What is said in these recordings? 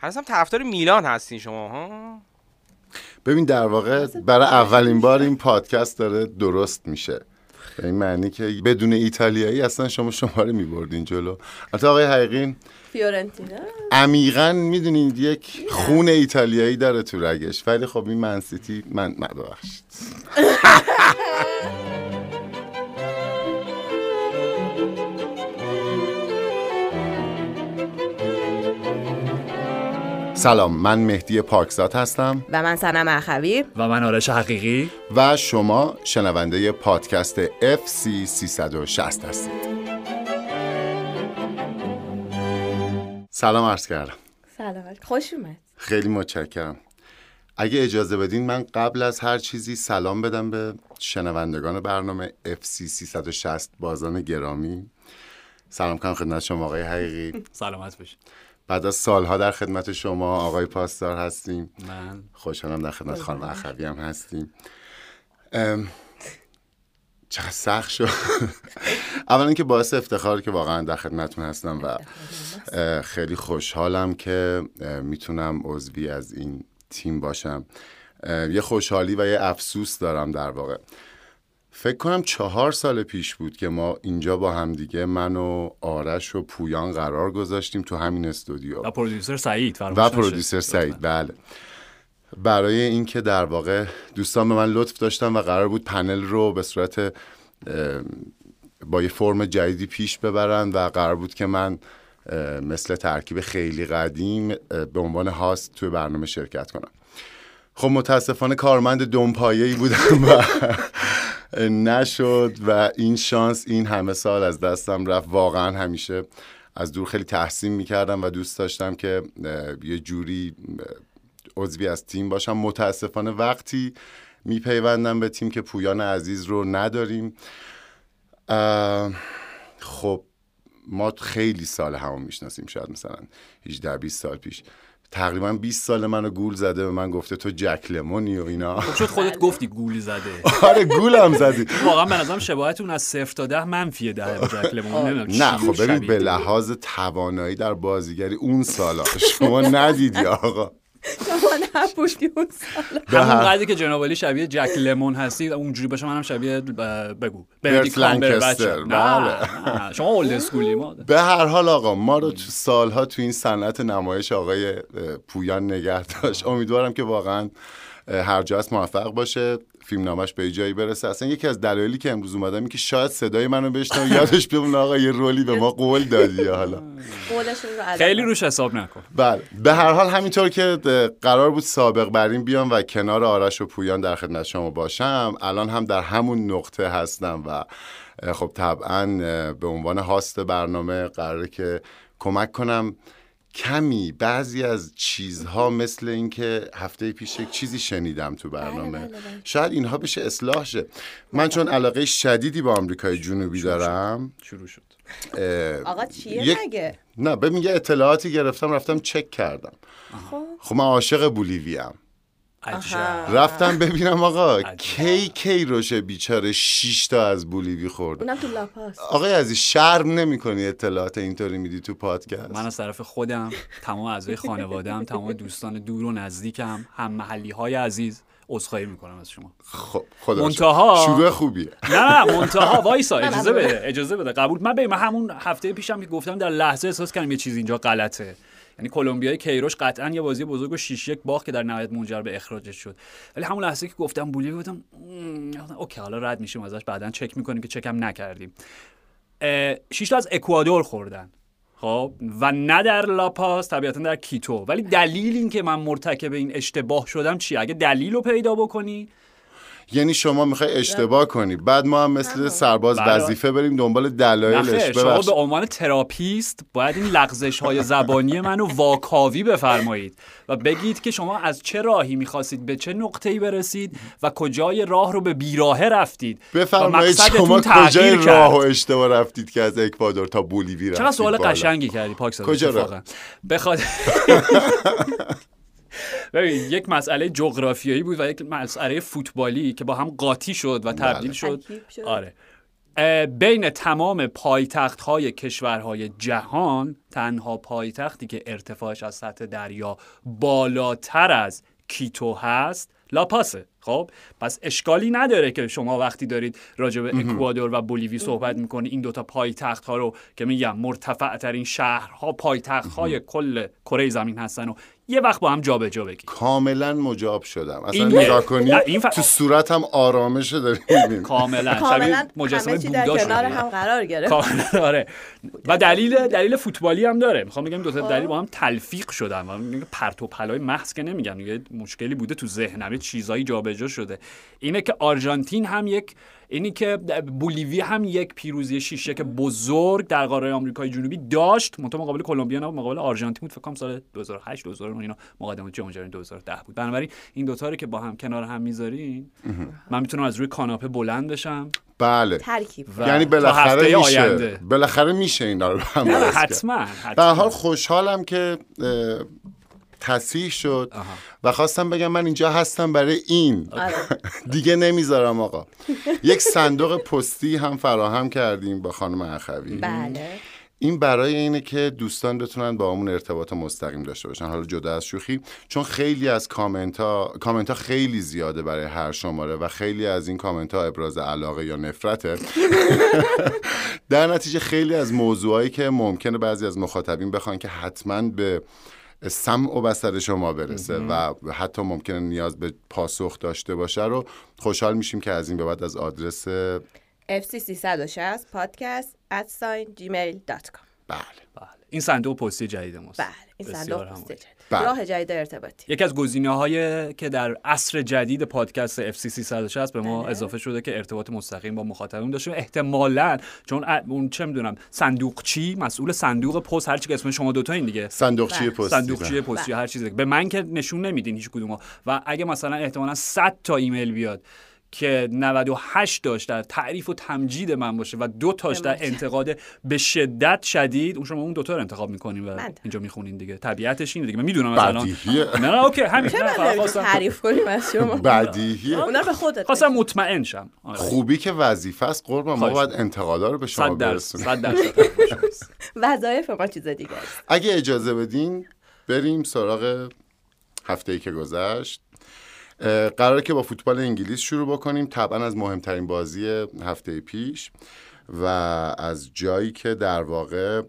هستم طرفدار میلان هستین شما ها؟ ببین در واقع برای اولین بار این پادکست داره درست میشه. به این معنی که بدون ایتالیایی اصلا شما شماره میبردین جلو. حتی آقای حقیقی فیورنتینا؟ عمیقا می‌دونید یک خون ایتالیایی داره تو رگش. ولی خب این منسیتی من من ببخشید. سلام من مهدی پاکزاد هستم. و من سنم اخوی. و من آرش حقیقی. و شما شنونده پادکست FC 360 هستید. سلام عرض کردم. سلامت خوش اومد. خیلی متشکرم. اگه اجازه بدین من قبل از هر چیزی سلام بدم به شنوندگان برنامه FC 360 بازان گرامی. سلام کنم خدمت شما آقای حقیقی. سلامت باشید بعد از سالها در خدمت شما آقای پاسدار هستیم. من. خوشحالم در خدمت خانم اخوی هم هستیم. چقدر سخت شد. اولا که باعث افتخار که واقعا در خدمتتون هستم و خیلی خوشحالم که می‌تونم عضوی از این تیم باشم. یه خوشحالی و یه افسوس دارم در واقع. فکر کنم چهار سال پیش بود که ما اینجا با همدیگه من و آرش و پویان قرار گذاشتیم تو همین استودیو. و پرودیوسر سعید و. پرودیوسر سعید بله. برای اینکه در واقع دوستان به من لطف داشتن و قرار بود پنل رو به صورت با یه فرم جدیدی پیش ببرن و قرار بود که من مثل ترکیب خیلی قدیم به عنوان هاست توی برنامه شرکت کنم. خب متاسفانه کارمند دنپایه‌ای بودم و نشد و این شانس این همه سال از دستم رفت. واقعا همیشه از دور خیلی تحسین می‌کردم و دوست داشتم که یه جوری عضوی از تیم باشم. متاسفانه وقتی میپیوندم به تیم که پویان عزیز رو نداریم خب ما خیلی سال همون می‌شناسیم شاید مثلا 18 20 سال پیش. تقریبا 20 سال منو گول زده به من گفته تو جک لمونی و اینا. خب شد خودت گفتی گولی زده. آره گولم زدی. واقعا به نظرم شباهت اون از صفر تا ده منفیه ده جک لمون نمی‌دونم نه خب ببین به. لحاظ توانایی در بازیگری اون سالا شما ندیدی آقا. شما نبودی اون سال. به همون قدری که جناب علی شبیه جک لمون هستی اونجوری باشه منم شبیه بگو. برت نه بله. نه، شما اولد اسکولی ما به هر حال آقا ما رو تو سالها تو این صنعت نمایش آقای پویان نگه داشت. امیدوارم که واقعا هر جا هست موفق باشه. فیلم نامش به جایی برسه. اصلا یکی از دلایلی که امروز اومدم این که شاید صدای منو بشنم یادش بمونه آقا یه رولی به ما قول دادی یا حالا. خیلی. روش حساب نکن. بله. به هر حال همینطور که قرار بود سابق بریم بیام و کنار آرش و پویان در خدمت شما باشم الان هم در همون نقطه هستم و خب طبعا به عنوان هاست برنامه قراره که کمک کنم کمی بعضی از چیزها مثل اینکه هفته پیش یک چیزی شنیدم تو برنامه. بله، بله. شاید اینها بشه اصلاح شه. من چون علاقه شدیدی با آمریکای جنوبی دارم شروع شد. آقا چیه یک- مگه؟ نه ببین یه اطلاعاتی گرفتم رفتم چک کردم. خب. خب من عاشق بولیویم. عجب. رفتم ببینم آقا. کی کی روشه بیچاره 6 تا از بولیوی خورده اونم تو لاپاس. آقای عزیز شرم نمی‌کنی اطلاعات اینطوری میدی تو پادکست؟ من از طرف خودم تمام اعضای خانوادم تمام دوستان دور و نزدیکم هم محلی های عزیز عذرخواهی می‌کنم از شما. خب خدا منتها-. شروع خوبیه. نه نه منتها وایسا اجازه. بده اجازه بده قبول. من ببین من همون هفته پیشم که گفتم در لحظه احساس کردم یه چیز اینجا غلطه. یعنی کلمبیای کیروش قطعا یه بازی بزرگ و 6 یک باخت که در نهایت منجر به اخراجش شد. ولی همون لحظه که گفتم بولیوی بودم OK حالا رد میشیم ازش بعدا چک می‌کنیم که چکم نکردیم. 6 تا از اکوادور خوردن خب؟ و نه در لاپاس طبیعتا در کیتو. ولی دلیل این که من مرتکب این اشتباه شدم چیه؟ اگه دلیل رو پیدا بکنی یعنی شما می‌خوای اشتباه کنی بعد ما هم مثل سرباز بله. وظیفه بریم دنبال دلایلش شما. به عنوان تراپیست باید این لغزش های زبانی منو واکاوی بفرمایید و بگید که شما از چه راهی می‌خواستید به چه نقطه‌ای برسید و کجای راه رو به بیراهه رفتید بفرمایید شما کجای. راه و اشتباه رفتید که از اکوادور تا بولیوی رفتید چقدر سوال؟ قشنگی کردی پاک کجا رو؟ ببین یک مسئله جغرافیایی بود و یک مسئله فوتبالی که با هم قاطی شد و تبدیل بله. شد. آره. بین تمام پایتخت های کشورهای جهان تنها پایتختی که ارتفاعش از سطح دریا بالاتر از کیتو هست لاپاسه. خب؟ پس اشکالی نداره که شما وقتی دارید راجع به اکوادور و بولیوی صحبت می‌کنی این دوتا پایتخت ها رو که میگم مرتفع ترین شهرها پایتخت های کل کره زمین هستن و یه وقت با هم جابجا بگی. کاملا مجاب شدم. اصلا این- نگاه کنی این ف- تو صورتم آرامش داری می‌بینی. کاملا. شبیه کاملا مجسمه بودا کنار. هم قرار گرفت. کاملا آره. و دلیل دلیل فوتبالی هم داره. می‌خوام بگم دو تا دلیل با هم تلفیق شدن و میگم پرت و پلای محض که نمیگم. یه مشکلی بوده تو ذهنم. یه چیزایی جابجا شده. اینه که آرژانتین هم یک اینی که بولیوی هم یک پیروزی شیشک بزرگ در قاره آمریکای جنوبی داشت منتها مقابل کلمبیا نه مقابل آرژانتین بود فکر کنم سال 2008 2009 اینا مقدمات جام جهانی 2010 بود. بنابراین این دوتا رو که با هم کنار هم می‌ذارین من می‌تونم از روی کاناپه بلند بشم. بله. ترکیب. یعنی بالاخره میشه. بالاخره میشه اینا رو هم. حتما به هر حال خوشحالم که تصحیح شد آها. و خواستم بگم من اینجا هستم برای این. آره. دیگه نمی‌ذارم آقا. یک صندوق پستی هم فراهم کردیم با خانم اخوی. بله. این برای اینه که دوستان بتونن با همون ارتباط مستقیم داشته باشن. حالا جدا از شوخی چون خیلی از کامنت ها کامنت ها خیلی زیاده برای هر شماره و خیلی از این کامنت ها ابراز علاقه یا نفرته. در نتیجه خیلی از موضوعایی که ممکنه بعضی از مخاطبین بخوان که حتما به سمع و بسر شما برسه و حتی ممکنه نیاز به پاسخ داشته باشه رو خوشحال میشیم که از این به بعد از آدرس fc 360 podcast at sign gmail dot com. بله. بله. این صندوق پستی جدید ماست. بله. این صندوق هم پست عالی. جدید. بله. راه جدید ارتباطی یکی از گزینه های که در عصر جدید پادکست FCC 360 به ما بله. اضافه شده که ارتباط مستقیم با مخاطبین داشته احتمالاً چون اون چه می‌دونم صندوقچی مسئول صندوق پست هر چی که اسم شما دوتا این دیگه صندوقچی بله. پستی صندوقچی بله. پستی هر چیزی به من که نشون نمیدین هیچ کدوم و اگه مثلا احتمالا 100 تا ایمیل بیاد که 98 داشت در تعریف و تمجید من باشه و دو تاش در. انتقاد به شدت شدید اون شما اون دوتا رو انتخاب می‌کنین و من. اینجا می‌خونین دیگه. طبیعتش اینه دیگه. من می‌دونم از الان بدیهیه. نه نه اوکی همین. تعریف کنیم از شما؟ بدیهیه. اونا به خودت خواستم. مطمئن شم. آره. خوبی که وظیفه است قربان ما باید انتقادا رو به شما برسونیم. صد درصد وظایف ما چیز دیگه است. اگه اجازه بدین بریم سراغ هفته ای که گذشت. قراره که با فوتبال انگلیس شروع بکنیم. طبعا از مهمترین بازی هفته پیش و از جایی که در واقع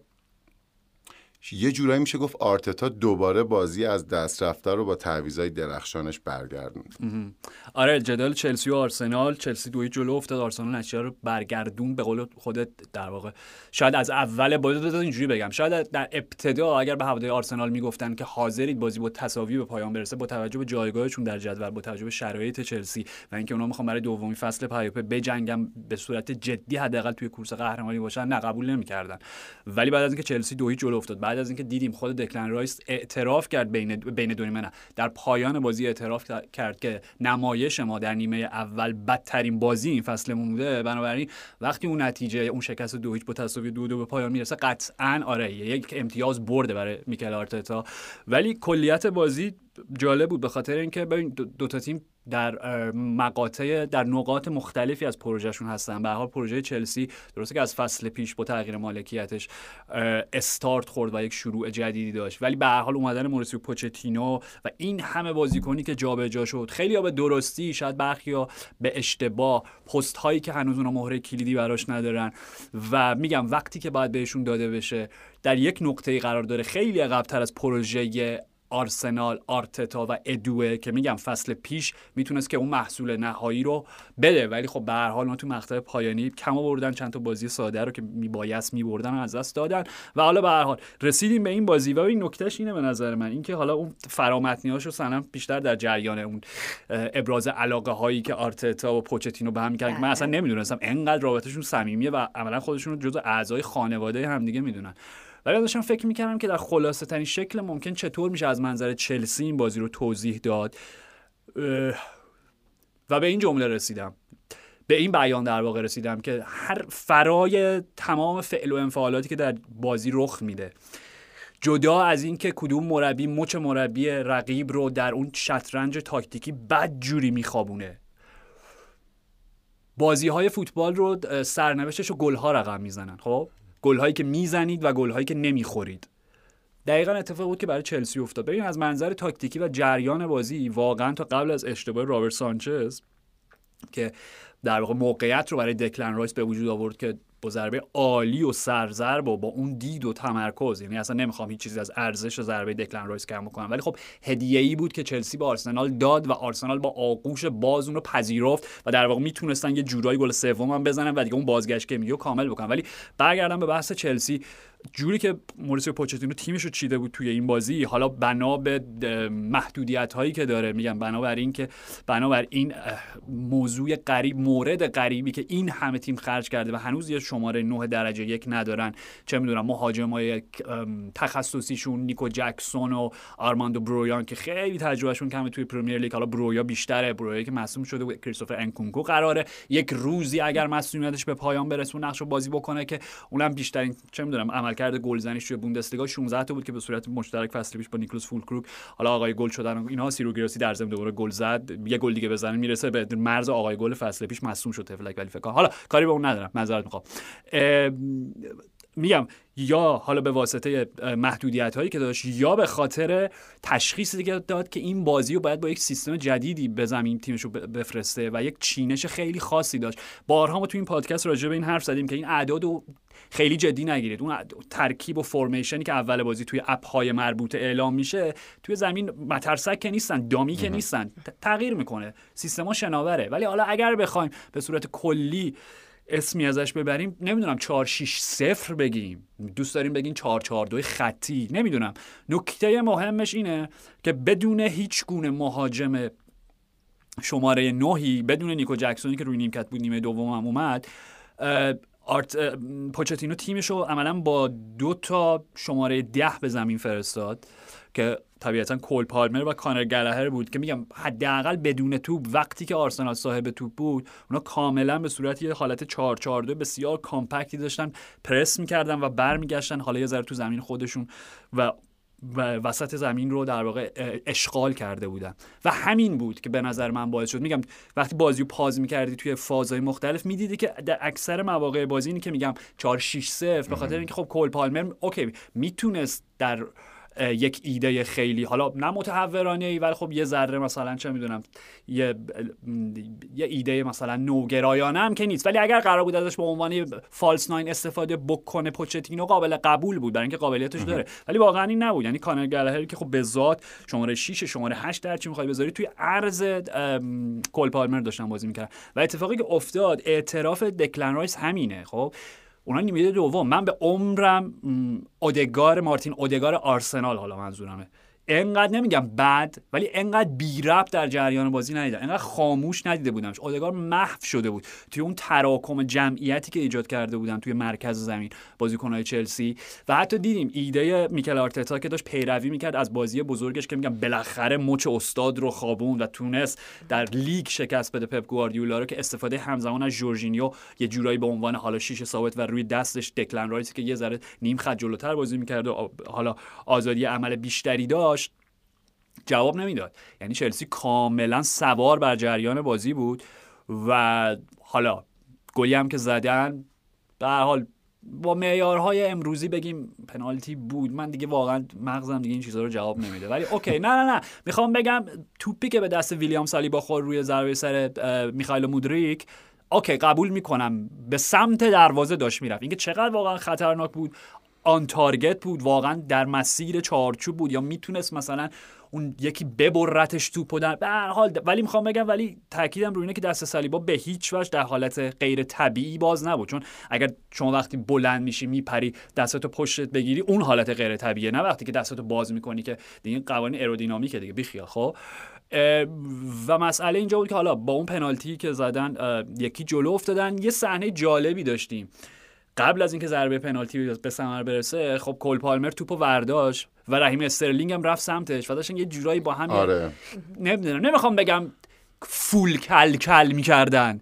یه جورایی میشه گفت آرتتا دوباره بازی از دست رفته رو با تعویضای درخشانش برگردوند. آره جدال چلسی و آرسنال چلسی دوی جلو افتاد آرسنال نتیجه رو برگردون به قول خودت در واقع. شاید از اول بازی اینجوری بگم. شاید در ابتدا اگر به هواداری آرسنال می‌گفتن که حاضرید بازی با تساوی به پایان برسه با توجه به جایگاهشون در جدول با توجه به شرایط چلسی و اینکه اونا می‌خوان برای دومین فصل پیاپی بجنگن به صورت جدی حداقل توی کورس قهرمانی باشن نه قبول نمی‌کردن. ولی بعد از اینکه چلسی دو هیچ جلو افتاد بعد از اینکه دیدیم خود دکلن رایس اعتراف کرد بین بین دو نیمه نه. در پایان بازی اعتراف کرد که نمایش ما در نیمه اول بدترین بازی این فصلمون بوده. بنابراین وقتی اون نتیجه اون شکست دو هیچ با دو دو به پایان می‌رسه قطعا آره یک امتیاز برده برای میکل آرتتا. ولی کلیت بازی جالب بود به خاطر اینکه ببین دو, تا تیم در مقاطع در نقاط مختلفی از پروژهشون هستن. به حال پروژه چلسی درسته که از فصل پیش با تغییر مالکیتش استارت خورد و یک شروع جدیدی داشت. ولی به هر حال اومدن موریسیو پوچتینو و این همه بازیکنی که جابجا شد خیلی به درستی شاید برخی به اشتباه پست هایی که هنوز اونا مهره کلیدی براش ندارن و میگم وقتی که باید بهشون داده بشه در یک نقطه قرار داره. خیلی عقبتر از پروژه آرسنال آرتتا و ادوه که میگم فصل پیش می‌تونست که اون محصول نهایی رو بده. ولی خب به هر حال ما تو مقطع پایانی کم آوردن چند تا بازی ساده رو که میبایست میبردن از دست دادن. و حالا به هر حال رسیدیم به این بازی و این نکتهش اینه به نظر من. اینکه حالا اون فرامتنیاشو سنم بیشتر در جریان اون ابراز علاقه هایی که آرتتا و پوچتینو به هم می‌کردن من اصلا نمی‌دونستم انقدر رابطهشون صمیمیه و عملا خودشون رو جزء اعضای خانواده همدیگه می‌دونن. ولی داشتم فکر می‌کردم که در خلاصه ترین شکل ممکن چطور میشه از منظر چلسی این بازی رو توضیح داد. و به این جمله رسیدم. به این بیان در واقع رسیدم که هر فرای تمام فعل و انفعالاتی که در بازی رخ میده جدا از اینکه کدوم مربی مچ مربی رقیب رو در اون شطرنج تاکتیکی بد جوری میخوابونه. بازی های فوتبال رو سرنوشتش رو گل ها رقم می‌زنن خب؟ گل هایی که می‌زنید و گل هایی که نمی‌خورید. دقیقا اتفاق بود که برای چلسی افتاد. ببین از منظر تاکتیکی و جریان بازی واقعا تا قبل از اشتباه رابرت سانچز که در واقع موقعیت رو برای دکلن رایس به وجود آورد که با ضربه عالی و سرضرب و با اون دید و تمرکز. یعنی اصلا نمی‌خوام هیچ چیزی از ارزش ضربه دکلن رایس کم بکنم. ولی خب هدیه ای بود که چلسی به آرسنال داد و آرسنال با آغوش باز اون رو پذیرفت و در واقع می‌تونستن یه جورایی گل سوم هم بزنن و دیگه اون بازگشت که میگه کامل بکنن. ولی برگردم به بحث چلسی. جوری که موریسیو پوچتینو تیمش رو چیده بود توی این بازی. حالا بنا به محدودیت هایی که داره. میگم بنا بر این که بنا بر این موضوع غریب مورد غریبی که این همه تیم خرج کرده و هنوز یه شماره 9 درجه یک ندارن. چه می‌دونم مهاجم های تخصصیشون نیکو جکسون و آرماندو برویان که خیلی تجربهشون کمه توی پرمیر لیگ. حالا برویا بیشتره. برویا که مصدوم شده و کریستوفر انکونکو قراره. یک روزی اگر مصدومیتش به پایان برسه نقش بازی بکنه که اونم بیشترین چه می‌دونم عملکرد گلزنیش توی بوندسلیگا 16 تا بود که به صورت مشترک فصل پیش با نیکلوس فولکروک حالا آقای گل شدن و اینها سیرو گراسی در ضمن دوباره گل زد. یه گل دیگه بزنه می‌رسه به مرز آقای گل فصل پیش مصدوم شد تفلک ولی فکر حالا کاری به اون ندارم معذرت می‌خوام. میگم یا حالا به واسطه محدودیت هایی که داشت یا به خاطر تشخیصی که داد که این بازی رو باید با یک سیستم جدیدی به زمین تیمش رو بفرسته و یک چینش خیلی خاصی داشت. بارها ما تو این پادکست راجع به این حرف زدیم که این اعداد رو خیلی جدی نگیرید. اون ترکیب و فرمیشنی که اول بازی توی اپ های مربوطه اعلام میشه توی زمین مترسک که نیستن دامی که نیستن تغییر می‌کنه. سیستما شناوره. ولی حالا اگر بخوایم به صورت کلی اسمی ازش ببریم نمی‌دونم 4 6 0 بگیم. دوست داریم بگیم 4 4 2 خطی. نمی‌دونم. نکته مهمش اینه که بدون هیچ گونه مهاجم شماره نهی بدون نیکو جکسونی که روی نیمکت بود نیمه دوم هم اومد آرت پوچتینو تیمش رو عملا با دو تا شماره ده به زمین فرستاد که طبیعتا کول پالمر و کانر گلهر بود که میگم حداقل بدون توپ وقتی که آرسنال صاحب توپ بود اونا کاملا به صورت یه حالت 4 4 2 بسیار کامپکتی داشتن پرس می‌کردن و برمیگشتن حالا یه ذره تو زمین خودشون و وسط زمین رو در واقع اشغال کرده بودن. و همین بود که به نظر من باعث شد. میگم وقتی بازی رو پاز می‌کردی توی فازهای مختلف می‌دیدی که در اکثر مواقع بازی اینی که میگم 4 6 0 به خاطر اینکه خب کول پالمر اوکی می‌تونست در یک ایده خیلی حالا نه متحورانه ای ولی خب یه ذره مثلا چه می‌دونم یه یه ایده مثلا نوگرایانه هم که نیست. ولی اگر قرار بود ازش به عنوان فالس ناین استفاده بکنه پوچتینو قابل قبول بود برای اینکه قابلیتش داره. ولی واقعا این نبود. یعنی کانر گلهر که خب به ذات شماره 6 شماره 8 در چی می‌خوای بذاری توی عرض کول پالمر داشتن بازی می‌کردن. و اتفاقی که افتاد اعتراف دکلن رایس همینه خب؟ اونا نیمه دوم من به عمرم اودگار مارتین اودگار آرسنال حالا منظورمه. انقدر نمیگم بد ولی انقدر بی ربط در جریان بازی ندیدم. انقدر خاموش ندیده بودمش. اودگار محو شده بود. توی اون تراکم جمعیتی که ایجاد کرده بودن توی مرکز زمین بازیکنهای چلسی. و حتی دیدیم ایده میکل آرتتا که داشت پیروی می‌کرد از بازی بزرگش که میگم بالاخره مچ استاد رو خوابوند و تونست در لیگ شکست بده پپ گواردیولا رو که استفاده همزمان از جورجینیو یه جورایی به عنوان حالا شیش ثابت و روی دستش دکلن رایسی که یه ذره نیم خط جلوتر بازی می‌کرد و حالا آزادی عمل بیشتری داشت. جواب نمی‌داد. یعنی چلسی کاملا سوار بر جریان بازی بود و حالا گلی هم که زدن به هر حال با معیارهای امروزی بگیم پنالتی بود. من دیگه واقعا مغزم دیگه این چیزها رو جواب نمیده. ولی okay نه نه نه. می‌خوام بگم توپی که به دست ویلیام سالیبا خور روی ضربه سر میخائیل مودریک اوکی قبول می‌کنم. به سمت دروازه داشت می‌رفت. اینکه چقدر واقعا خطرناک بود. آن تارگت بود واقعا در مسیر چارچوب بود یا می‌تونست مثلا اون یکی ببرتش توپو در به هر حال ولی می‌خوام بگم ولی تاکیدم روی اینه که دست سالیبا به هیچ وجه در حالت غیر طبیعی باز نبود. چون اگر شما وقتی بلند میشی میپری دستتو پشتت بگیری اون حالت غیر طبیعیه. نه وقتی که دستتو باز می‌کنی که دیگه قوانین ایرودینامیکه دیگه بیخیال. خب؟ و مسئله اینجا بود که حالا با اون پنالتی که زدن یکی جلو افتادن یه صحنه جالبی داشتیم. قبل از اینکه ضربه پنالتی به ثمر برسه خب کول پالمر توپو ورداشت و رحیم استرلینگ هم رفت سمتش و داشتن یه جورایی با هم آره. نمی‌دونم نمی‌خوام بگم full کل کل می‌کردن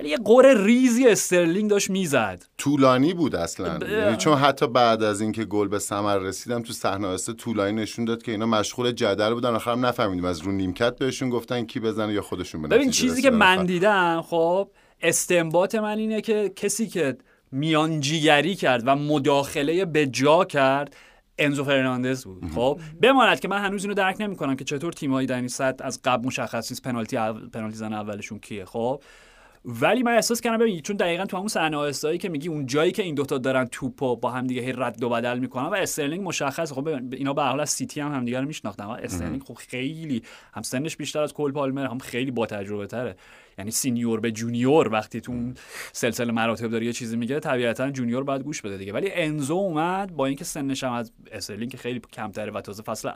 ولی یه غر ریزی استرلینگ داشت می‌زد. طولانی بود اصلا. یعنی چون حتی بعد از اینکه گل به ثمر رسید هم تو صحنه آهسته طولانی نشون داد که اینا مشغول جدل بودن. آخرم نفهمیدیم از رو نیمکت بهشون گفتن کی بزنه یا خودشون به ببین چیزی که. من دیدم خب استنباط من اینه که کسی که میانجیگری کرد و مداخله به جا کرد انزو فرناندز بود. خب بماند که من هنوز اینو درک نمی‌کنم که چطور تیمایی در این سطح از قبل مشخص نیست پنالتی اول... پنالتی زن اولشون کیه. خب ولی من احساس کردم ببین چون دقیقا تو همون صحنه که میگی اون جایی که این دوتا دارن توپو با هم دیگه هی رد و بدل می‌کنن و استرلینگ مشخص خب اینا به حال از سیتی هم همدیگه رو میشناختن و استرلینگ خب خیلی هم سنش بیشتر از کول پالمر هم خیلی با تجربه تره. یعنی senior به junior وقتی تو اون سلسله مراتب داره یه چیزی میگه طبیعتا junior باید گوش بده دیگه. ولی انزو اومد با اینکه سنش هم از استرلینگ که خیلی کمتره و تازه فصل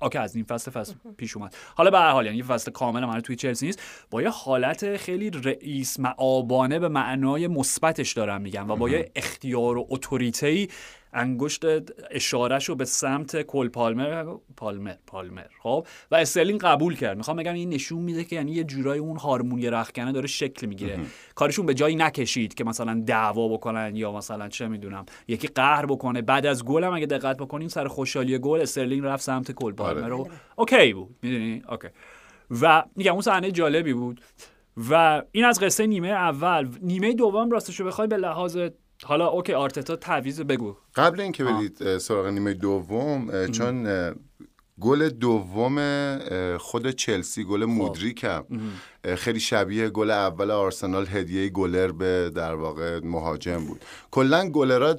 آکه از این فصل فصل پیش اومد. حالا به هر حال یعنی یه فصل کامل هم توی چلسی نیست. با یه حالت خیلی رئیس مآبانه به معنای مثبتش دارم میگم و با یه اختیار و اتوریته انگشت اشارهش رو به سمت کول پالمر پالمر پالمر. خب؟ و استرلینگ قبول کرد. می‌خوام بگم این نشون میده که یعنی یه جورای اون هارمونی رختکنه داره شکل می‌گیره. کارشون به جایی نکشید که مثلا دعوا بکنن یا مثلا چه می‌دونم یکی قهر بکنه. بعد از گل هم اگه دقت بکنیم سر خوشحالی گل استرلینگ رفت سمت کول پالمر رو okay بود. می‌دونی؟ okay. و میگم اون صحنه جالبی بود. و این از قصه نیمه اول. نیمه دوم راستشو بخوای به لحاظ حالا okay آرتتا تعویض بگو. قبل اینکه برید سراغ نیمه دوم چون گل دوم خود چلسی گل خب. مودریک هم. اه، خیلی شبیه گل اول آرسنال هدیه گلر به در واقع مهاجم بود. کلا گلرها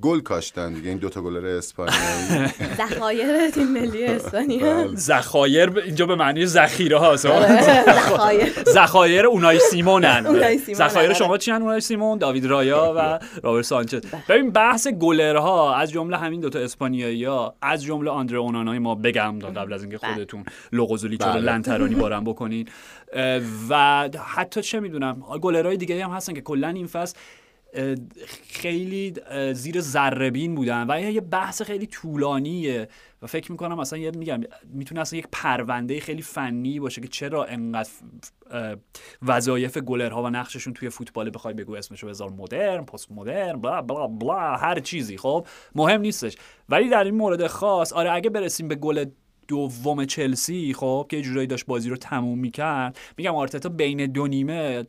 گل کاشتن دیگه. این دوتا گلر اسپانیایی. ذخایر تیم ملی اسپانیا. بله. ذخایر ب- اینجا به معنی ذخیره هاست. ذخایر. ذخایر اونای سیمونن. ذخایر آره. شما چی هن اونای سیمون؟ داوید رایا و رابرت سانچز. ببین بحث گلرها از جمله همین دوتا اسپانیایی ها از جمله آندره اونانای ما بگم قبل از اینکه خودتون لوقوزولی چون بله. لنترانی بارم بکنین. و حتی چه می‌دونم گلرهای دیگه هم هستن که کلا این فصل خیلی زیر ذربین بودن و یه بحث خیلی طولانیه و فکر می‌کنم اصلا یه میگم می‌تونه اصلا یک پرونده خیلی فنی باشه که چرا انقدر وظایف گلرها و نقششون توی فوتبال بخوای بگو اسمشو بذار مدرن پست مدرن بلا بلا بلا هر چیزی خب؟ مهم نیستش. ولی در این مورد خاص آره اگه برسیم به گل دوم چلسی خب که یه جورایی داشت بازی رو تموم می‌کرد میگم آرتتا بین دو نیمه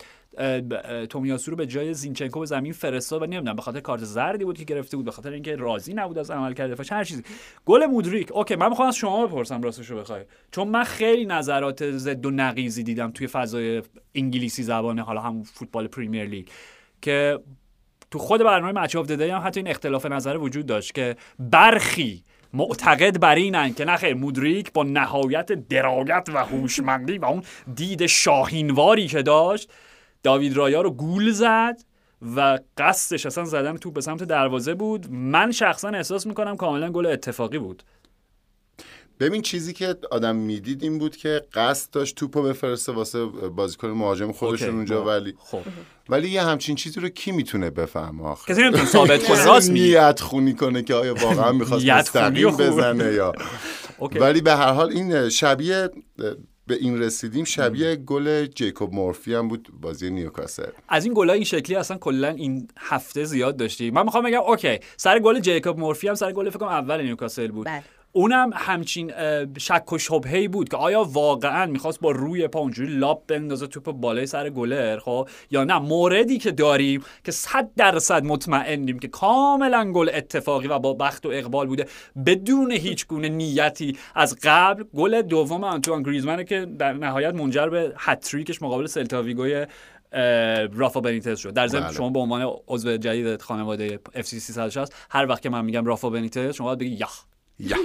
تومیاسو رو به جای زینچنکو به زمین فرستاد و نمی‌دونم به خاطر کارت زردی بود که گرفته بود به خاطر اینکه راضی نبود از عمل کرده دفاعش هر چیزی. گل مودریک. اوکی من می‌خوام از شما بپرسم راستش رو بخوای. چون من خیلی نظرات ضد و نقیضی دیدم توی فضای انگلیسی زبانه حالا هم فوتبال پریمیر لیگ که تو خود برنامه Match of هم حتی این اختلاف نظر وجود داشت که برخی معتقد بر اینن که نخیر مودریک با نهایت درایت و هوشمندی و اون دید شاهینواری که داشت داوید رایا رو گول زد و قصدش اصلا زدن توپ به سمت دروازه بود. من شخصا احساس می‌کنم کاملا گل اتفاقی بود. ببین چیزی که آدم می‌دید این بود که قصد داشت توپو بفرسته واسه بازیکن مهاجم خودشون اونجا خب. ولی خب. ولی یه همچین چیزی رو کی می‌تونه بفهمه آخه؟ کسی نمی‌تونه ثابت کنه. راست نیت خونی کنه که آیا واقعا می‌خواست مستقیم. بزنه یا. ولی به هر حال این شبیه به این رسیدیم. شبیه گل جیکوب مورفی هم بود بازی نیوکاسل. از این گلای این شکلی اصلا کلا این هفته زیاد داشتی. من می‌خوام بگم okay سر گل جیکوب مورفی هم سر گل فکر کنم اول نیوکاسل بود. بله. اونم همچین شک و شبهه‌ای بود که آیا واقعا می‌خواست با روی پا اونجوری lob بندازه توپ بالای سر گلر خب؟ یا نه موردی که داریم که صد درصد مطمئنیم که کاملا گل اتفاقی و با بخت و اقبال بوده بدون هیچ گونه نیتی از قبل. گل دوم آنتوان گریزمنه که در نهایت منجر به هتریکش مقابل سلتاویگوی رافا بنیتز شد. در ضمن بله. شما به عنوان عضو جدید خانواده FC 360 هر وقت که من میگم رافا بنیتز شما باید بگی یخ. یا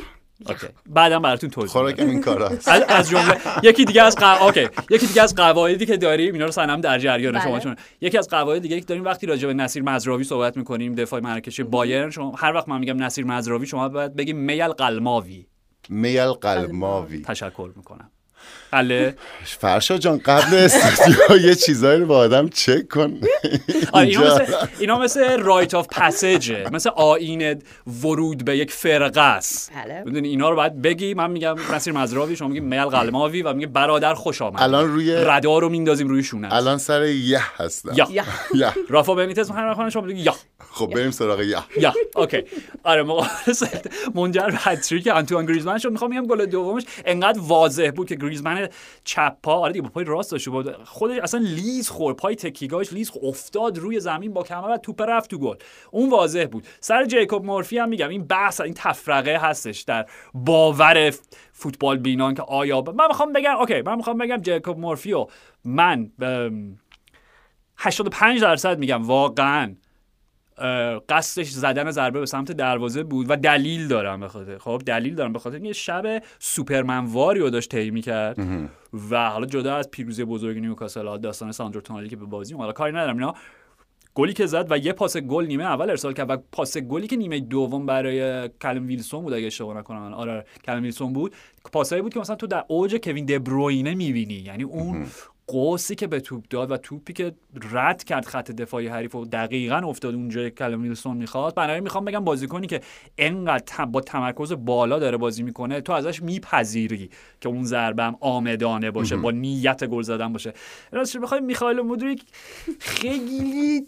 اوکی. بعدم براتون توضیح میدم. خوراکم این کار هست. از از جمله یکی دیگه از قوا... اوکی. یکی دیگه از قواعدی که داریم اینا رو سنم در جریان بله. شما چون یکی از قواعد دیگه که داریم وقتی راجع به نصیر مزراوی صحبت می‌کنیم دفاع مرکزی بایرن شما هر وقت من میگم نصیر مزراوی شما باید بگیم میل قلماوی میل قلماوی تشکر می‌کنم. حله فرشا جان قبل استودیو یه چیزایی رو با آدم چک کن. اینا. مثل اینا مثل رایت آف پسیجه مثل آیین ورود به یک فرقه است بله. می‌دونی اینا رو باید بگی. من میگم مسیر مزراوی شما میگی میل قلماوی و میگه برادر خوش آمد. الان روی ردا رو میندازیم روی شونه الان سر یه هستم. یا. یا. یه رافا بنیتز می‌خوام بخونم شما بگی یا. خب بریم سراغ یه یا. اوکی. آره منجر به هتریک آنتوان گریزمان شد. می‌خوام بگم گل دومش انقدر واضح بود که گریزمان چپ پا آره دیگه با پای راست داشت بود خودش اصلا لیز خورد. پای تکیگاش لیز خورد. افتاد روی زمین با کمر و توپ رفت تو گل. اون واضح بود. سر جیکوب مورفی هم میگم این بحث این تفرقه هستش در باور فوتبال بینان که آیا ب- من می‌خوام بگم okay من می‌خوام بگم جیکوب مورفی و من ام، 85 درصد میگم واقعا. قصدش زدن ضربه به سمت دروازه بود و دلیل دارم به خاطر خب دلیل دارم به خاطر اینکه شب سوپرمن واری رو داشت طی کرد و حالا جدا از پیروزی بزرگ نیوکاسل داستان ساندرو تونالی که به بازی اومد حالا کاری ندارم اینا. گلی که زد و یه پاس گل نیمه اول ارسال کرد و پاس گلی که نیمه دوم برای کلم ویلسون بود اگه اشتباه نکنم. آره کلم ویلسون بود. پاسایی بود که مثلا تو در اوج کوین دبروینه می‌بینی. یعنی اون قوسی که به توپ داد و توپی که رد کرد خط دفاعی حریف و دقیقا افتاد اونجا کلم ویلسون می‌خواد بنابراین می‌خوام بگم بازیکنی که انقدر با تمرکز بالا داره بازی می‌کنه تو ازش میپذیری که اون ضربه هم آمدانه باشه با نیت گل زدن باشه. راستش بخوای میخائیل مودریک خیلی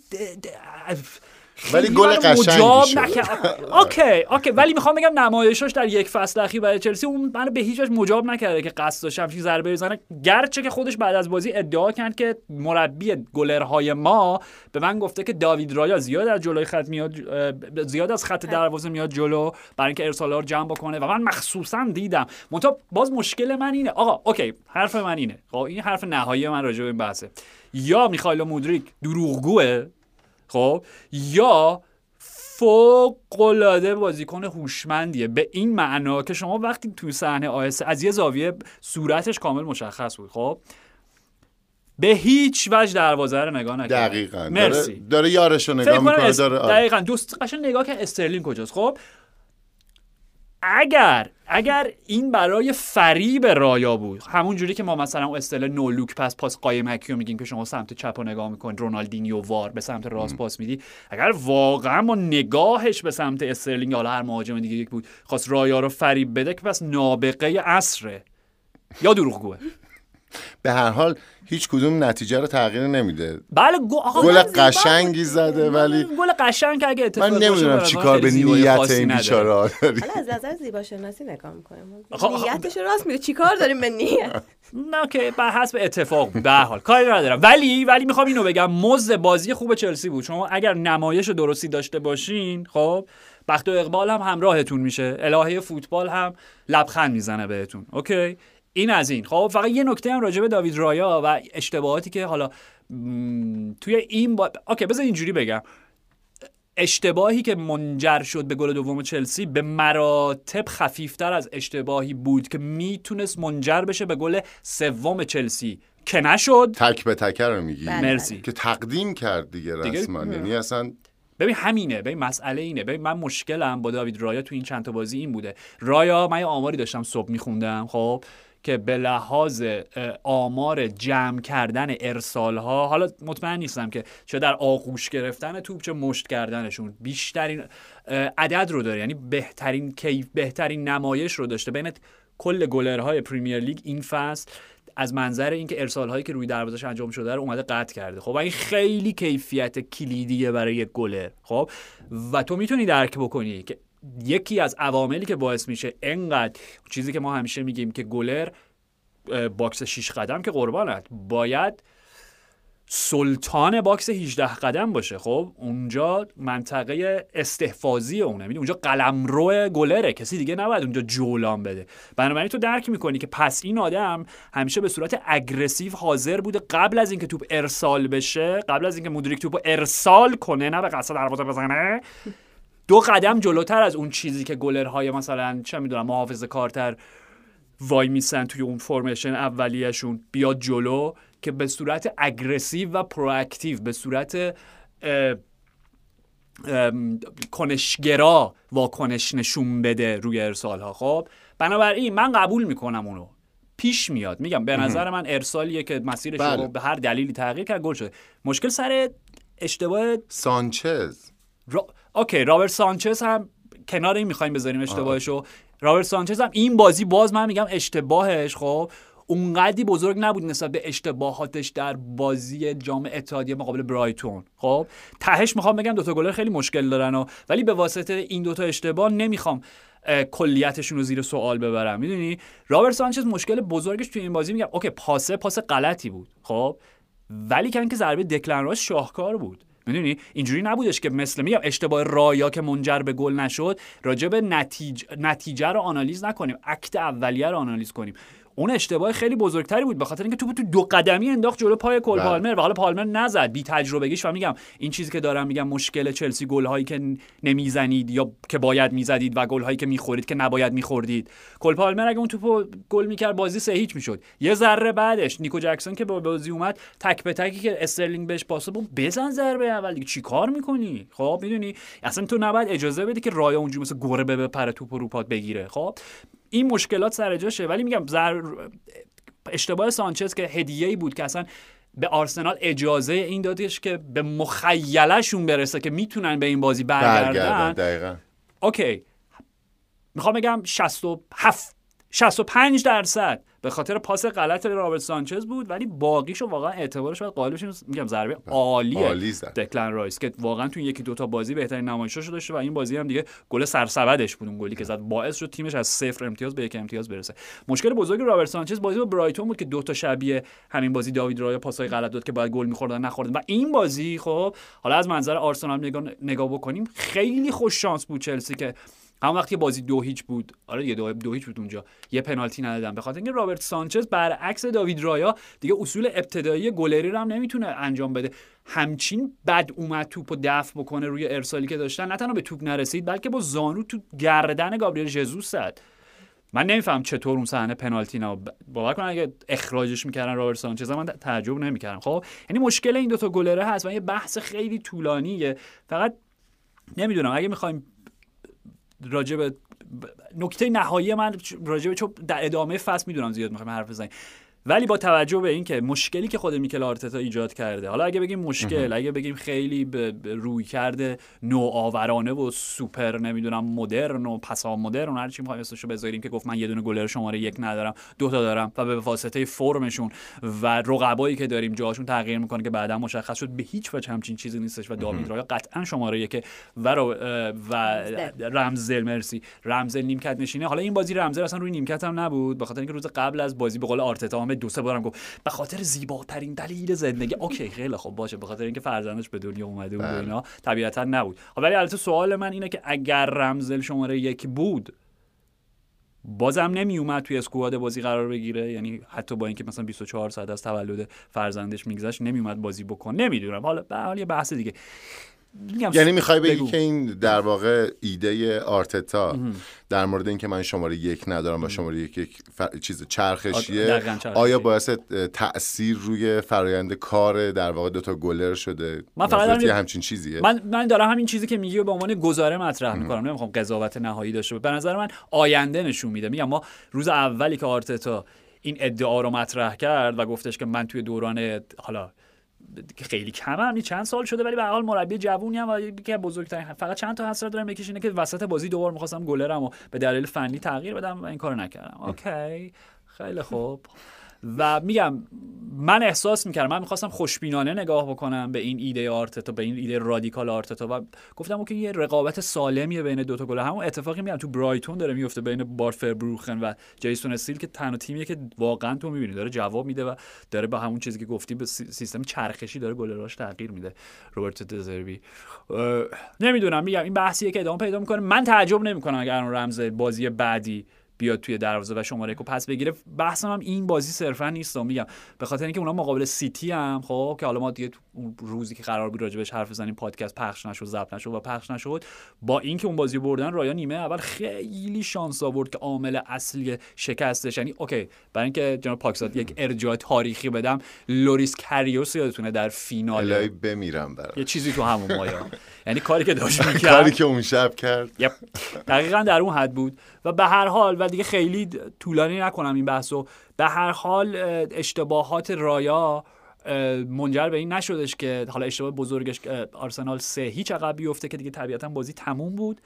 ولی گل قشنگی شد. نکرد. okay okay ولی می‌خوام بگم نمایشش در یک فصل اخیر برای چلسی اون منو به هیچ وجه مجاب نکرده که قصد داشت همچین ضربه بزنه. گرچه که خودش بعد از بازی ادعا کرد که مربی گلرهای ما به من گفته که داوید رایا زیاد از جلوی خط میاد زیاد از خط دروازه میاد جلو برای اینکه ارسال‌ها رو جمع بکنه و من مخصوصا دیدم. منتها باز مشکل من اینه. آقا okay حرف من اینه. خب این حرف نهایی من راجع به این بحثه. یا میخائیل مودریک دروغگوه؟ خب یا فوق العاده بازیکن هوشمندیه. به این معنا که شما وقتی تو صحنه آهسته از یه زاویه صورتش کامل مشخص بود خب؟ به هیچ وجه دروازه رو نگاه نکرد دقیقا. داره, مرسی. داره یارشو فقط نگاه می‌کنه. داره آره. دقیقا. دوست قشنگ نگاه که استرلینگ کجاست خب؟ اگر اگر این برای فریب رایا بود همون جوری که ما مثلا اون اصطلاح no look pass پاس قایمکی رو میگیم که شما سمت چپ رو نگاه می‌کنید رونالدینیو وار به سمت راست پاس میدی اگر واقعا ما نگاهش به سمت استرلینگ حالا هر مهاجم دیگه یک بود خواست رایا رو فریب بده که پس نابغه عصره. یا دروغگوه. به هر حال هیچ کدوم نتیجه رو تغییر نمیده. بله گل قشنگی. زده ولی گل قشنگ اگه اتفاق من نمی‌دونم به چی نظرم کار خیلی به نیت این. بیچاره ها داری حالا از نظر زیبا شناسی نگاه می‌کنیم آقا- نیتش رو راست میگه. چیکار داریم به نیت؟ نه که بر حسب اتفاق بود به هر حال. کاری ندارم. ولی ولی می‌خوام اینو بگم مزد بازی خوب چلسی بود. شما اگر نمایش درستی داشته باشین خب بخت و اقبال هم همراهتون میشه. الهه فوتبال هم لبخند می‌زنه بهتون. okay؟ این از این. خب فقط یه نکته هم راجع به داوید رایا و اشتباهاتی که حالا م، توی این با... okay بذار اینجوری بگم. اشتباهی که منجر شد به گل دوم چلسی به مراتب خفیفتر از اشتباهی بود که می‌تونست منجر بشه به گل سوم چلسی. که نشد. تک به تک رو میگی؟ بله. مرسی. که تقدیم کرد دیگه دیگه- رسما یعنی اصلا ببین همینه. ببین مسئله اینه. ببین من مشکلم با داوید رایا تو این چند تا بازی این بوده. رایا من یه آماری داشتم صبح میخوندم خب. که به لحاظ آمار جمع کردن ارسال ها حالا مطمئن نیستم که چه در آغوش گرفتن توپ چه مشت کردنشون. بیشترین عدد رو داره یعنی بهترین کیف بهترین نمایش رو داشته. بین کل گلرهای پریمیر لیگ این فصل از منظر اینکه ارسال هایی که روی دروازش انجام شده رو اومده قطع کرده. خب این خیلی کیفیت کلیدیه برای یک گلر خب و تو می‌تونی درک بکنی که یکی از عواملی که باعث میشه انقدر چیزی که ما همیشه میگیم که گلر box 6 قدم که قربانت. باید سلطان box 18 قدم باشه. خب اونجا منطقه استحفاظی اونه. می‌دونی؟ اونجا قلمرو گلره. کسی دیگه نباید اونجا جولان بده. بنابراین تو درک می‌کنی که پس این آدم همیشه به صورت aggressive حاضر بوده قبل از اینکه توپ ارسال بشه قبل از اینکه مودریک توپ ارسال کنه نه به قصد دروازه بزنه دو قدم جلوتر از اون چیزی که گلرهای مثلا چه می‌دونم محافظ کارتر وای میسن توی اون formation اولیهشون بیاد جلو که به صورت aggressive و proactive به صورت اه، ام، کنشگرا واکنش نشون بده روی ارسال ها خب؟ بنابراین من قبول می‌کنم اونو. پیش میاد. میگم به نظر من ارسالیه که مسیرش بله. رو به هر دلیلی تغییر کرد گل شده مشکل سر اشتباه سانچز. را... okay رابرت سانچز هم کنار این می‌خوایم بذاریم اشتباهشو. رابرت سانچز هم این بازی باز من میگم اشتباهش خب. اونقدی بزرگ نبود نسبت به اشتباهاتش در بازی جام اتحادیه مقابل برایتون خب. تهش می‌خوام بگم دوتا گلر خیلی مشکل دارن و ولی به واسطه این دوتا اشتباه نمی‌خوام کلیتشون رو زیر سوال ببرم. می‌دونی؟ رابرت سانچز مشکل بزرگش توی این بازی میگم okay پاسه پاس غلطی بود خب. ولی که اینکه ضربه دکلن رایس شاهکار بود. می‌دونی؟ اینجوری نبودش که مثل میگم اشتباه رایا که منجر به گل نشد راجع به نتیجه, نتیجه رو آنالیز نکنیم act اولیه رو آنالیز کنیم. اون اشتباه خیلی بزرگتری بود به خاطر اینکه توپ تو دو قدمی انداخت جلو پای کل بله. پالمر و حالا پالمر نزد. بی تجربگیش و میگم این چیزی که دارم میگم مشکل چلسی گل هایی که نمی‌زنید یا که باید می‌زدید و گل هایی که می‌خورید که نباید میخوردید. کل پالمر اگه اون توپو گل می‌کرد بازی سه هیچ می‌شد. یه ذره بعدش نیکو جکسون که با بازی اومد تک به تکی که استرلینگ بهش پاس بود بزن ضربه اول دیگه چیکار می‌کنی؟ خب می‌دونی؟ اصلا تو نباید اجازه بدی که رایا اونجوری مثل گربه بپره توپ رو پات بگیره. خب این مشکلات سر جاشه. ولی میگم زر... اشتباه سانچز که هدیه ای بود که اصلا به آرسنال اجازه این دادش که به مخیلشون برسه که می‌تونن به این بازی برگردن. برگردن دقیقا. okay. می‌خوام بگم 67 65 درصد. به خاطر پاس غلط رابرت سانچز بود ولی باقیشو واقعا اعتبارش باید قائل بشیم میگم ضربه عالیه. عالی. دکلن رایس که واقعا تو یکی دوتا بازی بهترین نمایشش داشته و این بازی هم دیگه گل سرسبدش بود اون گلی که زد. باعث شد تیمش از صفر امتیاز به یک امتیاز برسه. مشکل بزرگ رابرت سانچز بازی با برایتون بود که دوتا شبیه همین بازی داوید رایا پاسای غلط داد که باید گل می‌خوردن نخوردن. و این بازی خب حالا از منظر آرسنال نگاه, نگاه بکنیم خیلی خوش شانس بود چلسی که همون وقتی بازی دو هیچ بود آره یه دو, دو هیچ بود اونجا. یه پنالتی ندادن به خاطر اینکه رابرت سانچز برعکس داوید رایا دیگه اصول ابتدایی گلری رو هم نمی‌تونه انجام بده. همچین بد اومد توپو دفع بکنه روی ارسالی که داشتن. نه تنها به توپ نرسید بلکه با زانو تو گردن گابریل ژزوس زد. من نمیفهم چطور اون صحنه پنالتی نه باور کن اگه اخراجش می‌کردن رابرت سانچز من تعجب نمی‌کردم. خب یعنی مشکل این دوتا گلره هست و یه بحث خیلی طولانیه. فقط نمی‌دونم اگه می‌خوایم راجع به نکته نهایی من راجع به چون در ادامه فصل می‌دونم زیاد می‌خوایم حرف بزنیم. ولی با توجه به اینکه مشکلی که خود میکل آرتتا ایجاد کرده حالا اگه بگیم مشکل اگه بگیم خیلی به روی کرده نوآورانه و سوپر نمی‌دونم مدرن و پسا مدرن هر چی می‌خوایم اسمشو بذاریم که گفت من یه دونه گلر شماره یک ندارم دو تا دارم و به واسطه فرمشون و رقبایی که داریم جاهاشون تغییر می‌کنه که بعدا مشخص شد به هیچ وجه همچین چیزی نیستش و داوید رایا قطعا شماره یک و رو و رمزل مرسی. رمزل نیمکت نشینه. حالا این بازی رمزل اصلا روی نیمکت هم نبود به خاطر اینکه روز قبل از بازی به قول آرتتا هم دو سه بارم گفت به خاطر زیباترین دلیل زندگی. اوکی خیلی خوب باشه به خاطر اینکه فرزندش به دنیا اومده بود و اینا طبیعتا نبود. خب ولی البته سوال من اینه که اگر رمزل شماره یک بود بازم نمی اومد توی اسکواد بازی قرار بگیره؟ یعنی حتی با اینکه مثلا 24 ساعت از تولد فرزندش میگذشت نمی اومد بازی بکنه؟ نمی‌دونم. حالا به حال یه بحث دیگه. یعنی می‌خوای بگی بگو. که این در واقع ایده آرتتا در مورد اینکه من شماره یک ندارم و شماره یک, یک ف... چیز چرخشیه دقیقاً چرخشی. آیا باعث تاثیر روی فرایند کار در واقع دوتا گلر شده؟ من فقط دارم- همچین چیزیه؟ من من دارم همین چیزی که میگی به عنوان گزاره مطرح می‌کنم. نمی‌خوام قضاوت نهایی داشته باشه به نظر من آینده نشون میده. میگم ما روز اولی که آرتتا این ادعا رو مطرح کرد و گفتش که من توی دوران حالا خیلی کم هم چند سال شده ولی به حال مربی جوونی‌ام و یکی بزرگترین فقط چند تا حسرت دارم. یکیش اینه که وسط بازی دوبار می‌خواستم گلرم و به دلیل فنی تغییر بدم و این کارو نکردم. okay. خیلی خوب. و میگم من احساس می‌کردم من می‌خواستم خوشبینانه نگاه بکنم به این ایده آرتتا به این ایده رادیکال آرتتا و گفتم که یه رقابت سالمیه بین دوتا گلر. همون اتفاقی میگم تو برایتون داره میفته بین بارت فربروخن و جیسون استیل که تنها تیمیه که واقعا تو می‌بینی داره جواب میده و داره به همون چیزی که گفتی به سی- سیستم چرخشی داره گلراش تغییر میده. روبرت دزربی. نمی‌دونم میگم این بحثیه که ادامه پیدا می‌کنه. من تعجب نمی‌کنم اگر رمز بازی بعدی بیاد توی دروازه و شماره کو پس بگیره. بحثم هم این بازی صرفا نیست میگم. به خاطر اینکه اونا مقابل سیتی هم خب که حالا ما دیگه تو اون روزی که قرار بود راجبش حرف بزنیم پادکست پخش نشد ضبط نشد و پخش نشد با اینکه اون بازی بردن رایا نیمه اول خیلی شانس آورد که عامل اصلی شکستش. یعنی okay برای اینکه جناب پاکزاد یک ارجاع تاریخی بدم لوریس کریوس یادتونه در فینال الهی بمیرم برای یه چیزی تو همون مایه‌ها. یعنی کاری که داشت می‌کرد. کاری که اون شب کرد. دقیقا در اون حد بود. و به هر حال و دیگه خیلی طولانی نکنم این بحثو به هر حال اه، اشتباهات رایا منجر به این نشدش که حالا اشتباه بزرگش آرسنال سه هیچ عقب بیفته که دیگه طبیعتا بازی تموم بود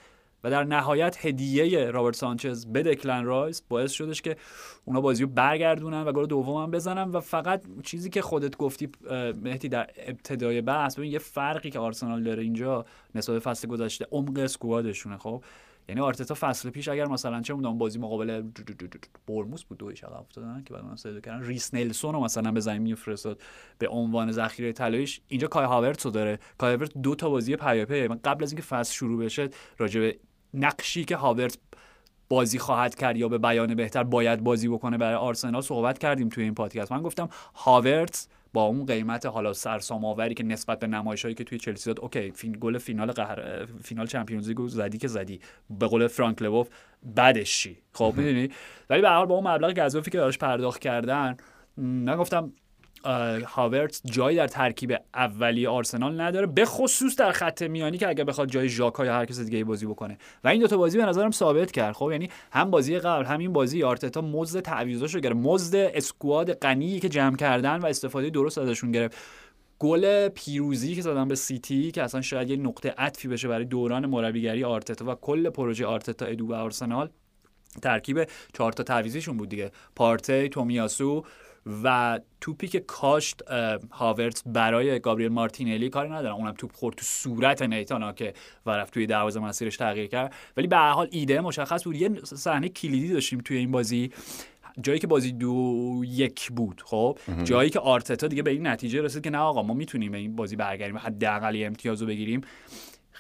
و در نهایت هدیه رابرت سانچز به دکلن رایس باعث شدش که اونا بازی رو برگردونن و گل دوم هم بزنن و فقط چیزی که خودت گفتی مهدی در ابتدای بحث ببین یه فرقی که آرسنال داره اینجا نسبت فصل گذشته عمق squad شونه خب؟ یعنی آرتتا فصل پیش اگر مثلا چه می‌دونم بازی مقابل بورنموث بود دو هیچ عقب افتادن که بعد سه کردن. ریس نلسون رو مثلا به زمین میفرستاد به عنوان ذخیره طلاییش. اینجا کای هاورتس رو داره. کای هاورتس دو تا بازی پیاپی من قبل از اینکه فصل شروع بشه راجع به نقشی که هاورتس بازی خواهد کرد یا به بیان بهتر باید بازی بکنه برای آرسنال صحبت کردیم توی این پادکست. من گفتم هاورتس با اون قیمت حالا سرسام آوری که نسبت به نمایشایی که توی چلسی داد okay فین گل فینال قهر فینال Champions League زدی که زدی. به قول فرانک لوف بعدش چی؟ خب می‌دونی؟ ولی به هر حال با اون مبلغ گزافی که براش پرداخت کردن م، من گفتم اه، هاورتس جایی در ترکیب اولی آرسنال نداره به خصوص در خط میانی که اگر بخواد جای ژاکا یا هر کس دیگه بازی بکنه. و این دوتا بازی به نظرم ثابت کرد. خب یعنی هم بازی قبل همین بازی آرتتا مزد تعویضاشو گرفت. مزد squad غنی که جمع کردن و استفاده درست ازشون گرفت. گل پیروزی که زدن به سیتی که اصلا شاید یه نقطه عطفی بشه برای دوران مربیگری آرتتا و کل پروژه آرتتا ادو و آرسنال ترکیب چهار تا تعویضیشون بود دیگه. پارتی تومیاسو و توپی که کاشت اه، هاورتس برای گابریل مارتینلی کاری ندارم اونم توپ خورد تو صورت نیتانا که و رفت توی دروازه مسیرش تغییر کرد. ولی به هر حال ایده مشخص بود. یه صحنه کلیدی داشتیم توی این بازی. جایی که بازی دو یک بود خب؟ جایی که آرتتا دیگه به این نتیجه رسید که نه آقا ما می‌تونیم به این بازی برگردیم حداقل امتیاز رو بگیریم.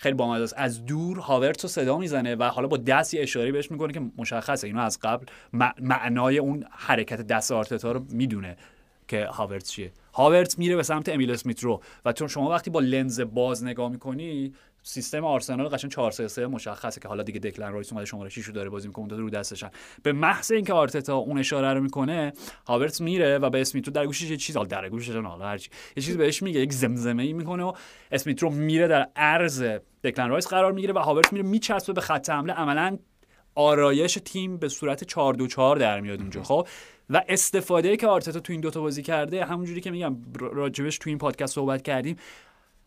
خیلی بامزه است. از دور هاورتس رو صدا می‌زنه و حالا با دست یه اشاره بهش می‌کنه که مشخصه. اینو از قبل مع- معنای اون حرکت دست آرتتا رو می‌دونه که هاورتس چیه. هاورتس میره به سمت امیل اسمیت رو و چون شما وقتی با لنز باز نگاه می‌کنی سیستم آرسنال قشنگ 4 3 3 مشخصه که حالا دیگه دکلن رایس اومده شماره 6 رو داره بازی می‌کنه اون رو دستشن. به محض اینکه آرتتا اون اشاره رو می‌کنه هاورتس میره و به اسمیت رو در گوشش یه چیز در گوشش حالا هرچی یه چیزی بهش میگه یک زمزمه ای می‌کنه و اسمیت رو میره در عرض دکلن رایس قرار می‌گیره و هاورتس میره میچسبه به خط حمله. عملا آرایش تیم به صورت 4 2 4 در میاد اونجا خب؟ و استفاده که آرتتا تو این دوتا بازی کرده همونجوری که میگم راجبش تو این پادکست صحبت کردیم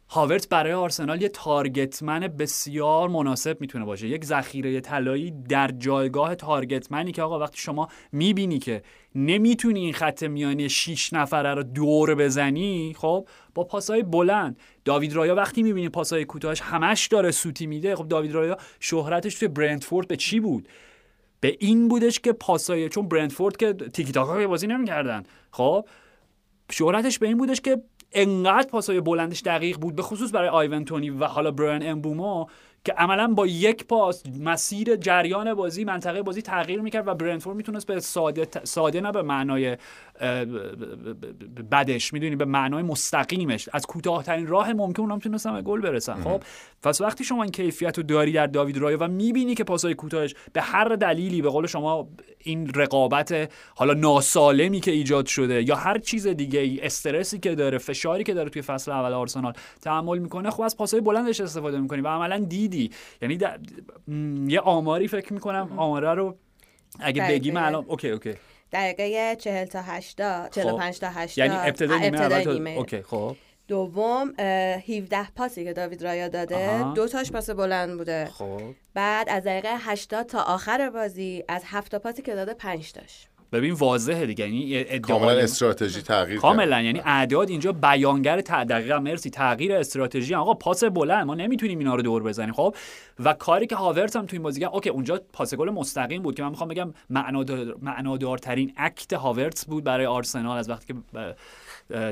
هاورت برای آرسنال یه target man بسیار مناسب می‌تونه باشه. یک ذخیره طلایی در جایگاه target man ی که آقا وقتی شما می‌بینی که نمی‌تونی این خط میانی 6 نفره رو دور بزنی خب با پاسای بلند. داوید رایا وقتی می‌بینی پاسای کوتاهش همش داره سوتی میده خب داوید رایا شهرتش توی برنتفورد به چی بود؟ به این بودش که پاسای چون برنتفورد که تیکی تاکا بازی نمی‌کردن خب شهرتش به این بودش که انقدر پاسای بلندش دقیق بود به خصوص برای آیونتونی و حالا بران امبومو که عملا با یک پاس مسیر جریان بازی منطقه بازی تغییر می‌کرد و برنتفورد می‌تونست به ساده ساده نه به معنای بدش می‌دونی؟ به معنای مستقیمش. از کوتاهترین راه ممکن اونها می‌تونستن به گل برسن. خب پس وقتی شما این کیفیت رو داری در داوید رایا و می‌بینی که پاسای کوتاهش به هر دلیلی به قول شما این رقابت حالا ناسالمی که ایجاد شده یا هر چیز دیگه ای استرسی که داره فشاری که داره توی فصل اول آرسنال تحمل می‌کنه خب از پاسای بلندش استفاده می‌کنی و عملا دیدی یعنی در- م، یه آماری فکر می‌کنم آماره رو اگه. بگیم الان okay okay. دقیقه 40 تا 80 45 تا 80 یعنی ابتدای نیمه اول. okay خب. دوم اه، 17 پاسی که داوید رایا داده. دو تاش پاس بلند بوده. خب. بعد از دقیقه 80 تا آخر بازی از هفت تا پاسی که داده 5 تاش. ببین واضحه دیگه. یعنی کاملا استراتژی تغییر. کاملا. یعنی اعداد اینجا بیانگر ت- دقیقا مرسی. تغییر استراتژی. آقا پاس بلند. ما نمی‌تونیم اینا رو دور بزنیم خب؟ و کاری که هاورت هم تو این بازی کرد okay اونجا پاس گل مستقیم بود که من می‌خوام بگم معنادار معنادارترین act هاورتس بود برای آرسنال از وقتی که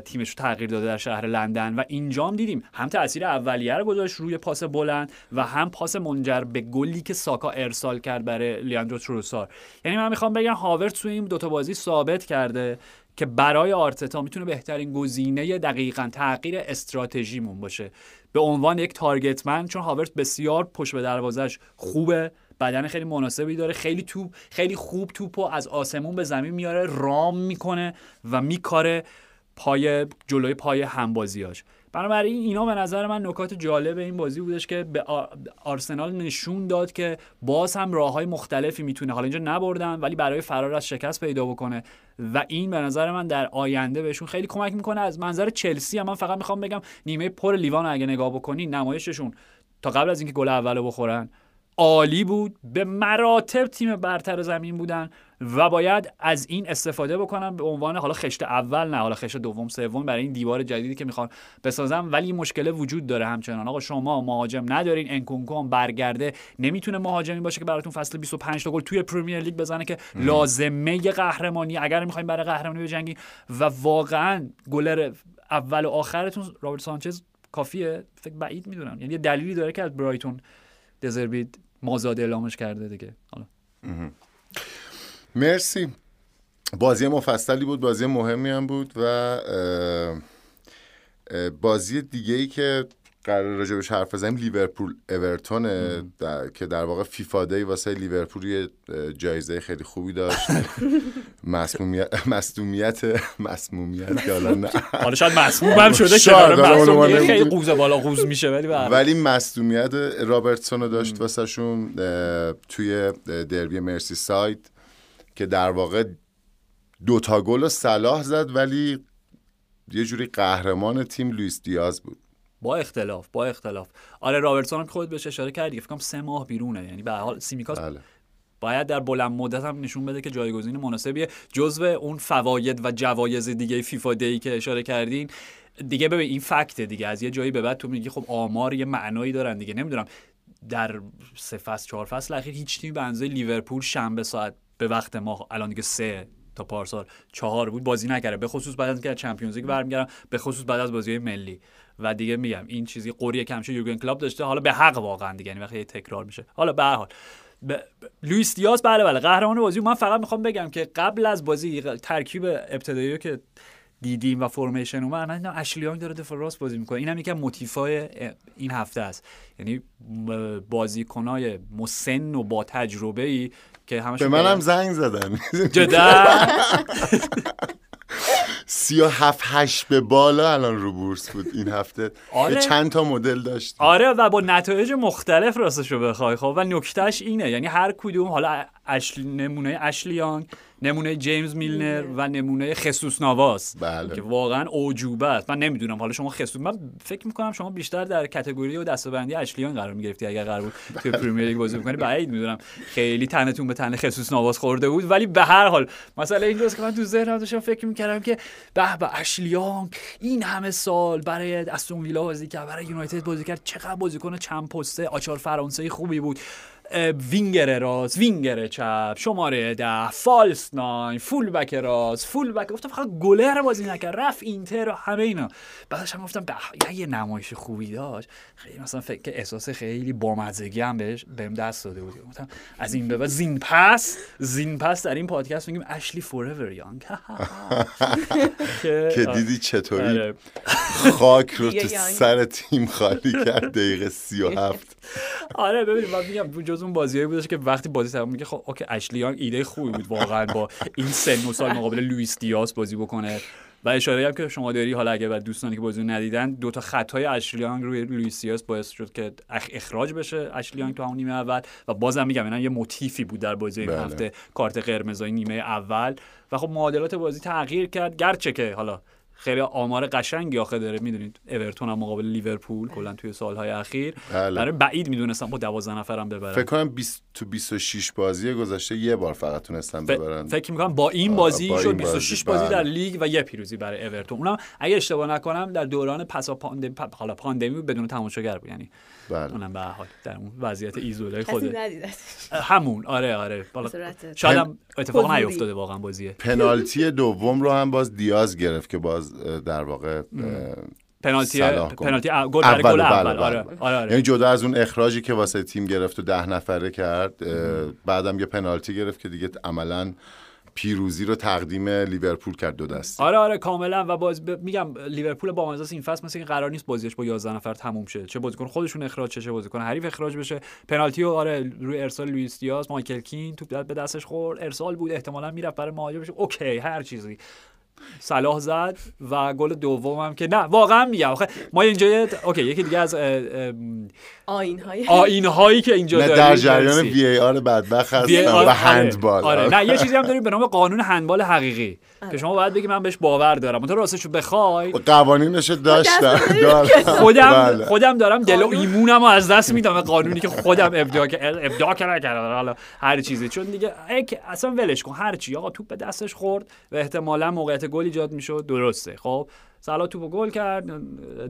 تیمش رو تغییر داده در شهر لندن و اینجا هم دیدیم هم تاثیر اولیه رو گذاشت روی پاس بلند و هم پاس منجر به گلی که ساکا ارسال کرد برای لیاندرو تروسار. یعنی من می‌خوام بگم هاورتس تو این دوتا بازی ثابت کرده که برای آرتتا می‌تونه بهترین گزینه دقیقا تغییر استراتژیمون باشه. به عنوان یک تارگتمن چون هاورت بسیار پشت به دروازش خوبه بدن خیلی مناسبی داره خیلی توپ خیلی خوب توپو از آسمون به زمین میاره رام می‌کنه و میکاره. پای جلوی پای همبازیاش بنابراین اینا به نظر من نکات جالب این بازی بودش که به آرسنال نشون داد که باز هم راه های مختلفی می‌تونه. حالا اینجا نبردن ولی برای فرار از شکست پیدا بکنه. و این به نظر من در آینده بهشون خیلی کمک می‌کنه. از منظر چلسی هم من فقط می‌خوام بگم نیمه پر لیوان اگه نگاه بکنی نمایششون تا قبل از اینکه گل اول رو بخورن عالی بود. به مراتب تیم برتر زمین بودن و باید از این استفاده بکنم به عنوان حالا خشت اول نه حالا خشت دوم سوم برای این دیوار جدیدی که می‌خوان بسازم ولی این مشکل وجود داره همچنان. آقا شما مهاجم ندارین. انکونکو هم برگرده. نمی‌تونه مهاجمی باشه که براتون فصل 25 تا گل توی پرمیر لیگ بزنه که لازمه قهرمانی. اگر می‌خواین برای قهرمانی بجنگین و واقعا گلر اول و آخرتون رابرت سانچز کافیه؟ فکر بعید می‌دونم. یعنی دلیلی داره که از برایتون دزربید مازاد اعلامش کرده دیگه. حالا. مرسی. بازی مفصلی بود بازی مهمی هم بود و بازی دیگه ای که قرار راجبش حرف بزنیم لیورپول اورتونه در- که در واقع فیفا دی واسه لیورپول یه جایزه خیلی خوبی داشت. مسمومیت مسمومیت مسمومیت که حالا نه. حالا شاید مسموم هم شده که حالا خیلی. قوز بالا قوز میشه ولی. ولی مصدومیت رابرتسون رو داشت واسه شون توی دربی مرسی ساید که در واقع دوتا گل رو صلاح زد ولی یه جوری قهرمان تیم لوئیس دیاز بود. با اختلاف با اختلاف. آره رابرتسون هم خودت بهش اشاره کردی فکر کنم سه ماه بیرونه. یعنی به حال سیمیکاس بله. باید در بلند مدت هم نشون بده که جایگزین مناسبیه. جزو اون فواید و جوایز دیگه فیفا دی که اشاره کردین. دیگه ببین این فکته دیگه. از یه جایی به بعد تو میگی خب آمار یه معنایی دارن دیگه. نمی‌دونم. در سه فصل چهار فصل اخیر هیچ تیمی به اندازه لیورپول شنبه ساعت به وقت ما الان دیگه سه تا پارسال چهار بود بازی نکرده. به خصوص بعد از اینکه چمپیونز لیگ برمیگردم به خصوص بعد از بازی ملی. و دیگه میگم این چیزی قوریه کمشه یورگن کلوپ داشته حالا به حق واقعا دیگه یعنی وقتی تکرار میشه. حالا به هر حال ب... ب... لوئیس دیاز بله بله قهرمان بازی. من فقط می‌خوام بگم که قبل از بازی ترکیب ابتدایی رو که دیدیم و فرمیشن اومد من دیدم اشلیانگ داره دفاع راست بازی می‌کنه. اینم یکم موتیفای این هفته است. یعنی بازیکنای مسن و با تجربه ای که همش به منم زنگ زدن. جدا. سی و هفت هشت به بالا الان رو بورس بود این هفته. آره. چند تا مدل داشت آره و با نتایج مختلف راستش رو بخوای. خب و نکتهش اینه. یعنی هر کدوم حالا اشل... نمونه اشلیانگ نمونه جیمز میلنر و نمونه خصوص نواس. بله. که واقعا اوجوبه است. من نمی‌دونم. حالا شما خصوص من فکر می‌کنم شما بیشتر در کتگوری و دستبندی اشلیان قرار می‌گرفتی اگر قرار بود توی پرمیر لیگ بازی بکنی. بعید می‌دونم. خیلی تنتون به تن خصوص نواس خورده بود. ولی به هر حال مثلا اینجاست که من تو ذهنم داشتم فکر می‌کردم که به به اشلیان این همه سال برای استون ویلا بازی کرد برای یونایتد بازی کرد. چقدر بازیکن چند پسته آچار فرانسوی خوبی بود. وینگر راست وینگر چپ شماره ده false nine full back راست full back گفتم فقط گلر بازی نکرد. رفت اینتر و همه اینا. بعدش هم گفتم به یه- نمایش خوبی داشت. خیلی مثلا فکر که احساس خیلی بامزگی هم بهش بهم دست داده بود. گفتم از این به بعد زین پس زین پس در این پادکست میگیم اشلی forever یانگ. که دیدی چطوری آره. خاک رو تو. سر تیم خالی کرد دقیقه سی و هفت. آره ببینید من میگم جز اون بازیایی بودش که وقتی بازی تموم میگه خب okay اشلی یانگ ایده خوبی بود واقعا با این سن و سال مقابل لوئیس دیاس بازی بکنه. و اشاره هم که شما داری حالا اگه بعد دوستانی که بازی ندیدن دو تا خطای اشلی یانگ روی لوئیس دیاس باعث شد که اخ- اخراج بشه اشلی یانگ تو همون نیمه اول. و بازم میگم اینا یه موتیفی بود در بازی این بله. هفته کارت قرمزای نیمه اول. و خب معادلات بازی تغییر کرد. گرچه که حالا خیلی آمار قشنگی آخه داره می‌دونید اورتون هم مقابل لیورپول کلا توی سالهای اخیر بله. برای بعید می‌دونستم با 12 نفرم ببرن فکر کنم 20 تو 26 بازی گذشته یه بار فقط تونستن ببرن ف... فکر می‌کنم با این بازی با شد این 26 بازی، بازی در بله. لیگ و یه پیروزی برای اورتون اونم اگه اشتباه نکنم در دوران پسا پاندمی حالا پاندمی بدون تماشاگر بود یعنی بله. اونم به حال در اون وضعیت ایزوله ندیده. همون آره آره. بالا شاید هم اتفاق حضوری. نیفتاده واقعا بازیه. پنالتی دوم رو هم باز دیاز گرفت که باز در واقع پنالتی. پنالتی گل برای گل بله، اول. بله. آره آره آره. یعنی جدا از اون اخراجی که واسه تیم گرفت و ده نفره کرد بعدم یه پنالتی گرفت که دیگه عملا پیروزی رو تقدیم لیورپول کرد دو دستی. آره آره کاملا. و باز ب... میگم لیورپول با مزاس این فصل مثل که قرار نیست بازیش با 11 نفر تموم شه. چه بازیکن خودشون اخراج شه چه بازیکن حریف اخراج بشه. پنالتی و آره روی ارسال لوئیس دیاز مایکل کین توپ به دستش خورد. ارسال بود احتمالا می‌رفت برای مهاجم بشه اوکی هر چیزی. صلاح زد و گل دومم که نه واقعا میگم آخه ما اینجا یه- اوکی یکی دیگه از آین های هایی که اینجا نه داریم در جریان. وی ای آر بدبخت هستم VAR و. هندبال آره نه یه چیزی هم داریم به نام قانون هندبال حقیقی که شما باید بگی من بهش باور دارم. تو راستش رو بخوای. قوانینش رو داشتم. خودم بله. خودم دارم دل و. ایمونم رو از دست میدم. به قانونی که خودم ابداع ابداع کردم حالا هر چیزی. چون دیگه اصلا ولش کن. هر چی. آقا توپ به دستش خورد و احتمالا موقعیت گل ایجاد می‌شد. درسته. خب صلاح توپو گل کرد.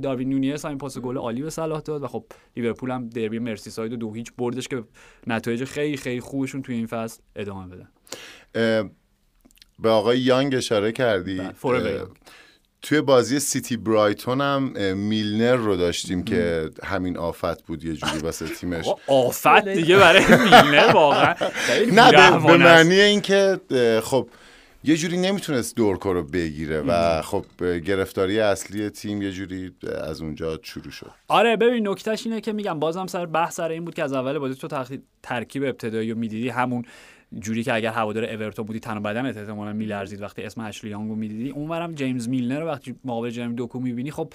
داروین نونیز همین پاس گل عالی به صلاح داد و خب لیورپول هم دربی مرسیساید رو دو هیچ بردش که نتایج خیلی خیلی خوبشون توی این فصل ادامه بدن. به آقای یانگ اشاره کردی؟ بله،. توی بازی سیتی برایتون هم میلنر رو داشتیم که همین آفت بود یه جوری واسه تیمش. آفت دیگه برای میلنر واقعا. خیلی نه به. معنی اینکه خب یه جوری نمی‌تونست دورکو رو بگیره و خب گرفتاری اصلی تیم یه جوری از اونجا شروع شد. آره ببین نکتهش اینه که میگم بازم سر بحث سر این بود که از اول بازی تو ترکیب ابتدایی رو می‌دیدی. همون جوری که اگر هوادار اورتون بودی تن و بدنت احتمالاً میلرزید وقتی اسم اشلی رو می‌دیدی. اونورم جیمز میلنر رو وقتی مقابل جرمی دوکو می‌بینی خب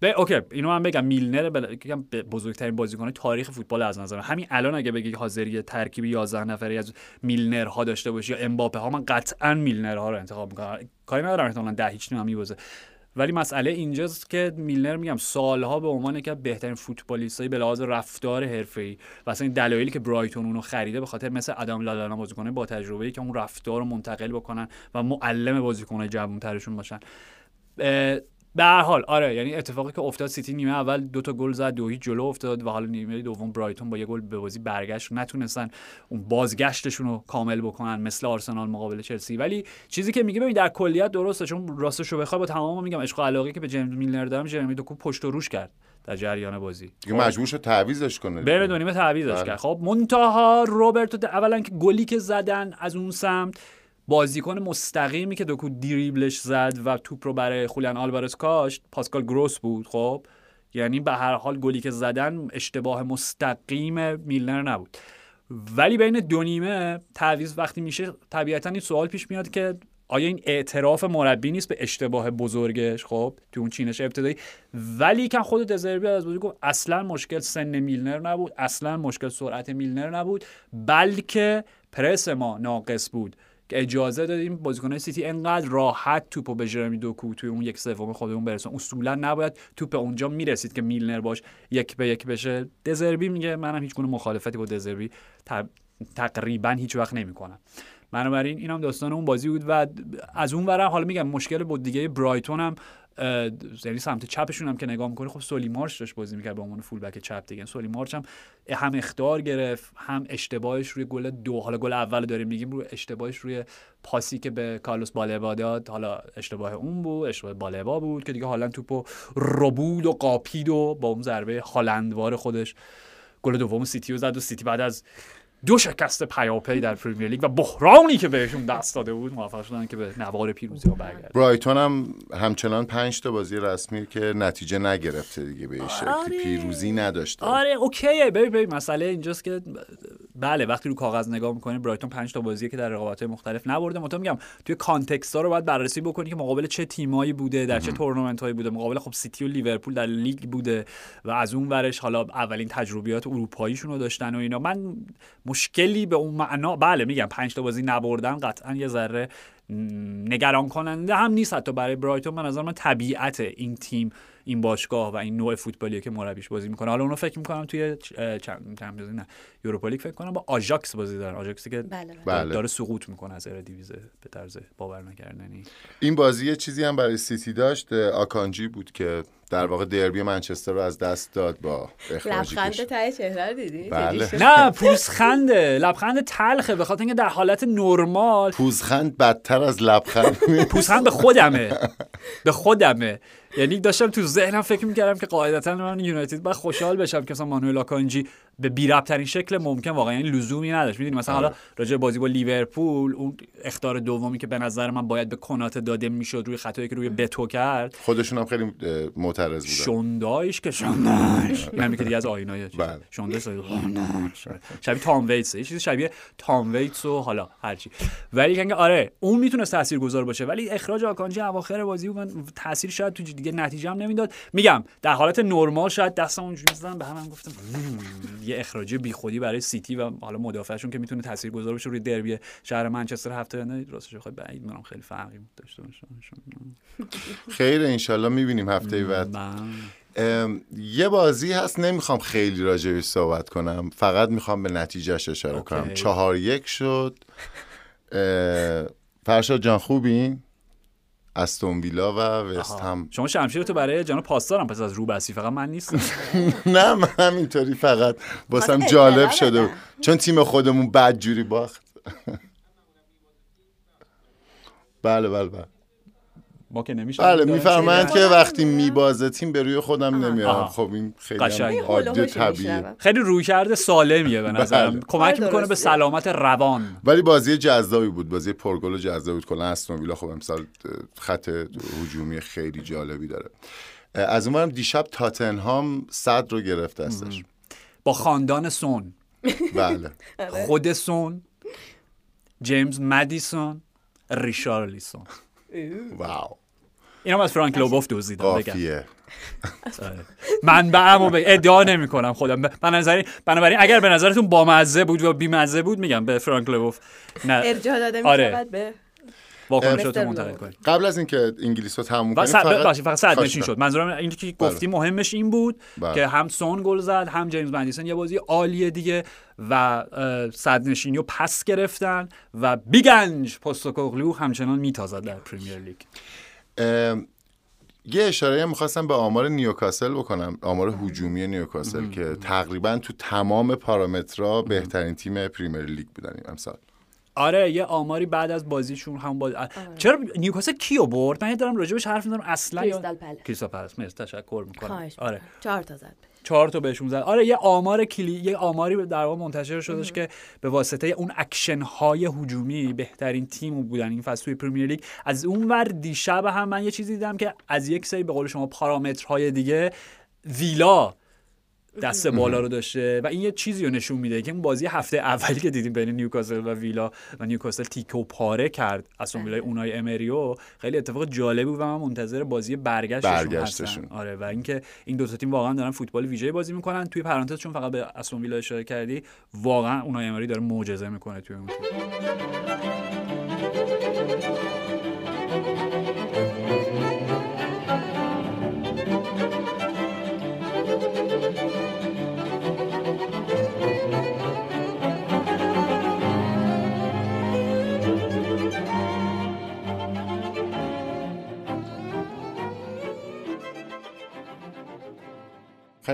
به اوکی اینو من بگم میلنر بل... بزرگترین بازیکن تاریخ فوتبال از نظر. همین الان اگه بگی حاضری ترکیب 11 نفری از میلنر ها داشته باشی یا امباپه ها من قطعا میلنر ها رو انتخاب می‌کنم. کاری ندارم احتمالاً ده هیچ هم ولی مسئله اینجاست که میلنر میگم سالها به عنوان که بهترین فوتبالیستای به لحاظ رفتار حرفه‌ای و اصلا این دلایلی که برایتون اونو خریده به خاطر مثل ادم لالانا بازیکن با تجربه‌ای که اون رفتار رو منتقل بکنن و معلم بازیکن‌های جوان‌ترشون باشن. به هر حال آره یعنی اتفاقی که افتاد سیتی نیمه اول دو تا گل زد دو جلو افتاد و حالا نیمه دوم برایتون با یه گل به بازی برگشت. نتونستن اون بازگشتشون رو کامل بکنن مثل آرسنال مقابل چلسی. ولی چیزی که میگه ببین در کلیت درسته چون راستش رو بخوای با تمام میگم عشق و علاقه که به جیمز میلنر دارم جرمی دوکو پشت و روش کرد در جریان بازی. دیگه مجبور شد تعویزش کنه بره دو نیمه تعویضش بله. کرد. خب منتها روبرتو اولا که گلی که زدن از اون سمت بازیکن مستقیمی که دوکو دریبلش زد و توپ رو برای خولیان آلوارز کاشت پاسکال گروس بود خب؟ یعنی به هر حال گلی که زدن اشتباه مستقیم میلنر نبود. ولی بین دو نیمه تعویض وقتی میشه طبیعتا این سوال پیش میاد که آیا این اعتراف مربی نیست به اشتباه بزرگش خب؟ تو اون چینش ابتدایی. ولی که خود دزربی از بازی گفت اصلا مشکل سن میلنر نبود اصلا مشکل سرعت میلنر نبود بلکه پرس ما ناقص بود. که اجازه دادیم بازیکنان سیتی انقدر راحت توپو به جرمی دوکو توی اون یک سوم خودمون برسون اصولا نباید توپ اونجا می‌رسید که میلنر باش یک به یک بشه. دزربی میگه منم هیچ گونه مخالفتی با دزربی تقریبا هیچ وقت نمی‌کنم. بنابراین این هم داستان اون بازی بود و از اون ورم حالا میگم مشکل بود دیگه برایتون هم یعنی سمت چپشون هم که نگاه می‌کنه خب سولی مارش داشت بازی می‌کرد به عنوان فول بک چپ دیگه. سولی مارش هم هم اخطار گرفت هم اشتباهش روی گل دو حالا گل اول داریم میگیم روی اشتباهش روی پاسی که به کارلوس بالبا داد. حالا اشتباه اون بود اشتباه بالبا بود که دیگه حالا توپو ربود و قاپید و با اون ضربه هالندوار خودش گل دوم سیتی رو زد و سیتی بعد از دو شکست پیاپی در پریمیر لیگ و بحرانی که بهشون دست داده بود موفق شدن که به نوار پیروزی ها برگردن. برایتون هم همچنان پنج تا بازی رسمی که نتیجه نگرفته دیگه به شکلی آره. پیروزی نداشته. آره اوکیه. ببین ببین مسئله اینجاست که بله وقتی رو کاغذ نگاه می‌کنی برایتون پنج تا بازیه که در رقابت مختلف نبرده. مطمئن میگم توی کانتکست ها رو باید بررسی بکنی که مقابل چه تیمایی بوده در چه تورنمنت هایی بوده. مقابل خب سیتی و لیورپول در لیگ بوده و از اون ورش حالا اولین تجربیات اروپاییشون رو داشتن و اینا. من مشکلی به اون معنا بله میگم پنج تا بازی نبردن قطعا یه ذره نگران کننده هم نیست. حتی برای برایتون من نظر من طبیعت این تیم این باشگاه و این نوع فوتبالی که مربیش بازی می‌کنه. حالا اونو فکر می‌کنم توی چ- چند چمپیونز نه یوروپا لیگ فکر کنم با آژاکس بازی دارن. آژاکسی که بله بله. بله. داره سقوط می‌کنه اردیویزه به طرز باور نکردنی این بازی یه چیزی هم برای سیتی داشت. آکانجی بود که در واقع دربی منچستر رو از دست داد با لبخند ته چهره رو دیدی؟ بله. نه پوزخنده. لبخند تلخه. به خاطر اینکه در حالت نرمال. پوزخند بدتر از لبخند. پوزخند به خودمه. به خودمه. یعنی داشتم تو ذهنم فکر می‌کردم که قاعدتا من یونایتد باید خوشحال بشم که مثلا مانوئل آکانجی به بی ترین شکل ممکن واقعا یعنی لزومی نداشت. می‌دونی؟ مثلا آره. حالا راجع به بازی با لیورپول اون اختار دومی که به نظر من باید به کنات داده می‌شد روی خطایی که روی بتو کرد. خودشون هم خیلی معترض بودن. شوندایش که شوندایش. یعنی که دیگه از آینای چیز. بله. شوندایش. شبیه تام ویتس. یه چیزی شبیه تام ویتس و حالا هرچی ولی که آره اون می‌تونه تاثیرگذار باشه ولی اخراج آکانجی اواخر بازی من تاثیر شاید تو دیگه نتیجه هم نمی‌داد. میگم در حالت نرمال شاید دستم اونجوری می‌زدم به هم گفتم. "مم، یه اخراجی بیخودی برای سیتی و حالا مدافعشون که می‌تونه تاثیرگذار باشه روی دربی شهر منچستر هفته. آینده راستش بخوای بعید می‌دونم خیلی فرقی داشته باشه. خیر انشالله می‌بینیم هفته بعد. یه بازی هست نمی‌خوام خیلی راجبش صحبت کنم. فقط می‌خوام به نتیجهش اشاره. کنم. چهار یک شد. فرشاد جان خوبین استون ویلا و وست هم. شما شمشیر تو برای جناب پاسدارم پس از رو بسی فقط من نیستم. نه من همینطوری فقط. واسم جالب شده. چون تیم خودمون بد جوری باخت. بله بله بله. ما که نمیشه بله میفرمایند که وقتی. میبازه تیم به روی خودم نمیارم. خب این خیلی عادی هلوهوشی طبیعیه. خیلی رویکرد سالمیه به نظرم. بله. کمک کار می‌کنه به. سلامت روان. ولی بازی جذابی بود. بازی پرگل و جذابی بود. کلا استون ویلا خب امسال خط هجومی خیلی جالبی داره. از اونورم دیشب تاتنهام صد رو گرفت دستش. با خاندان سون. بله. خود سون جیمز مدیسون ریشارلیسون. واو. اینم از فرانک لوبوف دزدیدم بگم آره. منبعمو بگم ادعا نمی کنم خودم ب- بنابراین بنابراین اگر به نظرتون بامزه بود و بیمزه بود میگم به فرانک لوبوف نه ارجاع داده آره. به واکنشاتونو مستر منتقل. کنید قبل از اینکه انگلیس رو تموم و کنیم فقط فقط صد نشین. شد منظورم اینی که گفتی مهمش این بود بله. که هم سون گل زد هم جیمز مدیسون یه بازی عالیه دیگه و صد نشینی رو پس گرفتن و بیگ انج پستوکوغلو همچنان میتازد در پریمیر لیگ یه اشاره می‌خواستم به آمار نیوکاسل بکنم. آمار هجومی نیوکاسل که تقریبا تو تمام پارامترها بهترین تیم پریمیر لیگ بودن این امسال. آره یه آماری بعد از بازیشون هم باز... چرا نیوکاسل کیو برد؟ من دارم راجبش حرف می‌زنم. اصلا کریستال پالاس. کریستال پالاس مرسی تشکر می‌کنم. آره. چهار تا زد. چهار تا بهشون زد آره یه آمار کلی یه آماری در واقع منتشر شدش که به واسطه اون اکشن های هجومی بهترین تیم بودن این فصل توی پریمیر لیگ. از اون ور دیشب هم من یه چیزی دیدم که از یک سری به قول شما پارامترهای دیگه ویلا دست بالا رو داشته و این یه چیزی رو نشون میده که اون بازی هفته اولی که دیدیم بین نیوکاسل و ویلا و نیوکاسل تیکه و پاره کرد از اون ویلای اونای امریو خیلی اتفاق جالبی بود و من منتظر بازی برگشتشون, برگشتشون. هستم. آره و اینکه این دو تا تیم واقعا دارن فوتبال ویژه بازی می‌کنن. توی پرانتز چون فقط به استون ویلا اشاره کردی واقعا اونای امری داره معجزه می‌کنه توی اون تیم.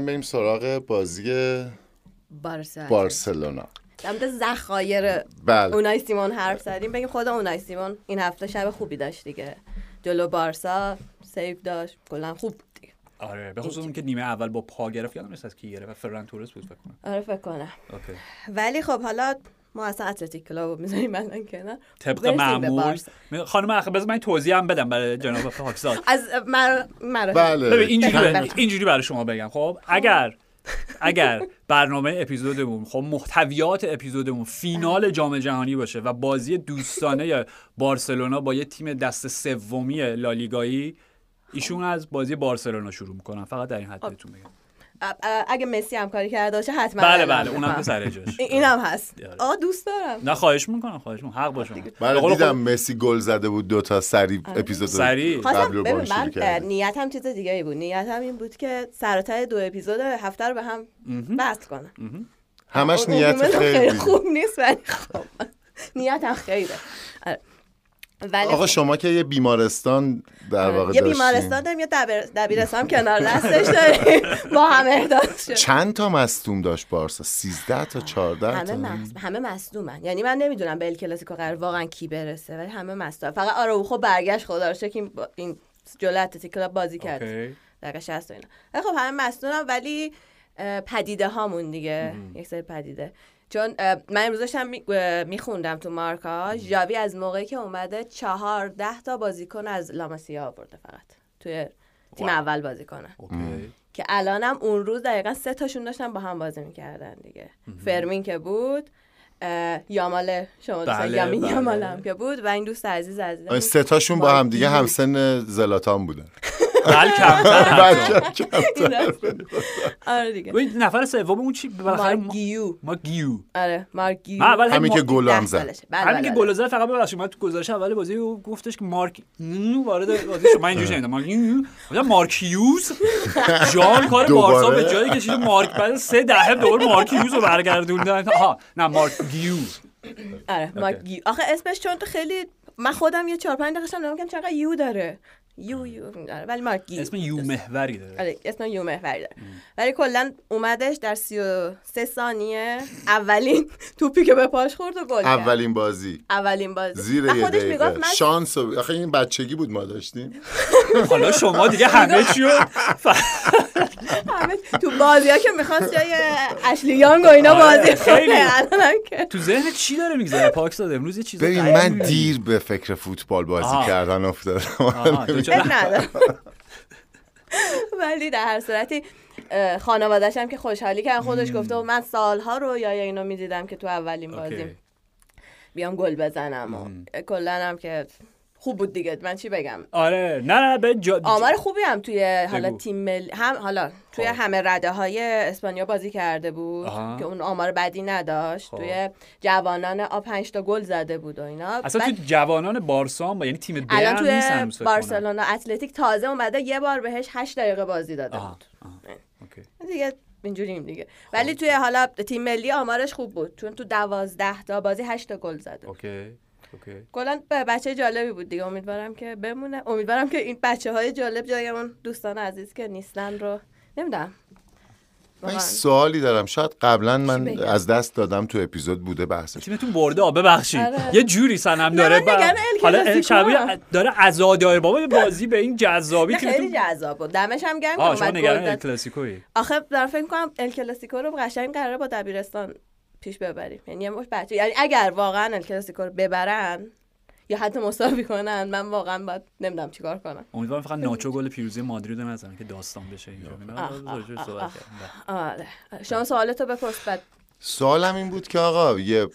خواهیم بریم سراغ بازی بارسا بارسلونا. در مورد ذخایر بله. اونای سیمون حرف زدیم. بگیم خود اونای سیمون این هفته شب خوبی داشت دیگه. جلو بارسا save داشت کلا خوب بود دیگه. آره به خصوص اون که نیمه اول با پا گرفت یادم نیست از کی گرفت فران تورس بود فکر کنم. آره فکر کنم. اوکی. ولی خب حالا ما اصلا اتلتیک کلاب رو می‌ذاریم الان کنار. طبق معمول. خانم اخ بذار من این توضیح هم بدم برای جناب پاکزاد. از مر... مراحل بله. ببین اینجوری بله. اینجوری برای شما بگم. خب اگر اگر برنامه اپیزودمون خب محتویات اپیزودمون فینال جام جهانی باشه و بازی دوستانه بارسلونا با یه تیم دست سومی لالیگایی ایشون از بازی بارسلونا شروع می‌کنن. فقط در این حد بهتون بگم. اگه مسی همکاری کرده باشه حتما بله بله اونم که می‌کنم. سر جاش. این- اینم هست. آره. آه دوست دارم. نه خواهش می‌کنم خواهش می‌کنم. حق با شما به بله دیدم مسی گل زده بود دو تا سری اپیزود سریع. خواستم قبل هم من. نیتم چیز دیگه ای بود. نیتم این بود که سرتای دو اپیزود هفته رو به هم وصل کنم همش نیت خیلی. خوب نیست ولی خب. نیتم خیره آره. ولی آقا خب، شما که یه بیمارستان در آره. واقع یه. بیمارستان داریم یه دبیر... دبیرستان کنار دستش داریم. با هم احداث شد. چند تا مصدوم داشت بارسا؟ 13 تا 14 همه تا؟ مص... همه مصدومن. یعنی من نمی‌دونم به ال کلاسیکو قرار واقعا کی برسه ولی همه مصدوم. فقط آراوخو برگشت خدا رو شکر که این, جلو اتلتیک کلاب بازی کرد. اوکی. دقیقه 60 و اینا. ولی خب همه مصدومن ولی پدیده هامون دیگه. یک سری پدیده. چون من امروز داشتم میخوندم تو مارکا ژاوی از موقعی که اومده چهارده تا بازیکن از لاماسیا آورده فقط. توی تیم واو. اول بازی کنن اوکی که الانم اون روز دقیقا سه تاشون داشتن با هم بازی می‌کردن دیگه. فرمین که بود یامال شما دوستان بله، یامین بله. یامال هم که بود و این دوست عزیز عزیزم آه، سه تاشون با هم دیگه همسن زلاتان بودن. بله کمتر. آره دیگه. ببین، نفر سوم اون چی؟ بالاخره گیو ما گیو آره مارک گیو اول همین ما- که گلم زد. بله، همین بله، که بله. گل زد فقط ببخشید من تو گزارش اول بازی او گفتش که مارک نو وارد بازی شد. من اینجوری شنیدم. مارک نو گفتم مارک هیوز جان کار؟ بارسا به جایی کشید. مارک بعد سه دهه دور مارک هیوز رو برگردوندن آها نه مارک گیو آره مارک گیو آخه اسمش چون تو خیلی من خودم یه چهار پنج دقیقه شم نمیگم چقدر یو داره. یو یو. آره ولی مارک گیو اسم یو محوری داره. آره اسم یو محوری داره. ولی کلا اومدش در 33 ثانیه اولین توپی که به پاش خورد و گل اولین بازی. اولین بازی. زیر یه دقیقه. من شانس و- آخه این بچگی بود ما داشتیم. حالا شما دیگه همه چی رو همه تو بازی ها که می‌خواست جای اشلی یانگ و اینا آره، بازی خیلی. کنه الانم که. تو ذهن چی داره میگذره؟ پاکستاد امروز یه چیز ببین من دیر به فکر فوتبال بازی. کردن افتادم. ولی در هر صورتی خانوادش هم که خوشحالی کردن خودش گفته و من سالها رو یا اینو می‌دیدم که تو اولین. بازی بیام گل بزنم و کلا هم که خوب بود دیگه. من چی بگم؟ آره. نه نه به جا... آمار خوبی هم توی حالا بگو. تیم ملی هم حالا توی خب. همه رده های اسپانیا بازی کرده بود آها. که اون آمار بدی نداشت. خب. توی جوانان آ پنج تا گل زده بود و اینا. اصلا بعد تو جوانان بارسا هم با یعنی تیم ب الان توی. بارسلونا اتلتیک تازه اومده یه بار بهش 8 دقیقه بازی داده آها، بود. آها، اوکی. دیگه اینجوریم دیگه. ولی توی حالا تیم ملی آمارش خوب بود. چون تو دوازده تا بازی 8 تا گل زده. اوکی. کلا به بچه جالبی بود دیگه امیدوارم که بمونه امیدوارم که این بچه های جالب جای اون دوستان عزیز که نیستن رو نمی‌دونم من. سوالی دارم شاید قبلا من؟ از دست دادم تو اپیزود بوده بحثش تیمتون برده ببخشید آره. یه جوری سنم داره حالا. داره عزادار بابا بازی به این جذابی نه، خیلی جذاب بود دمش هم گرم که آه شما اومد نگران گل ال داد. کلاسیکویی آخه دارم فکر کنم ال کلاسیکو رو قشنگ قراره با دبیرستان پیش ببریم. یعنی یه مش بچه یعنی اگر واقعا ال کلاسیکو رو ببرن یا حتی مساوی کنن من واقعا باید نمی‌دونم چیکار کنم. امیدوارم فقط ناچو گل پیروزی مادرید نزنه که داستان بشه اینجا. کردیم. آره. شما سوالتو بپرس بعد سوالم این بود که آقا یه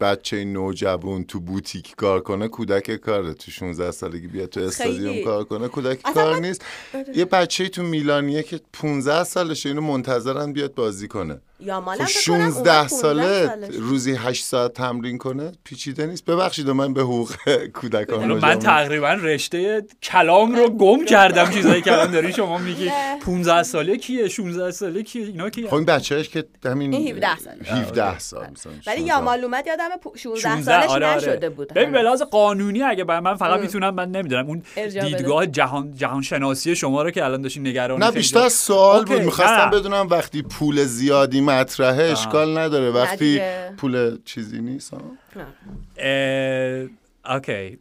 بچه نوجوان تو بوتیک کار کنه کودک کاره. تو 16 سالگی بیاد تو استادیوم. کار کنه کودک کار نیست. یه بچه تو میلانیه که 15 سالشه اینو منتظرن بیاد بازی کنه. یا مالم خب فکر کنم اومد 16 15 ساله سالش. روزی 8 ساعت تمرین کنه پیچیده نیست ببخشید من به حقوق کودکان من تقریبا رشته کلام رو گم کردم چیزایی که الان داری شما میگی نه. 15 ساله کیه 16 ساله کیه اینا کیه خب این بچهش که همین این 17 سال. 17 سال ولی 16. یامال اومد یادم پو- 16 16 سالش آره، آره. نشده بود ببین. لحاظ قانونی اگه من, من فقط می‌تونم من نمی‌دونم اون. دیدگاه جهان جهان شناسی شما رو که الان داشین نگران نه بیشتر سوال بود می‌خواستم. بدونم وقتی پول زیادی مطرحه اشکال نداره وقتی. پول چیزی نیست ها؟ اوکی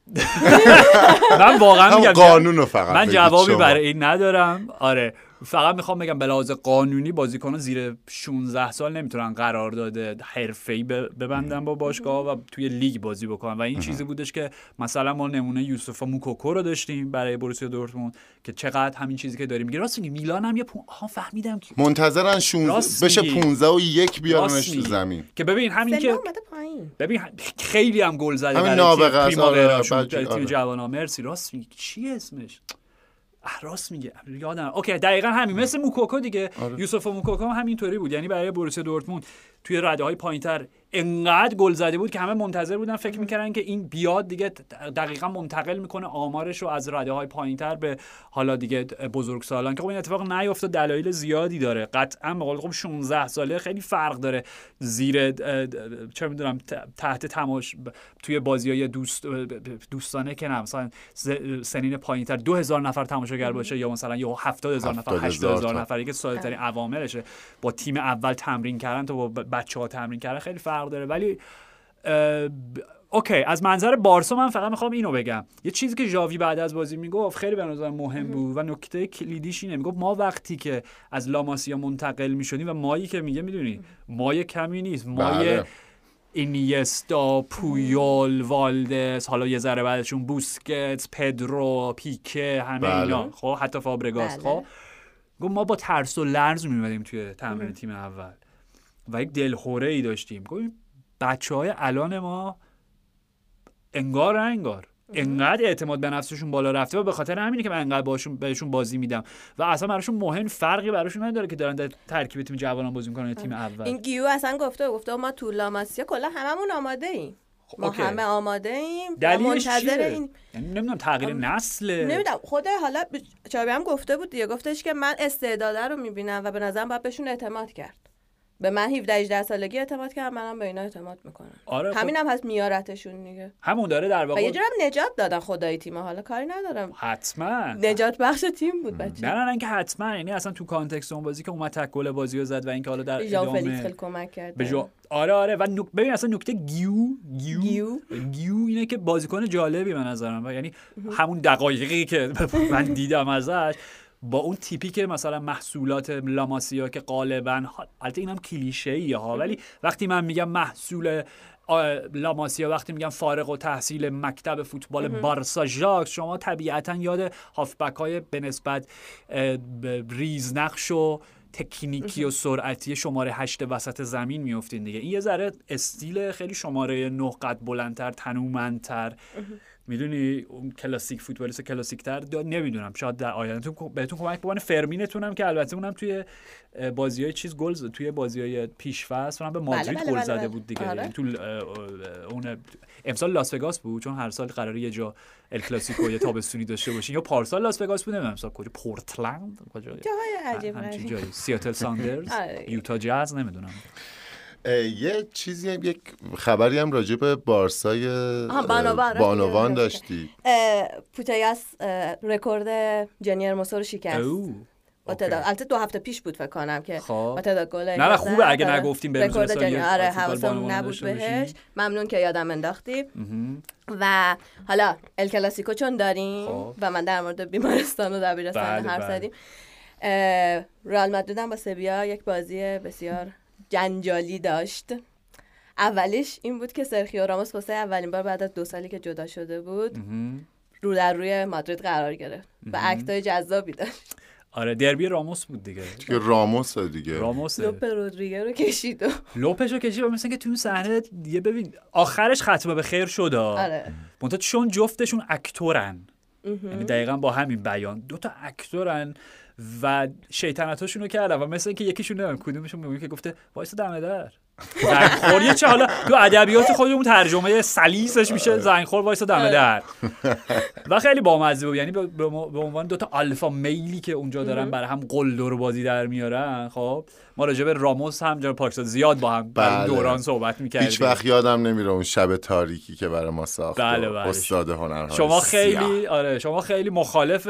من واقعا میگم قانون رو فقط من جوابی. برای این ندارم آره فقط می‌خوام بگم به لحاظ قانونی بازیکن زیر 16 سال نمی‌تونن قرارداد حرفه‌ای ب- ببندن با باشگاه و توی لیگ بازی بکنن. و این چیزی بودش که مثلا ما نمونه یوسف موکوکو رو داشتیم برای بروسیا دورتموند که چقدر همین چیزی که داریم. میگه راست میگی میلان هم یه پون... آها فهمیدم که منتظرن 16 سالش بشه میگی. 15 و یک بیارنش تو. زمین. که ببین همین که اومده پایین. ببین خیلی هم گل زده همین برای نابغه تیم آره، برای تیم آره. مرسی. راست میگی. چی اسمش؟ راست میگه یادم. اوکی دقیقا همین. مثل موکوکو دیگه. آره. یوسف موکوکو هم همینطوری بود. یعنی برای بروسیا دورتموند. توی رده های پایینتر انقدر گل زده بود که همه منتظر بودن فکر می‌کردن که این بیاد دیگه دقیقا منتقل می‌کنه آمارش رو از رده های پایینتر به حالا دیگه بزرگ سالان که خب این اتفاق نیفتاد دلایل زیادی داره. قطعا به قول خب 16 ساله خیلی فرق داره. زیر چه می‌دونم تحت تماش توی بازی های دوست دوستانه که نه مثلا سنین پایینتر 2000 نفر تماشاگر باشه یا مثلا یا 70000 نفر 70,000 80000 تا. نفری که ساده ترین عواملشه. با تیم اول تمرین کردن تا با بچه ها تمرین کردن خیلی فرق داره. ولی اوکی از منظر بارسا من فقط می‌خوام اینو بگم. یه چیزی که ژاوی بعد از بازی می‌گفت خیلی به نظر مهم بود و نکته کلیدیش اینه. می‌گفت ما وقتی که از لاماسیا منتقل می‌شدیم و مایی که میگه می‌دونی مای کمی نیست. مای بله. اینیستا پویول والدس حالا یه ذره بعدشون بوسکتس پدرو پیکه همه بله. اینا. خب حتی فابرگاس. بله. خب گفت ما با ترس و لرز میمدیم توی تمرین تیم اول. و یک دلخوره ای داشتیم. گفت بچه های الان ما انگار انگار. انقدر اعتماد به نفسشون بالا رفته و به خاطر همینه که من انقدر باشون بهشون بازی میدم. و اصلا براشون مهم فرقی براشون نداره که دارن در ترکیب تیم جوانان بازی می‌کنن تیم اول. این گیو اصلا گفته گفته ما تو لاماسیا کلا هممون آماده ایم. ما okay. همه آماده ایم و دلیلش منتظر چیه؟ این یعنی نمی‌دونم تغییر نسل. نمی‌دونم. خود حالا ژاوی هم گفته بود دیگه. گفتش که من استعداده رو می‌بینم و به نظرم باید بهشون اعتماد کرد. به من 17 18 سالگی اعتماد کردم منم به اینا اعتماد می‌کنم. آره خب. همینم هست میارتشون دیگه. همون داره در و یه واقع جورم نجات دادن خدای تیم حالا کاری ندارم. حتما. نجات بخش تیم بود بچه نه نه نه اینکه حتما یعنی اصلا تو context اون بازی که اومد تک گل بازی رو زد و اینکه حالا در ادامه خیلی کمک کرد به جا... آره آره و نک... ببین اصلا نکته گیو گیو گیو. گیو اینه که بازیکن جالبی به نظرم. یعنی همون دقایقی که من دیدم ازش با اون تیپی که مثلا محصولات لاماسیا که غالبا البته اینم کلیشه ایه ها ولی وقتی من میگم محصول لاماسیا وقتی میگم فارغ‌التحصیل مکتب فوتبال بارسا هستش شما طبیعتا یاد هافبک های به نسبت ریزنقش و تکنیکی و سرعتی شماره هشت وسط زمین میفتین دیگه. این یه ذره استیل خیلی شماره نه قد بلندتر تنومندتر. می‌دونی اون کلاسیک فوتبالیست کلاسیک تر نمی‌دونم. شاید در آینده بهتون کمک بکنه. فرمین توهم که البته اونم توی بازی های چیز گل زد. توی بازی های پیش‌فصل اونم به مادرید بله، گل بله، زده بله. بود دیگه. آره. یعنی تو اون امسال لاس وگاس بود. چون هر سال قراره یه جا ال کلاسیکو یه تابستونی داشته باشین یا پارسال لاس وگاس بود نمی‌دونم امسال کجا. پورتلند؟ کجا. جایی. سیاتل ساندرز آره. یوتا جاز نمی‌دونم. یه چیزی هم یک خبری هم راجع به بارسای بانوان،. داشتی پوتیاس رکورد جنی ارموسو رو شکست او با. تعداد البته دو هفته پیش بود فکر کنم که خب. با تعداد گل نه، خوبه اگه. نگفتیم به روز رکورد رسانی جنی آره بانوان نبود بهش. ممنون که یادم انداختی. و حالا ال کلاسیکو چون داریم خب. و من در مورد بیمارستان و دبیرستان بله، حرف بله. زدیم رئال مادرید با سویا یک بازی بسیار جنجالی داشت. اولیش این بود که سرخیو راموس واسه اولین بار بعد از دو سالی که جدا شده بود. رو در روی مادرید قرار گرفت و اکتای جذابی داشت. آره دربی راموس بود دیگه. که راموس دیگه. راموس. لوپ رودریگه رو کشید و لوپشو کشید و مثل که تو اون صحنه دیگه ببین آخرش ختمه به خیر شد آره. منتها چون جفتشون اکتورن. یعنی دقیقا با همین بیان. دو تا اکتورن. و شیطنتاشون رو کردن و مثل اینکه یکیشون نمیم کدومشون میگه که گفته وایسا دم در زنگ بخور یه چه حالا تو ادبیات خودمون ترجمه سلیسش میشه زنگ بخور وایسا دم در و خیلی بامزه بود. یعنی به عنوان دو تا alpha male ی که اونجا دارن برای هم قلدر بازی در میارن خب. ما راجع به راموس هم جناب پاکستان زیاد با هم بله. دوران صحبت می‌کردیم. هیچ وقت یادم نمیره اون شب تاریکی که برای ما ساخت بله، بله. استاد هنرهای شما سیاه. خیلی آره شما خیلی مخالف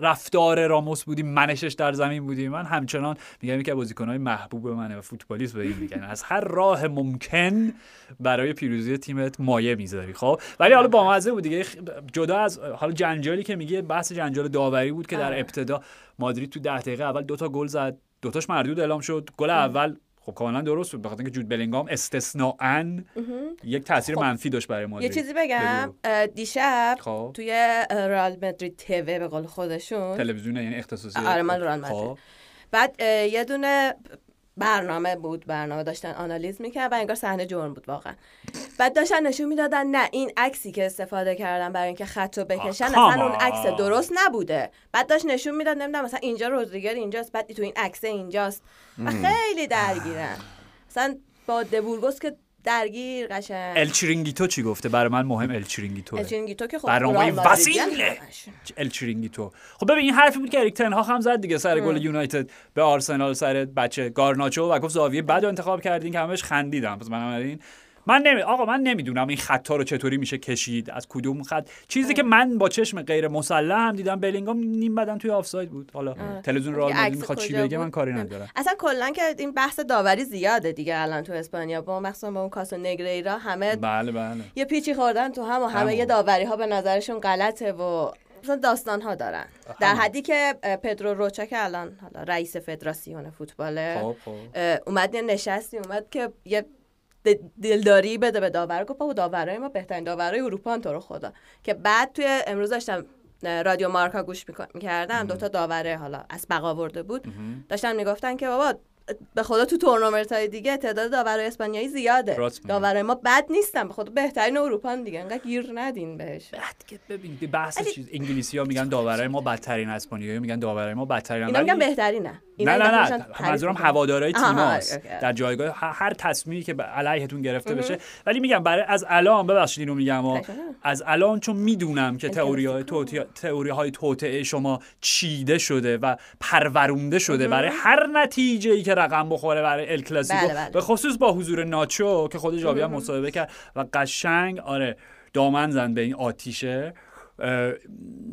رفتار راموس بودی منشش در زمین بودی. من همچنان میگم که بازیکنهای محبوب منه و فوتبالیست به این میگن. از هر راه ممکن برای پیروزی تیمت مایه می‌ذاری خب؟ ولی حالا بامزه بود دیگه. جدا از حالا جنجالی که میگه بحث جنجال داوری بود که در آره. ابتدا مادرید تو ده دقیقه اول دوتا گل زد. دوتاش مردود اعلام شد. گل اول خب کاملا درست بود بخاطر اینکه جود بلینگام استثناء یک تاثیر خب. منفی داشت برای یه مادرید چیزی بگم دیشب خب توی رئال مادرید تیوی به قول خودشون تلویزیون یعنی اختصاصی آره، مال رئال خب. مادرید. بعد اه، یه دونه برنامه بود برنامه داشتن آنالیز می‌کرد و انگار صحنه جرم بود واقعا. بعد داشتن نشون می‌دادن نه این عکسی که استفاده کردن برای اینکه خط رو بکشن اصلا اون عکس. درست نبوده. بعد داشت نشون می‌داد نمی‌دونم مثلا اینجا رودریگر اینجاست بعد تو این عکس اینجاست. و خیلی درگیرن. مثلا با دبورگوس که درگیر قشنگ. ال چرینگیتو چی گفته؟ برای من مهم ال چرینگیتو ال چرینگیتو که خب برنامه وسیله. همش. ال چرینگیتو خب ببین این حرفی بود که اریک تن هاخ هم زد دیگه سر گل یونایتد به آرسنال سر بچه گارناچو و گفت زاویه رو انتخاب کردین که همش خندیدم پس بنابراین من نمی... آقا من نمی‌دونم این خطا رو چطوری میشه کشید از کدوم خط؟ چیزی که من با چشم غیر مسلح هم دیدم بلینگام نیم بدن توی آفساید بود. حالا تلویزیون رئال مادرید می‌خواد چی بگه من؟ کاری ندارم. اصلا کلا که این بحث داوری زیاده دیگه الان تو اسپانیا. با مخصوصا با اون کاسو نگریرا همه بله بله. یه پیچی خوردن تو هم و همه همون. یه داوری ها به نظرشون غلطه و مثلا داستان ها دارن در حدی که پدرو روچا که الان حالا رئیس فدراسیون فوتباله خب. اه، اومد یه نشستی اومد که یه دلداری بده به داور گفت بابا داورای ما بهترین داورای اروپا ان تو رو خدا. که بعد توی امروز داشتم رادیو مارکا گوش می‌کردم دوتا داوره حالا از بقا آورده بود. داشتن می‌گفتن که بابا به خدا تو تورنمنت های دیگه تعداد داورای اسپانیایی زیاده. داورای ما بد نیستن به خدا بهترین اروپا دیگه. انقدر گیر ندین بهش. بعد که ببین بحث چیز انگلیسی ها میگن داورای ما بدترین اسپانیایی میگن داورای ما بدترین اینا میگن بهترینه نه نه نه منظورم هوادارهای تیماست آره،. در جایگاه هر تصمیمی که علیهتون گرفته بشه. ولی میگم برای از الان ببخشید اینو میگم. از الان چون می‌دونم که تئوری های تئوری های توطئه شما چیده شده و پرورونده شده برای هر نتیجه ای که رقم بخوره برای ال کلاسیکو. بله، بله. به خصوص با حضور ناچو که خود جاوی هم مصاحبه کرد. و قشنگ آره دامن زن به این آتیشه.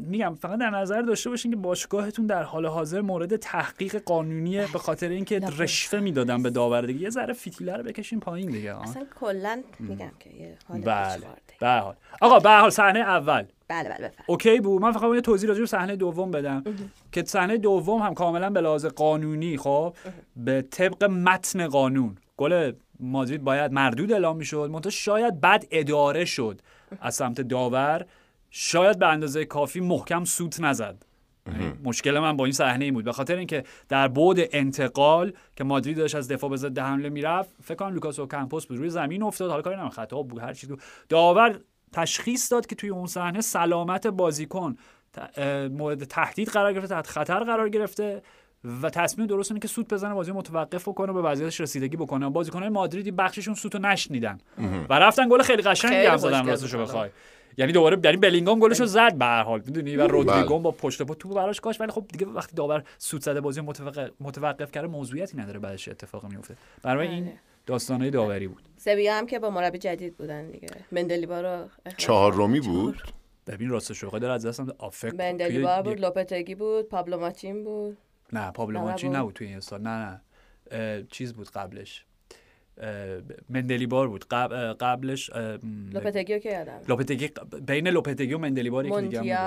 میگم فقط در نظر داشته باشین که باشگاهتون در حال حاضر مورد تحقیق قانونیه به خاطر اینکه رشوه می‌دادن به داور دیگه یه ذره فیتیله رو بکشین پایین دیگه. اصلا کلا میگم که یه حال بله. به حال. آقا به هر حال صحنه اول. بله بله بفرمایید. اوکی بود؟ من فقط یه توضیح راجع به صحنه دوم بدم. که صحنه دوم هم کاملا به لحاظ قانونی خب به طبق متن قانون گل مادرید باید مردود اعلام می‌شد. منتها شاید بد اداره شد از سمت داور. شاید به اندازه کافی محکم سوت نزد. یعنی مشکل من با این صحنه این بود. به خاطر اینکه در بعد انتقال که مادرید داشت از دفاع به ضد حمله می‌رفت فکر کنم لوکاس اوکامپوس بود. روی زمین افتاد. حالا کاری ندارم خطا بود. هر چیز بود داور تشخیص داد که توی اون صحنه سلامت بازیکن مورد تهدید قرار گرفته تحت خطر قرار گرفته و تصمیم درست اینه که سوت بزنه بازی متوقف بکنه و به وضعیتش رسیدگی بکنه. بازیکنان مادریدی بخششون سوتو نشنیدن و رفتن گل خیلی قشنگی هم زدن بود. بخوای. یعنی دوباره در این بلینگام گلشو زد. به هر حال می‌دونی و رودریگو بله. با پشت پا توپ براش کاش ولی خب دیگه وقتی داور سوت زده بازی رو متوقف, متوقف کرده موضوعیتی نداره بعدش اتفاق میفته برای این بله. داستانهای داوری بود. سویا هم که با مربی جدید بودن دیگه. چهار. رومی بود؟ ببین راستش رو داره از دستم آفک مندلیبا بود لوپتگی بود پابلو ماچین بود. نه پابلو ماچین نبود. توی این سال. نه نه. چیز بود قبلش. مندلیبار بود قبل قبلش لوپتگی که یادم لوپتگی بین لوپتگی و مندلیبار یکی دیگه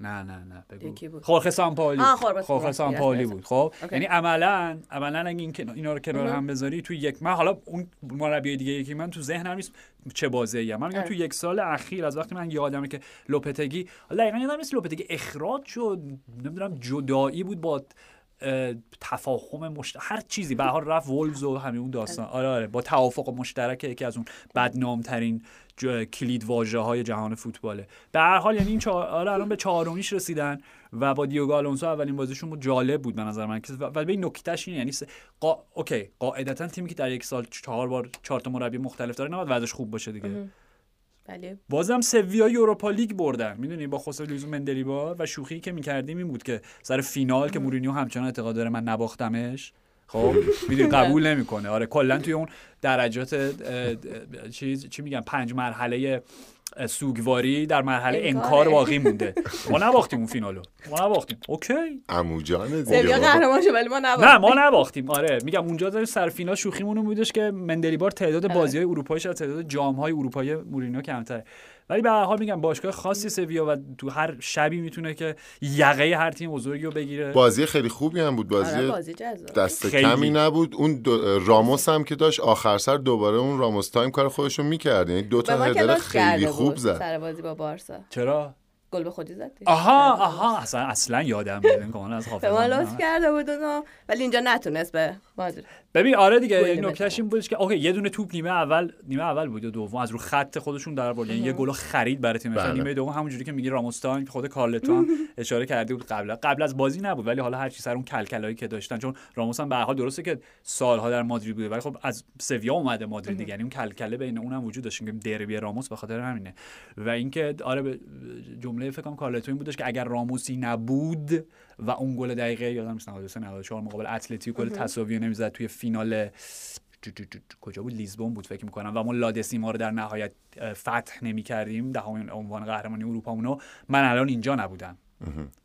نه نه نه بگو. خورخه سامپالی خورخه سامپالی. بود. خب. یعنی عملا عملا اگه این اینا رو کنار هم بذاری توی یک من حالا اون مربی دیگه یکی من تو ذهنم نیست چه بازی من میگم. تو یک سال اخیر از وقتی من یادمه که لوپتگی حالا دقیقا یادم نیست لوپتگی اخراج شد نمی‌دونم جدایی بود با تفاهم مشت... هر چیزی. به حال رفت وولز و همین اون داستان. آره آره. با توافق مشترک یکی از اون بدنام ترین ج... کلید واژه های جهان فوتباله. به هر حال یعنی این چهار... آره الان به چهارمیش رسیدن و با دیوگو آلونسو اولین بازیشون بود جالب بود به نظر من. که- ولی به این نکتهش اینه یعنی س... قا... okay قاعدتا تیمی که در یک سال چهار بار چهار تا مربی مختلف داره نباید وضعش خوب باشه دیگه. ولی بازم سویا یوروپا لیگ بردن. می‌دونی با خوسه لوییس مندلیبار و شوخی که می‌کردیم این بود که سر فینال که مورینیو همچنان اعتقاد داره من نباختمش. خب؟ می‌دونی قبول نمی‌کنه. آره کلا توی اون درجات چیز چی میگم پنج مرحله سوگواری در مرحله. انکار باقی مونده. ما نباختیم اون فینالو. ما نباختیم. okay. عموجان دیگه سویا بابا. قهرمان شد ولی ما نه نباختیم ما نباختیم. آره. میگم اونجا در سر فینال شوخیمون بودش که مندلیبار تعداد بازی های اروپاییش از تعداد جام های اروپایی مورینیو کمتره. ولی به هر حال میگم باشگاه خاصی سویا و تو هر شبی می‌تونه که یقه هر تیم بزرگی رو بگیره. بازی خیلی خوبی هم بود بازی آره بازی دست خیلی. کمی نبود. اون راموس هم که داشت آخر سر دوباره اون راموس time کار خودش رو می‌کرد. یعنی دو به تا هدر خیلی خوب زد. سر بازی با بارسا. چرا؟ گل به خودی زد. آها آها اصلا اصلا یادم میاد کاملا از به حافظم. ما. لطف کرده بود اونو. ولی اینجا نتونست به مادرید. ببین آره دیگه. نکتهش این بودش که okay یه دونه توپ نیمه اول نیمه اول بود یا دوم از رو خط خودشون در آورد. یعنی یه گل خرید برای تیم بله. نیمه دوم همونجوری که میگی راموس time که خود کارلتو هم اشاره کرده بود قبل قبل از بازی نبود ولی حالا هر چی سر اون کل‌کلایی که داشتن چون راموس هم به هر حال درسته که سالها در مادرید بوده ولی خب از سویا اومده مادرید دیگه. یعنی اون کل‌کله بین اونم وجود داشت. که دربی راموس به خاطر همینه. و اینکه آره به جمله فکر کنم کارلتو این بودش که اگر راموسی نبود و اون گل دقیقه یادم نیست 93 94 مقابل اتلتیکو گل تساوی نمی‌زد توی فینال کجا بود؟ لیزبون بود فکر می‌کنم. و ما لادسیما رو در نهایت فتح نمی کردیم دهمین عنوان قهرمانی اروپامونو من الان اینجا نبودم.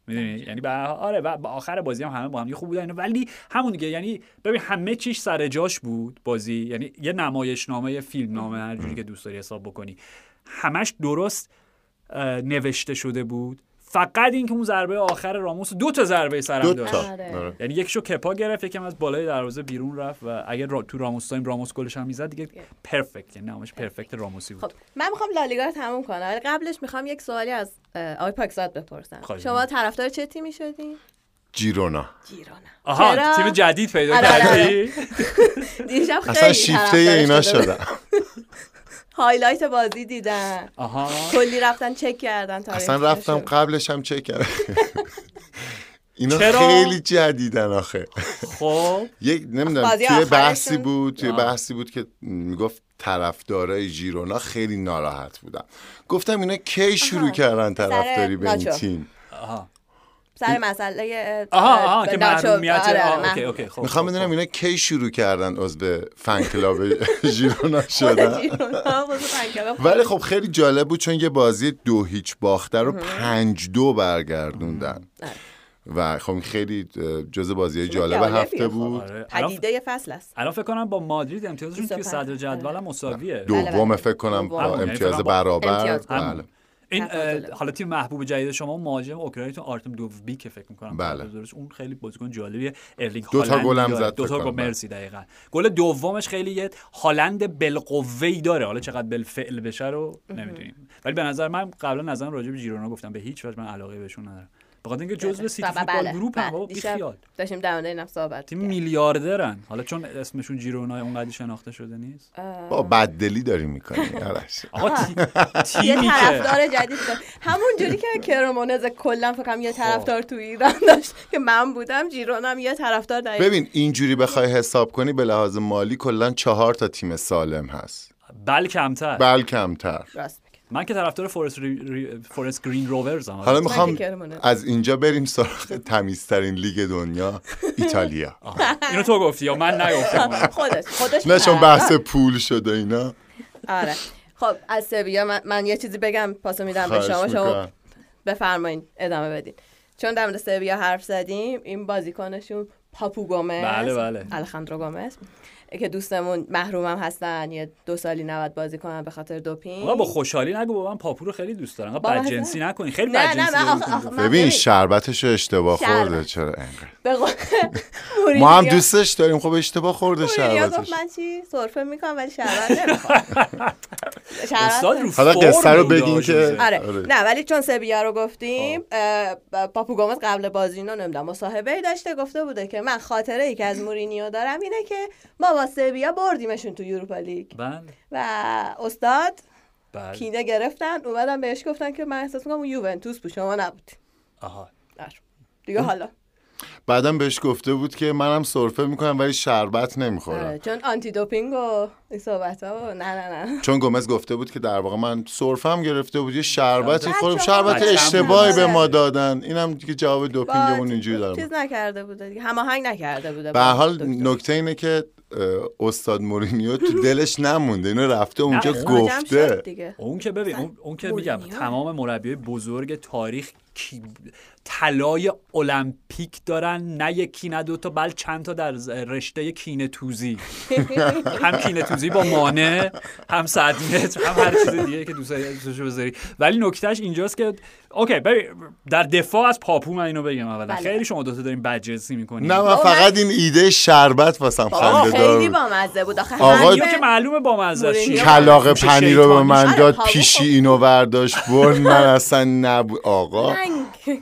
می‌دونی؟ یعنی به آره و به آخر بازی هم همه با هم خوب بودن. ولی همون دیگه یعنی ببین همه چیش سر جاش بود بازی. یعنی یه نمایشنامه یه فیلم نامه هر جوری که دوست داری حساب بکنی. همش درست نوشته شده بود. فقط اینکه اون ضربه آخر راموس دو تا ضربه سرم دو داشت. آره. آره. یعنی یکیشو کپا گرفت یکم از بالای دروازه بیرون رفت و اگر را تو راموس تایم راموس گلش هم می‌زد دیگه پرفکت یعنی نامش پرفکت راموسی بود. خب من می‌خوام لالیگا رو تموم کنم. ولی قبلش می‌خوام یک سوالی از آقای پاکزاد بپرسم. خواهش شما طرفدار چه تیمی شدین جیرونا. گیرونا آها؟ تیم جدید پیدا آره، کردی؟ دیشب خیلی اصلا شیفته اینا. شدم. highlight بازی دیدن آها. کلی رفتن چک کردن اصلا تاریخچه‌شو. رفتم قبلش هم چک کردم. اینا چرا؟ خیلی جدیدن آخه. خب. یک نمی‌دونم توی بحثی بود توی آه. بحثی بود که می‌گفت طرفدارای ژیرونا خیلی ناراحت بودن. گفتم اینا کی شروع کردن طرفداری به این. تیم؟ آها. سر مسئله آها اه، آها که محرومیت آره،. okay okay خب می‌خوام خب، بدونم خب. اینا کی شروع کردن عضو fan club ژیرونا شدن. ولی خب خیلی جالب بود چون یه بازی دو هیچ باخته رو پنج دو برگردوندن و خب این خیلی اه، جز بازی جالب هفته خب. بود آره. پدیده فصل است الان فکر کنم با مادرید امتیازشون توی 25. صدر جدول مساویه بله، دوم بله. فکر کنم دوم. امتیاز یعنی برابر امتیاز. بله همون. این حالا تیم محبوب جدید شما مهاجم اوکراینتون آرتم دووبیک که فکر می‌کنم بله. درست اون خیلی بازیکن جالبیه. ارلینگ دو تا هالند گل هم داره. زد دو تا گل. مرسی دقیقاً. گل دومش خیلی یه هالند بالقوه‌ای داره. حالا چقدر بالفعل بشه رو نمی‌دونیم. ولی به نظر من قبلا نظرم راجع به ژیرونا گفتم. به هیچ وجه من علاقه بهشون ندارم. بخاطر اینکه جزء سیتی بله، فوتبال بله، گروپ هم بله. بابا بیخیال. داشتیم در مورد اینم صحبت تیم. میلیاردرن. حالا چون اسمشون ژیرونا اونقدر شناخته شده نیست. با بددلی داری می‌کنی آرش. آقا تی- یه تیمی که طرفدار جدید همون جوری که کرمونز کلا فکر کنم یه طرفدار تو ایران داشت که من بودم جیرونم یه طرفدار در ببین اینجوری بخوای حساب کنی به لحاظ مالی کلا چهار تا تیم سالم هست. بل کمتر. بل کمتر. راست. من که طرفدار فورست, ری... ری... فورست گرین روورز هم. حالا می‌خوام. از اینجا بریم سراغ تمیزترین لیگ دنیا ایتالیا. اینو تو گفتی یا من نگفتم؟ خودش خودش نه چون. بحث پول شده اینا. آره. خب از سویا من, من یه چیزی بگم پاسو میدم به شما. شما. بفرمایید ادامه بدین. چون در مورد سویا حرف زدیم این بازیکنشون پاپو گومز بله، بله. الخاندرو گومز. که دوستمون محرومم هستن یه دو سالی نباید بازی کنن به خاطر دوپینگ. با خوشحالی نگو با من پاپو رو خیلی دوست دارم. وضع- جنسی نکنی خیلی نه، نه، من ببین. شربتش رو اشتباه شربت. خورده چرا قول ما هم دوستش داریم. خب اشتباه خورده شربتش گفت من چی سرفه می‌کنم ولی شربت نمی‌خوام حالا قصه رو بگین که-. آره. آره. نه ولی چون سویا رو گفتیم اه، ب- پاپو گومز قبل بازی اینو نمی‌دونم مصاحبه داشته گفته بوده که من خاطره ای که از مورینیو دارم اینه که ما با سویا بردیمشون تو یوروپا لیگ. بله. و استاد بله. کینه گرفتن اومدن بهش گفتن که من احساس می‌کنم اون یوونتوس بود شما نبودی آها. آره. دیگه حالا. بعدم بهش گفته بود که منم سرفه می‌کنم ولی شربت آره، نمی‌خورم چون آنتی دوپینگ و این صحبت ها و نه نه نه. چون گومز گفته بود که در واقع من سرفم گرفته بود یه شربتی خورم. شربت هم اشتباهی به. ما دادن. اینم دیگه جواب دوپینگمون اینجوری دارم چیز نکرده بوده دیگه. هماهنگ نکرده بوده به حال. نکته اینه که استاد مورینیو تو دلش نمونده. اینو رفته اونجا گفته. اون که ببین اون, اون که میگم. تمام مربیای بزرگ تاریخ طلای المپیک دارن نه یکی نه دوتا بل چند تا در رشته کینه توزی هم کینه توزی با مانع هم صد متر هم هر چیز دیگه که دوست داری دوستشو بذاری ولی نکتهش اینجاست که okay در دفاع از پاپو من اینو بگم اولا بله. خیلی شما دوتا دارین بدجنسی می‌کنین نه من فقط این ایده شربت واسم خنده دار خیلی. بامزه بود آخه آقا- اینو که معلومه با مزه است. مورینیو. چیه؟ کلاغ گوشه پنیر رو به من آره، داد پیشی خب. اینو برداشت برد من اصلا نبود آقا رنگ.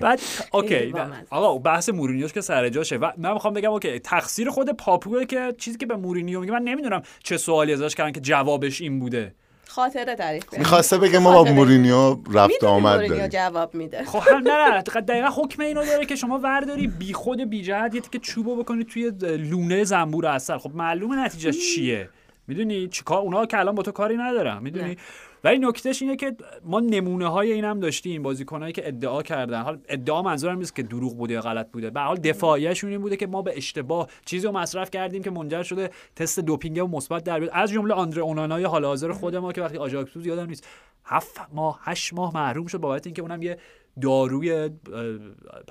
بعد okay. آقا بحث مورینیوش که سر جاشه. و من می‌خوام بگم okay تقصیر خود پاپوه که چیزی که به مورینیو میگه من نمی‌دونم چه سوالی ازش کردن که جوابش این بوده. خاطره تعریف کرد. می‌خواسته بگه ما با. مورینیو رفت آمد مورینیو داریم. جواب میده. خب هم نه نه دقیقا حکم اینو داره که شما ورداری بی خود بی جهت یه تیکه چوبو بکنی توی لونه زنبور عسل. خب معلومه نتیجه چیه؟ می‌دونی چیکار؟ اونا که الان با تو کاری ندارم می‌دونی؟ ولی نکتهش اینه که ما نمونه های این هم داشتیم بازیکنایی که ادعا کردن. حال ادعا منظورم نیست که دروغ بوده یا غلط بوده. به حال دفاعیشون این بوده که ما به اشتباه چیزی رو مصرف کردیم که منجر شده تست دوپینگ و مثبت در بیاد. از جمله آندره اونانای حال حاضر خود ما که وقتی آژاکس یادم نیست هفت ماه هشت ماه محروم شد بابت اینکه اونم یه داروی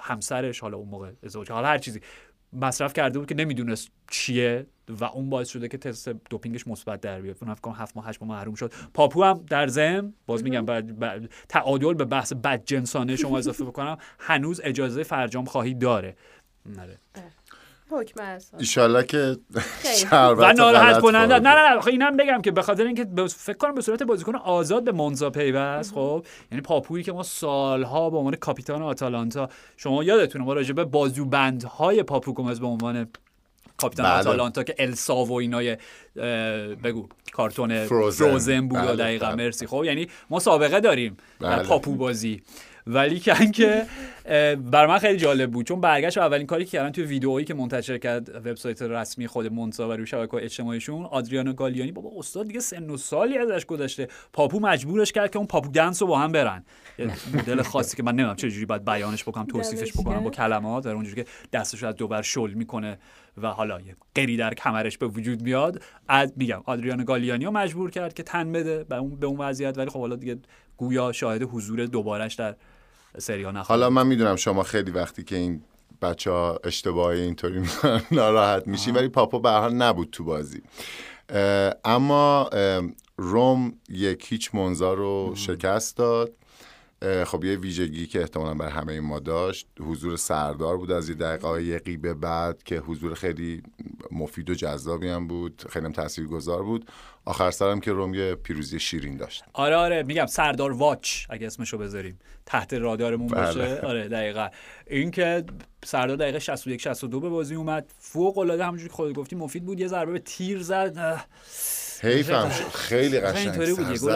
همسرش حالا اون موقع ازدواج حالا هر چیزی. مصرف کرده بود که نمی‌دونست چیه و اون باعث شده که تست دوپینگش مثبت در بیاد. اون فکر کنم هفت ماه هشت ماه محروم شد. پاپو هم در ضمن باز میگم بعد تعادل به بحث بدجنسانه شما اضافه بکنم هنوز اجازه فرجام خواهی داره. آره. حکم هست ایشالله که و ناراحت کننده. نه نه نه آخه اینم بگم که به خاطر اینکه فکر کنم به صورت بازیکن آزاد به مونزا پیوست خب یعنی پاپویی که ما سالها به عنوان کاپیتان آتالانتا شما یادتونه ما راجع به بازوبندهای پاپو گومز به عنوان کاپیتان بله. آتالانتا که السا و اینای بگو کارتون فروزن. فروزن بود بله، دقیقا بله. مرسی خب یعنی ما سابقه داریم در بله. پاپو بازی ولی که که بر من خیلی جالب بود. چون برگشت و اولین کاری که کردن توی ویدئویی که منتشر کرد وبسایت رسمی خود مونزا و روی شبکه‌های اجتماعیشون آدریانو گالیانی بابا استاد دیگه سن و سالی ازش گذشته. پاپو مجبورش کرد که اون پاپو دنس رو با هم برن. مدل خاصی که من نمی‌دونم چه جوری باید بیانش بکنم توصیفش بکنم با کلمات. در اونجوری که دستش از دوبر شل می‌کنه و حالا یه قری در کمرش به وجود میاد. از میگم آدریانو گالیانی رو مجبور کرد که تن بده به اون به اون وضعیت. ولی خب حالا دیگه گویا شاهد حضور دوبارش در سری ها حالا من می‌دونم شما خیلی وقتی که این بچه ها اشتباه اینطوری می‌کنن ناراحت میشی ولی پاپا به هر حال نبود تو بازی. اه، اما اه، روم یک هیچ منزا رو شکست داد. خب یه ویژگی که احتمالا بر همه ما داشت حضور سردار بود از یه دقایقی به بعد که حضور خیلی مفید و جذابی هم بود خیلی هم تاثیرگذار بود. آخر سرم که روم یه پیروزی شیرین داشت. آره آره میگم سردار واچ اگه اسمشو بذاریم. تحت رادارمون بله. باشه آره دقیقا. این که سردار دقیقه 61 62 به بازی اومد. فوق العاده همونجوری که خودت گفتی مفید بود یه ضربه به تیر زد. حیفم شد. خیلی قشنگ اینطوری بود.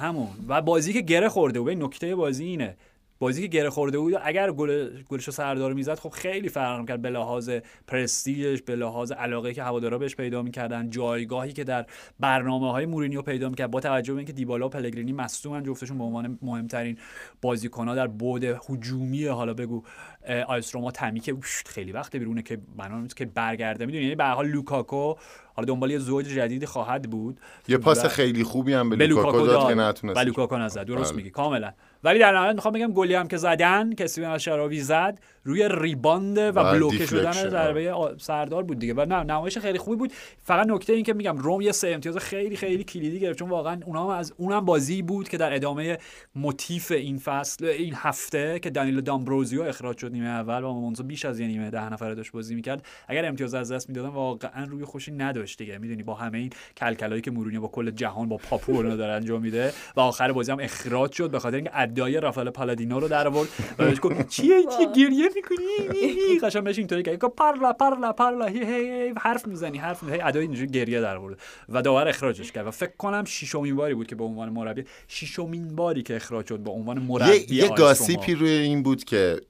همون. و بازی که گره خورده بود. این نکته بازی اینه. بازی که گره خورده بود اگر گل گلش رو سردار می‌زد خب خیلی فرق می‌کرد به لحاظ پرستیژش به لحاظ علاقه که هوادارا بهش پیدا می‌کردن جایگاهی که در برنامه های مورینیو پیدا می‌کرد. با توجه به اینکه دیبالا و پلگرینی مصدومن جفتشون به عنوان مهمترین بازیکن‌ها در بعد هجومی حالا بگو اه، آ اس روما تمی که خیلی وقت بیرونه که بنا که برگرده. می‌دونی؟ یعنی به هر حال لوکاکو حالا دنبال یه زوج جدیدی خواهد بود. یه پاس خیلی خوبی هم به, به لوکاکو داد. که نتونست و لوکاکو نزد. درست بله. میگی. کاملا. ولی در نهایت می‌خوام بگم گلی هم که زدن که استیون شراوی زد روی rebound و و بلوکه شدن ضربه آ- سردار بود دیگه. و نه نمایش خیلی خوبی بود. فقط نکته این که میگم روم یه سه امتیاز خیلی خیلی کلیدی گرفت. چون واقعا اونها هم از اونم بازی بود که در ادامه موتیف این فصل این هفته که دانیلو دامبروزیو اخراج شد نیمه اول و مونزا بیش از یه نیمه ده نفره داشت بازی می‌کرد. اگر امتیاز از دست می‌دادن واقعا روی خوشی نداشت دیگه. می‌دونی با همه این کلکلایی که مورینیو با کل جهان با پاپو اونو داره انجام میده و آخر بازی هم اخراج شد به خاطر اینکه ادای رافائل پالادینو رو در آورد و بهش گفت چیه چیه گریه می‌کنی قشنگ بهش اینطوری که parla parla parla هی هی هی حرف می‌زنی حرف می‌زنی ادای اینجوری گریه در آورد و داور اخراجش کرد و فکر کنم ششمین باری بود که به عنوان مربی ششمین باری که اخراج شد به عنوان مربی یه, gossip ی. روی این بود که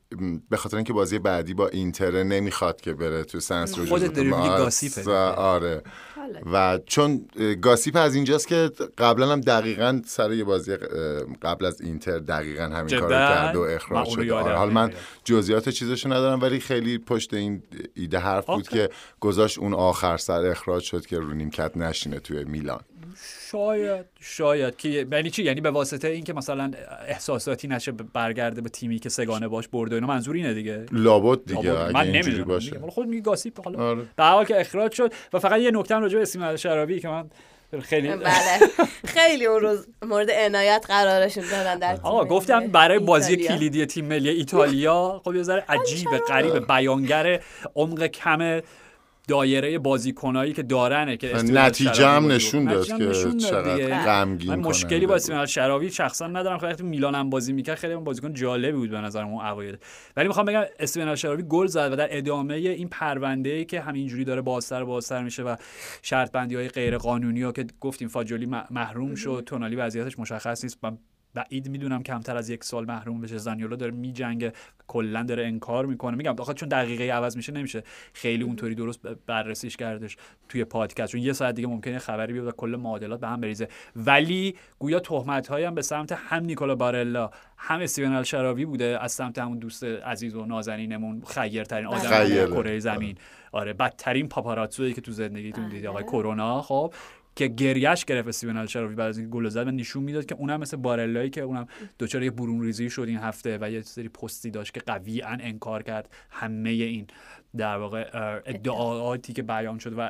به خاطر اینکه بازی بعدی با اینتر نمی‌خواد که بره تو سن سیرو خودت داری gossip ه. آره. و چون gossip از اینجاست که قبلا هم دقیقا سر یه بازی قبل از اینتر دقیقا همین؟ کار کرد و اخراج شد. حالا من. جزئیات چیزشو ندارم ولی خیلی پشت این ایده حرف بود آخه. که گذاشت اون آخر سر اخراج شد که رو نیمکت نشینه توی میلان شاید شاید که یعنی چی یعنی به واسطه اینکه مثلا احساساتی نشه برگرده به تیمی که سگانه باش برده اینا منظور اینه دیگه لابد دیگه لابد. من اینجوری نمی‌دونم باشه دیگه. خود میگی گاسیپ حالا آره. در حال که اخراج شد و فقط یه نکته راجع به اسماعیل شرابی که من خیلی بله خیلی اون روز مورد عنایت قرارشون دادن در آقا گفتم برای بازی ایتالیا. کلیدی تیم ملی ایتالیا خب یه ذره عجیبه غریب بیانگر عمق کم دایره بازیکنایی که دارنه که نتیجه هم نشون. داد که چقدر. غمگین من مشکلی با شراوی شخصا ندارم. خیلی وقتی میلان هم بازی می‌کرد. خیلی هم بازیکن جالبی بود به نظر اون اوایل. ولی می‌خوام بگم اسماعیل شراوی گل زد و در ادامه این پرونده ای که همینجوری داره بازتر و بازتر میشه و شرط بندی های غیر قانونی ها که گفتیم فاجولی محروم شد. تونالی وضعیتش مشخص نیست. بعید می‌دونم کمتر از یک سال محروم بشه. زانیولو داره میجنگه. کلا داره انکار می‌کنه. میگم بخاطر چون دقیقه عوض میشه نمیشه. خیلی اونطوری درست بررسیش کردش توی پادکست. چون یه ساعت دیگه ممکنه خبری بیاد و کل معادلات به هم بریزه. ولی گویا تهمت هم به سمت هم نیکولا بارلا هم استیون الشراوی بوده. از سمت همون دوست عزیز و نازنینمون خیرترین آدم خیره. کره زمین. آره. بدترین پاپاراتسویی که تو زندگیتون دیدی. آقای بله. کرونا خب. که گریش گرفت استیون الشراوی بعد از اینکه گل زد و نشون می‌داد که اونم مثل بارلایی که اونم دچار یه برون ریزی شد این هفته و یه سری پستی داشت که قوی انکار کرد همه این در واقع اه، ادعااتی که بیان شد و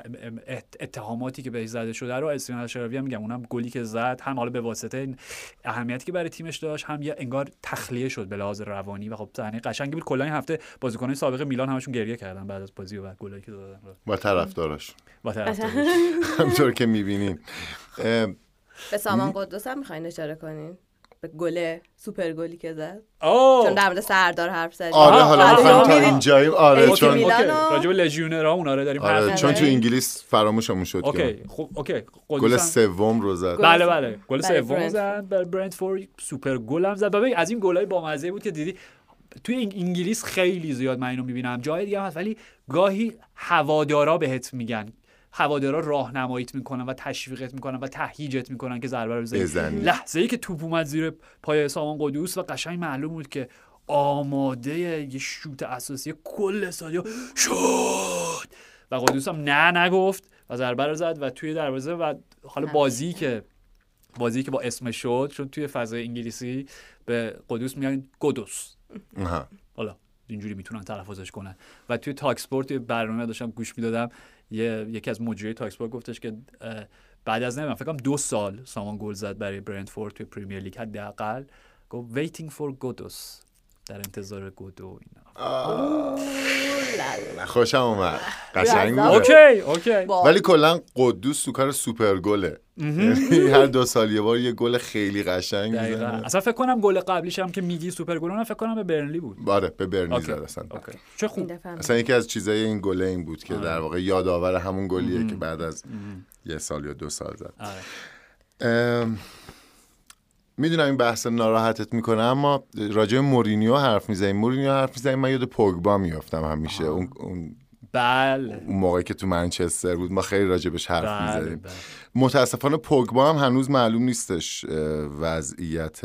ات- اتهاماتی که بهش زده شده رو استیون الشراوی هم میگم. اونم گلی که زد هم حالا به واسطه این اهمیتی که برای تیمش داشت هم یه انگار تخلیه شد به لحاظ روانی و خب صحنه قشنگی بود. کلا این هفته بازیکنان سابق میلان همشون گریه کردن بعد از بازی و بعد گلایی که دادن با طرفداراش. با. همطور که می‌بینین به سامان قدوس هم می‌خواین اشاره کنین؟ به گل سوپر گلی که زد. چون در مورد سردار حرف زدیم. آره حالا می‌خوایم تا آها. اینجاییم. آره چون به لژیونرها اون آره داریم آره چون تو. انگلیس فراموشمون شد okay خب okay. گل سوم رو زد. بله. بله. گل برای سوم. زد. بر برنتفورد سوپر گل هم زد. ببین از این گلای بامزه بود که دیدی توی انگلیس خیلی زیاد من اینو می‌بینم. جای دیگه هم هست ولی گاهی هوادارا بهت میگن. هوادارا راهنماییت می‌کنن و تشویقت می‌کنن و تهییجت می‌کنن که ضربه رو بزنی. لحظه ای که توپ اومد زیر پای سامان قدوس و قشنگ معلوم بود که آماده یه شوت اساسی کل استادیو شد. و قدوس هم نه نگفت و ضربه رو زد و توی دروازه و حالا بازی که بازی که با اسم شد چون توی فضای انگلیسی به قدوس میگن گدوس. حالا اینجوری می‌تونن تلفظش کنن. و توی تاک اسپورت یه برنامه داشتم گوش می‌دادم. یه یکی از مجری تاک اسپورت گفتش که بعد از نمی‌دونم فکر دو سال سامان گل زد برای برنتفورد توی پریمیر لیگ حداقل. گفت waiting for قدوس در انتظار گودو اینا. خوشم اومد. قشنگ okay okay. ولی کلا قدوس تو کار سوپر گله. یعنی هر دو سال یه بار یه گل خیلی قشنگ می‌زنه. اصلا فکر کنم گل قبلیش هم که میگی سوپر گل اونم فکر کنم به برنلی بود. آره به برنلی okay. زد اصلا چه خوب. اصلا یکی از چیزای این گله این بود آره. که در واقع یادآور همون گلیه که بعد از یه سال یا دو سال زد. آره. می‌دونم این بحث ناراحتت می‌کنه اما راجع مورینیو حرف می‌زنیم. مورینیو حرف می‌زنیم من یاد پوگبا میافتم همیشه. اون, اون, بله. اون موقعی که تو منچستر بود ما خیلی راجبش حرف بله می‌زنیم بله. متاسفانه پوگبا هم هنوز معلوم نیستش وضعیت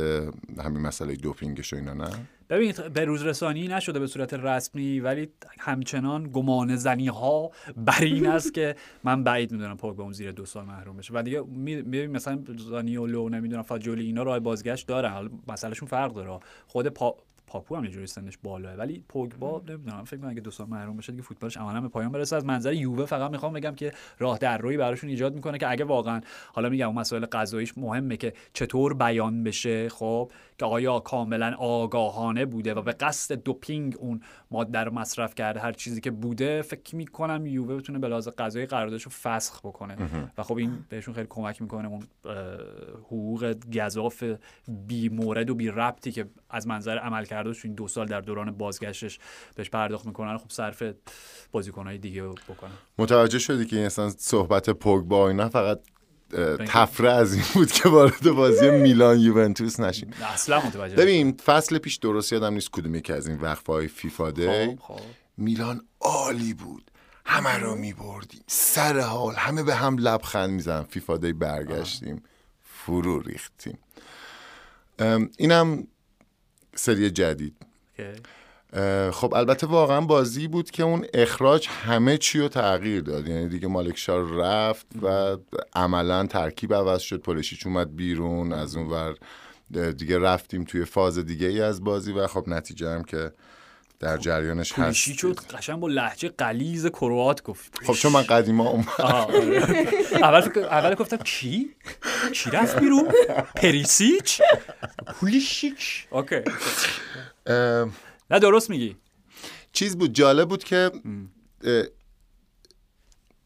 همین مسئله دوپینگش و اینا نه؟ ببین به روز رسانی نشده به صورت رسمی ولی همچنان گمان زنی ها بر این است که من بعید می‌دونم پوگبا اون زیر دو سال محروم بشه. و دیگه میبین مثلا زانیولو نمی‌دونم فاجولی اینا راه بازگشت دارن حالا مسئلهشون فرق داره. خود پا پاپو هم یه جوری سنش بالاه. ولی پوگبا نمی‌دونم فکر کنم اگه دو سال محروم بشه دیگه فوتبالش عملا به پایان برسه. از منظر یووه فقط می‌خوام بگم که راه در روی براشون ایجاد می‌کنه که اگه واقعا حالا میگم اون مسائل قضاییش مهمه که چطور بیان بشه خب که آیا کاملا آگاهانه بوده و به قصد دوپینگ اون ماده رو مصرف کرده هر چیزی که بوده فکر می‌کنم یووه بتونه به لحاظ قضایی قراردادش رو فسخ بکنه. و خب این بهشون خیلی کمک می‌کنه اون حقوق گزاف بی مورد و بی ربطی که از منظر عمل کرده این دو سال در دوران بازگشتش بهش پرداخت می‌کنن خب صرف بازیکنهای دیگه رو بکنن. متوجه شدی که این اصلا صحبت پوگبا اینا فقط تفره از این بود که وارد بازی میلان یوونتوس نشیم. اصلا متوجه ببین فصل پیش درست یادم نیست کدوم یکی از این وقفه های فیفا دی خب، خب. میلان عالی بود. همه رو میبردیم. سر حال همه به هم لبخند میزن فیفا دی برگشتیم فرو ریختیم. اینم سری جدید. اوکی. خب البته واقعا بازی بود که اون اخراج همه چی رو تغییر داد. یعنی دیگه مالکشار رفت و عملا ترکیب عوض شد. پولشیچ اومد بیرون از اون ور دیگه رفتیم توی فاز دیگه ای از بازی و خب نتیجه هم که در جریانش هست. پولیشیچ رو قشنگ با لحجه قلیز کروات گفت. خب چون من قدیما اومد. آره. اول گفتم کی کی رفت بیرون؟ پریسیچ؟ پولیشیچ okay. نه درست میگی. چیز بود جالب بود که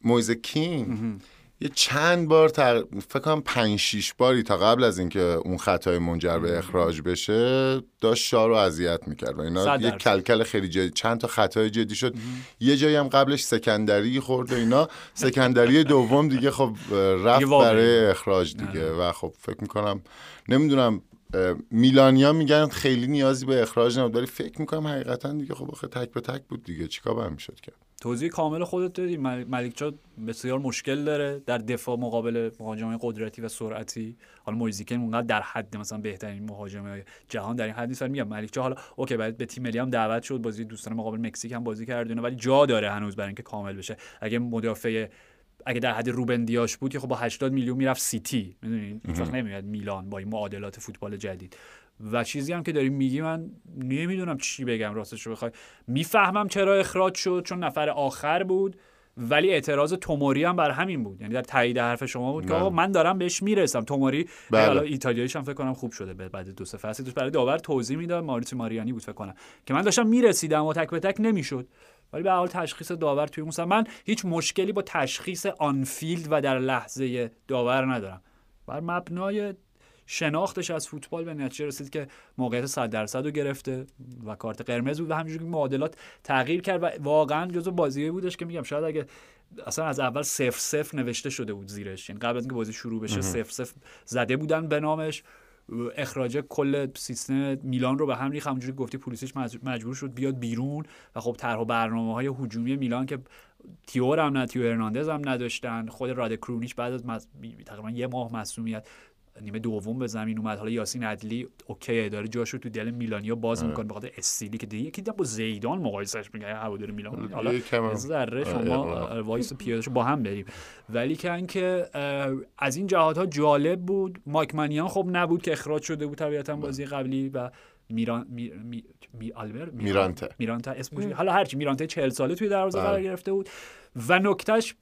مویز کین یه چند بار تق... فکر کنم پنج شیش باری تا قبل از اینکه اون خطای منجر به اخراج بشه داشت شاه رو اذیت می‌کرد و اینا یه. کلکل خیلی جدی چند تا خطای جدی شد. یه جایی هم قبلش سکندری خورد و اینا. سکندری دوم دیگه خب رفت. برای اخراج دیگه. و خب فکر می‌کنم نمی‌دونم میلانیا میگن خیلی نیازی به اخراج نبود ولی فکر می‌کنم حقیقتا دیگه خب آخه تک به تک بود دیگه. چیکار باید می‌شد کرد توضیح کامل خودت دادی. مل- ملیکچا بسیار مشکل داره در دفاع مقابل مهاجم قدرتی و سرعتی. حالا مویزیکن اونقدر در حد مثلا بهترین مهاجم جهان در این حد نیست. میگم ملیکچا حالا اوکی بعد به تیم ملی هم دعوت شد. بازی دوستان مقابل مکزیک هم بازی کرد و اینا، ولی جا داره هنوز برای اینکه کامل بشه. اگه مدافع اگه در حد روبن دیاش بود که خب با 80 میلیون می‌رفت سیتی. می‌دونید هیچ وقت نمیاد میلان با این معادلات فوتبال جدید. و چیزی هم که داری میگی من نمی‌دونم چی بگم راستش رو بخوای. می‌فهمم چرا اخراج شد چون نفر آخر بود. ولی اعتراض توموری هم بر همین بود. یعنی در تایید حرف شما بود که بله. آقا من دارم بهش می‌رسم. توموری بله. حالا ایتالیاییش هم فکر کنم خوب شده بعد دو سه فصل. برای داور توضیح می‌داد. ماریتو ماریانی بود فکر کنم. که من داشتم می‌رسیدم و تک به تک نمی‌شد. ولی به حال تشخیص داور توی اون من هیچ مشکلی با تشخیص آنفیلد و در لحظه داور ندارم. بر مبنای شناختش از فوتبال به نتیجه رسید که موقعیت 100 درصد رو گرفته و کارت قرمز بود و همینجوری معادلات تغییر کرد و واقعا جزو بازیایی بودش که میگم شاید اگه اصلا از اول صفر صفر نوشته شده بود زیرش. یعنی قبل از اینکه بازی شروع بشه صفر صفر زده بودن به نامش. اخراج کل سیستم میلان رو به هم ریخت. همونجوری گفتی پولیسیچ مج- مجبور شد بیاد بیرون و خب طرح و برنامه های هجومی میلان که تئو ر هم نه تئو هرناندز هم نداشتن خود راده کرونیچ بعد از مز... تقریبا یه ماه مصدومیت. نیمه دوم به زمین اومد. حالا یاسین عدلی okay داره جاشو تو دل میلانیا باز می‌کنه به خاطر استیلی که دیگه یکی با زیدان مقایسش میگه هوادار میلان. حالا ذره آره، شما آره. وایسا پیاده شو با هم بریم. ولی که اینکه از این جهات ها جالب بود. مایک منیان خب نبود که اخراج شده بود طبیعتا بازی قبلی و میران می, می, می آلبر؟ می- میرانته. میرانته اسمش حالا هرچی میرانته 40 ساله توی دروازه بله. قرار گرفته بود. و نکتهش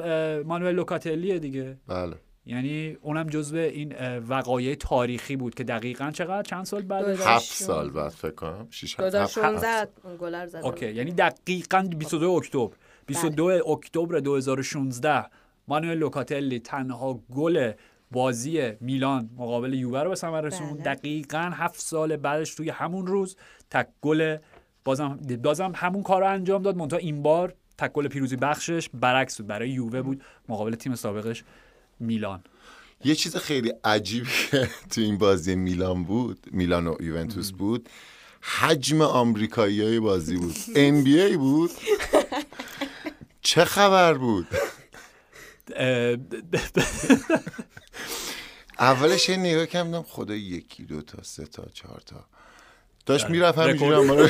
مانوئل لوکاتلیه دیگه. بله. یعنی اونم جزو این وقایع تاریخی بود که دقیقا چقدر؟ چند سال بعد؟ هفت. سال بعد فکر کنم. شیش هفت- هفت- 2016 اون گلر زدن اوکی یعنی دقیقا 22 اکتبر. 22 اکتبر 2016 مانوئل لوکاتلی تنها گل بازی میلان مقابل یووه رو به ثمر رسوند. بله. دقیقا هفت سال بعدش توی همون روز تک گل بازم بازم همون کار رو انجام داد. منتها این بار تک گل پیروزی بخشش برعکس بود. برای یووه بود. مقابل تیم سابقش میلان. یه چیز خیلی عجیبی که تو این بازی میلان بود میلان و یوونتوس بود حجم آمریکایی های بازی بود. NBA بود. چه خبر بود؟ اولش یه نگاه کردم خدا یکی دو تا سه تا چهار تا. داشت می‌رفت همینجوری رو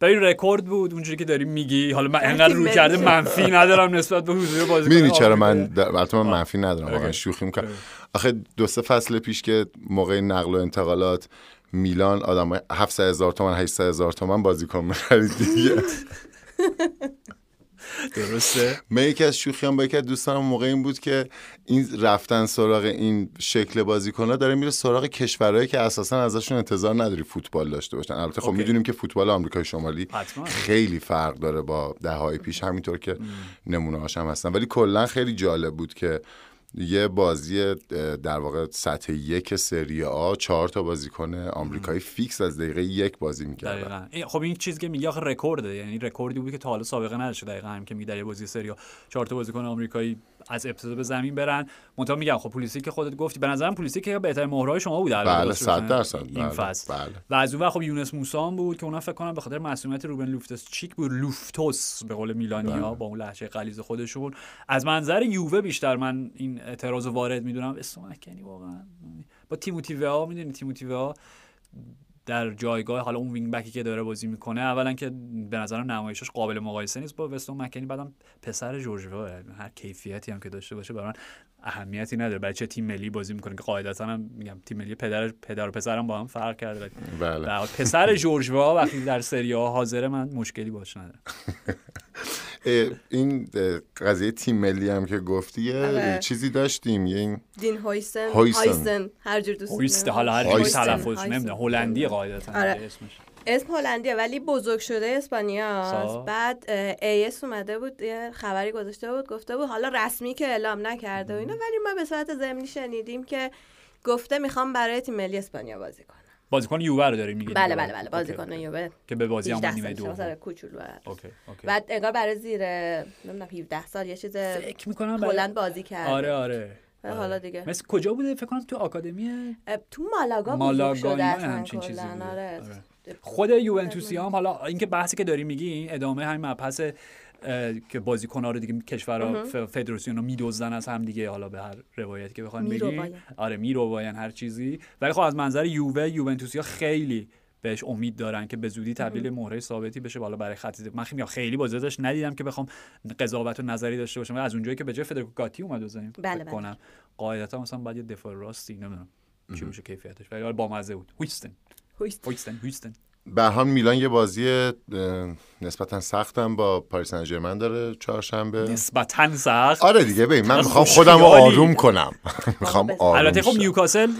ببین رکورد بود اونجوری که داری میگی. حالا من انقدر ملی. کرده. منفی ندارم نسبت به حضور بازی می‌دونی چرا من البته من منفی ندارم واقعا. شوخی می‌کنم. آخه دو سه فصل پیش که موقع نقل و انتقالات میلان آدم 700 هزار تومن 800 هزار تومن بازیکن می‌خرید دیگه. درسته من یکی از شوخیام با یکی از دوستانم موقع این بود که این رفتن سراغ این شکل بازیکن‌ها داره میره سراغ کشورهایی که اساسا ازشون انتظار نداری فوتبال داشته باشن البته خب. می‌دونیم که فوتبال آمریکای شمالی. خیلی فرق داره با دههای پیش همینطور که نمونه هم هستن ولی کلا خیلی جالب بود که یه بازی در واقع سطح یک سری آ چهار تا بازیکن آمریکایی فیکس از دقیقه یک بازی می‌کردن. دقیقا. این- خب این چیزی که میگه آخه رکورده یعنی رکوردی بود که تا حالا سابقه نداشته دقیقا هم که میگه در یه بازی سری چهار تا بازیکن آمریکایی از ابتدا به زمین برن. منتها میگم خب پلیسی که خودت گفتی به نظرم پلیسی که بهترین مهرهای شما بود بله واسه صد شدن درصد این بله، فصل. بله. و از اون ور خب یونس موسان بود که اونا فکر کنم به خاطر مسئولیت روبن لوفتوس چیک بود لوفتوس به قول میلانیا با اون لهجه غلیظ خودشون. از منظر یووه بیشتر من این اعتراض وارد می‌دونم. استومکنی واقعا. با تیموتی وها می‌دونی تیموتی وها در جایگاه حالا اون وینگ بکی که داره بازی می‌کنه اولا که به نظرم نمایشش قابل مقایسه نیست با وستون مکنی بعدم پسر جورج واه هر کیفیتی هم که داشته باشه برای من اهمیتی نداره. برای چه تیم ملی بازی می‌کنه؟ که قاعدتا هم میگم تیم ملی پدر پدر و پسرم با هم فرق کرده. بله. در حال پسر جورج واه وقتی در سری ها حاضره من مشکلی باش ندارم. اه، این قضیه تیم ملی هم که گفتی یه آره. چیزی داشتیم. یه این دین هویسن. هویسن. هایسن هر جور دوست. حالا هر. جوری تلفظ. نمی‌دونم هلندی قاعدتا. آره. اسمش. اسم هلندیه ولی بزرگ شده اسپانیا. بعد آس اومده بود یه خبری گذاشته بود گفته بود حالا رسمی که اعلام نکرده و اینا ولی ما به صورت ضمنی شنیدیم که گفته می‌خوام برای تیم ملی اسپانیا بازی کنم. بازیکن یووه رو داری میگی بله بله بله بازی کنه اوکی. یووه. که به بازی هم 18 نیمه دوم. کوچولو. اوکی اوکی. بعد انگار برای زیر نمی‌دونم 17 سال یه چیز فکر می‌کنم هلند بازی کرد آره آره. حالا دیگه. مثل کجا بوده؟ فکر کنم تو آکادمی تو مالاگا مالاگا شده همچین چیزی بوده. آره. آره. خود یوونتوسی هم حالا اینکه بحثی که داری میگی این ادامه همین مبحث که بازیکن‌ها رو دیگه کشورها فدراسیون رو میدزدن از هم دیگه حالا به هر روایتی که بخوایم بگیم. میروباین. آره میروباین هر چیزی. ولی خب از منظر یووه یوونتوسیا خیلی بهش امید دارن که به زودی تبدیل مهره ثابتی بشه بالا برای خط من خیلی خیلی بازی ازش ندیدم که بخوام قضاوت و نظری داشته باشم. ولی از اونجایی که به جای فدریکو گاتی اومد بزنیم بله، بله. کنم قاعدتا مثلا باید یه دفاع راستی نمی‌دونم. چی میشه کیفیتش. ولی حالا بامزه بود. هویسن. هویس. هویسن هویسن به حال میلان یه بازی نسبتا سختم با پاریس سن ژرمن داره چهارشنبه نسبتا سخت آره دیگه ببین من می‌خوام. خودم رو آروم کنم می‌خوام بس. آروم البته خب. نیوکاسل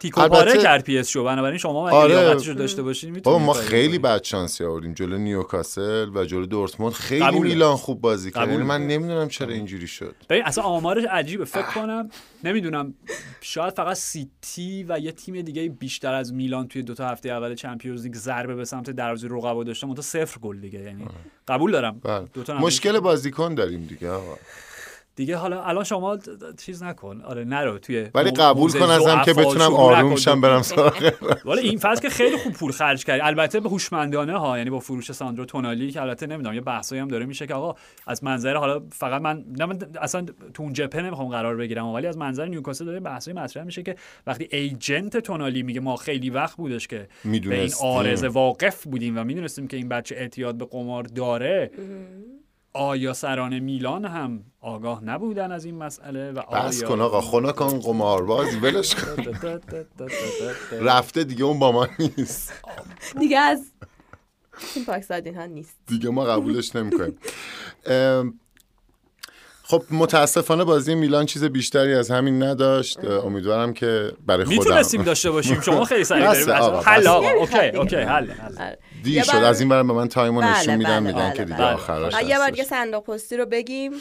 تیکه البته- پاره کرد پی اس شو بنابراین شما اگه آره. داشته باشین بابا ما خیلی بد شانسی آوردیم. جلو نیوکاسل و جلو دورتموند خیلی قبوله. میلان خوب بازی کرد. یعنی من نمی‌دونم چرا اینجوری شد. ببین اصلا آمارش عجیبه. فکر کنم نمی‌دونم شاید فقط سیتی و یه تیم دیگه بیشتر از میلان توی دو تا هفته اول Champions League ضربه به سمت دروازه رقبا داشته منتها صفر گل دیگه. یعنی قبول دارم. بله. دو تا مشکل بازیکن داریم دیگه آقا. دیگه حالا الان شما چیز نکن آره نرو توی ولی قبول کن ازم که بتونم آروم. شم برم سراغ ولی این فصل که خیلی خوب پول خرج کرد البته به هوشمندانه ها یعنی با فروش ساندرو تونالی که البته نمی‌دونم یه بحثایی هم داره میشه که آقا از منظر حالا فقط من نه اصلا تو اون جپه نمی‌خوام قرار بگیرم ولی از منظر نیوکاسل داره بحثایی مطرح میشه که وقتی ایجنت تونالی میگه ما خیلی وقت بودش که به این. آرزه واقف بودیم و می‌دونستیم که این بچه اعتیاد به قمار داره آیا سران میلان هم آگاه نبودن از این مسئله و بس آیا کن آقا خونه کن قمارباز ولش کن. رفته دیگه اون با ما نیست. دیگه از این پاکستادین ها نیست. دیگه ما قبولش نمی‌کنیم. خب متاسفانه بازی میلان چیز بیشتری از همین نداشت امیدوارم که برای خودم می‌تونستیم داشته باشیم شما خیلی سریع آقا، حل. آقا اوکی اوکی دیگه. حل. آره. دیر یه شد از این برم به من تایمو بله، نشون میدن بله، میگن بله، که دیگه. آخرش آه، یه بار. دیگه صندوق پستی رو بگیم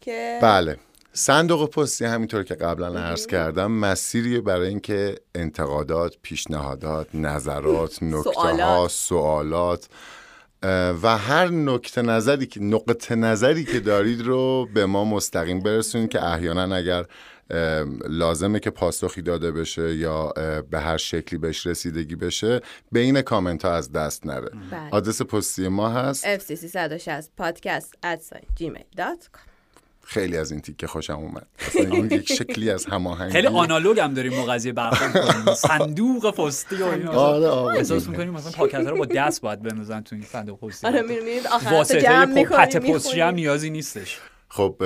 که بله صندوق پستی همینطور که قبلا عرض کردم مسیری برای اینکه انتقادات پیشنهادات نظرات نکته ها سوالات. و هر نکته نظری که نقطه نظری که دارید رو به ما مستقیم برسونید که احیانا اگر لازمه که پاسخی داده بشه یا به هر شکلی بهش رسیدگی بشه بین کامنت ها از دست نره. بله. آدرس پستی ما هست. FCC 160 podcast at gmail.com خیلی از این تیکه خوشم اومد. اصلا این یک شکلی از هماهنگی. خیلی آنالوگ هم داریم ما قضیه برخورد کنیم صندوق پستی و اینا. آره آقا احساس می‌کنیم مثلا پاکت رو با دست باید بندازن تو این صندوق پستی. آره میرید آخر جمع می‌کنیم پستی هم نیازی نیستش. خب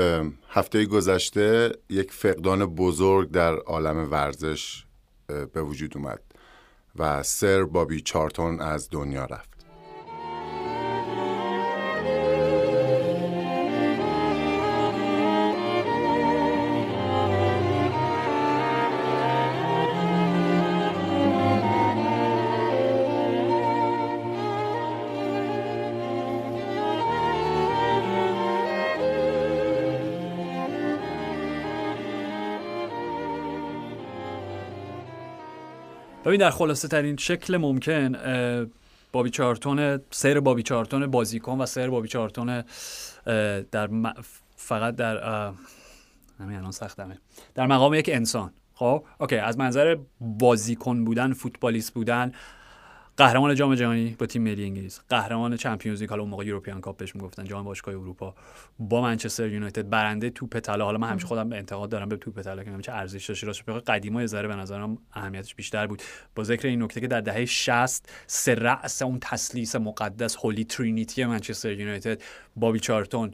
هفته گذشته یک فقدان بزرگ در عالم ورزش به وجود اومد و سر بابی چارتون از دنیا رفت. ببین در خلاصه ترین شکل ممکن بابی چارلتون سر بابی چارلتون بازیکن و سر بابی چارلتون در م- فقط در همین الان سختمه. در مقام یک انسان. خب؟ اوکی از منظر بازیکن بودن فوتبالیست بودن قهرمان جام جهانی با تیم ملی انگلیس قهرمان Champions League حالا اون موقع European Cup بهش می‌گفتن جام باشگاه اروپا با منچستر یونایتد برنده توپ طلا. حالا من همیشه خودم به انتقاد دارم به توپ طلا که چه ارزش داشت راست بخوای قدیما یه ذره به نظرم اهمیتش بیشتر بود. با ذکر این نکته که در دهه 60 سه رأس اون تسلیس مقدس هولی ترینیتی منچستر یونایتد بابی چارتون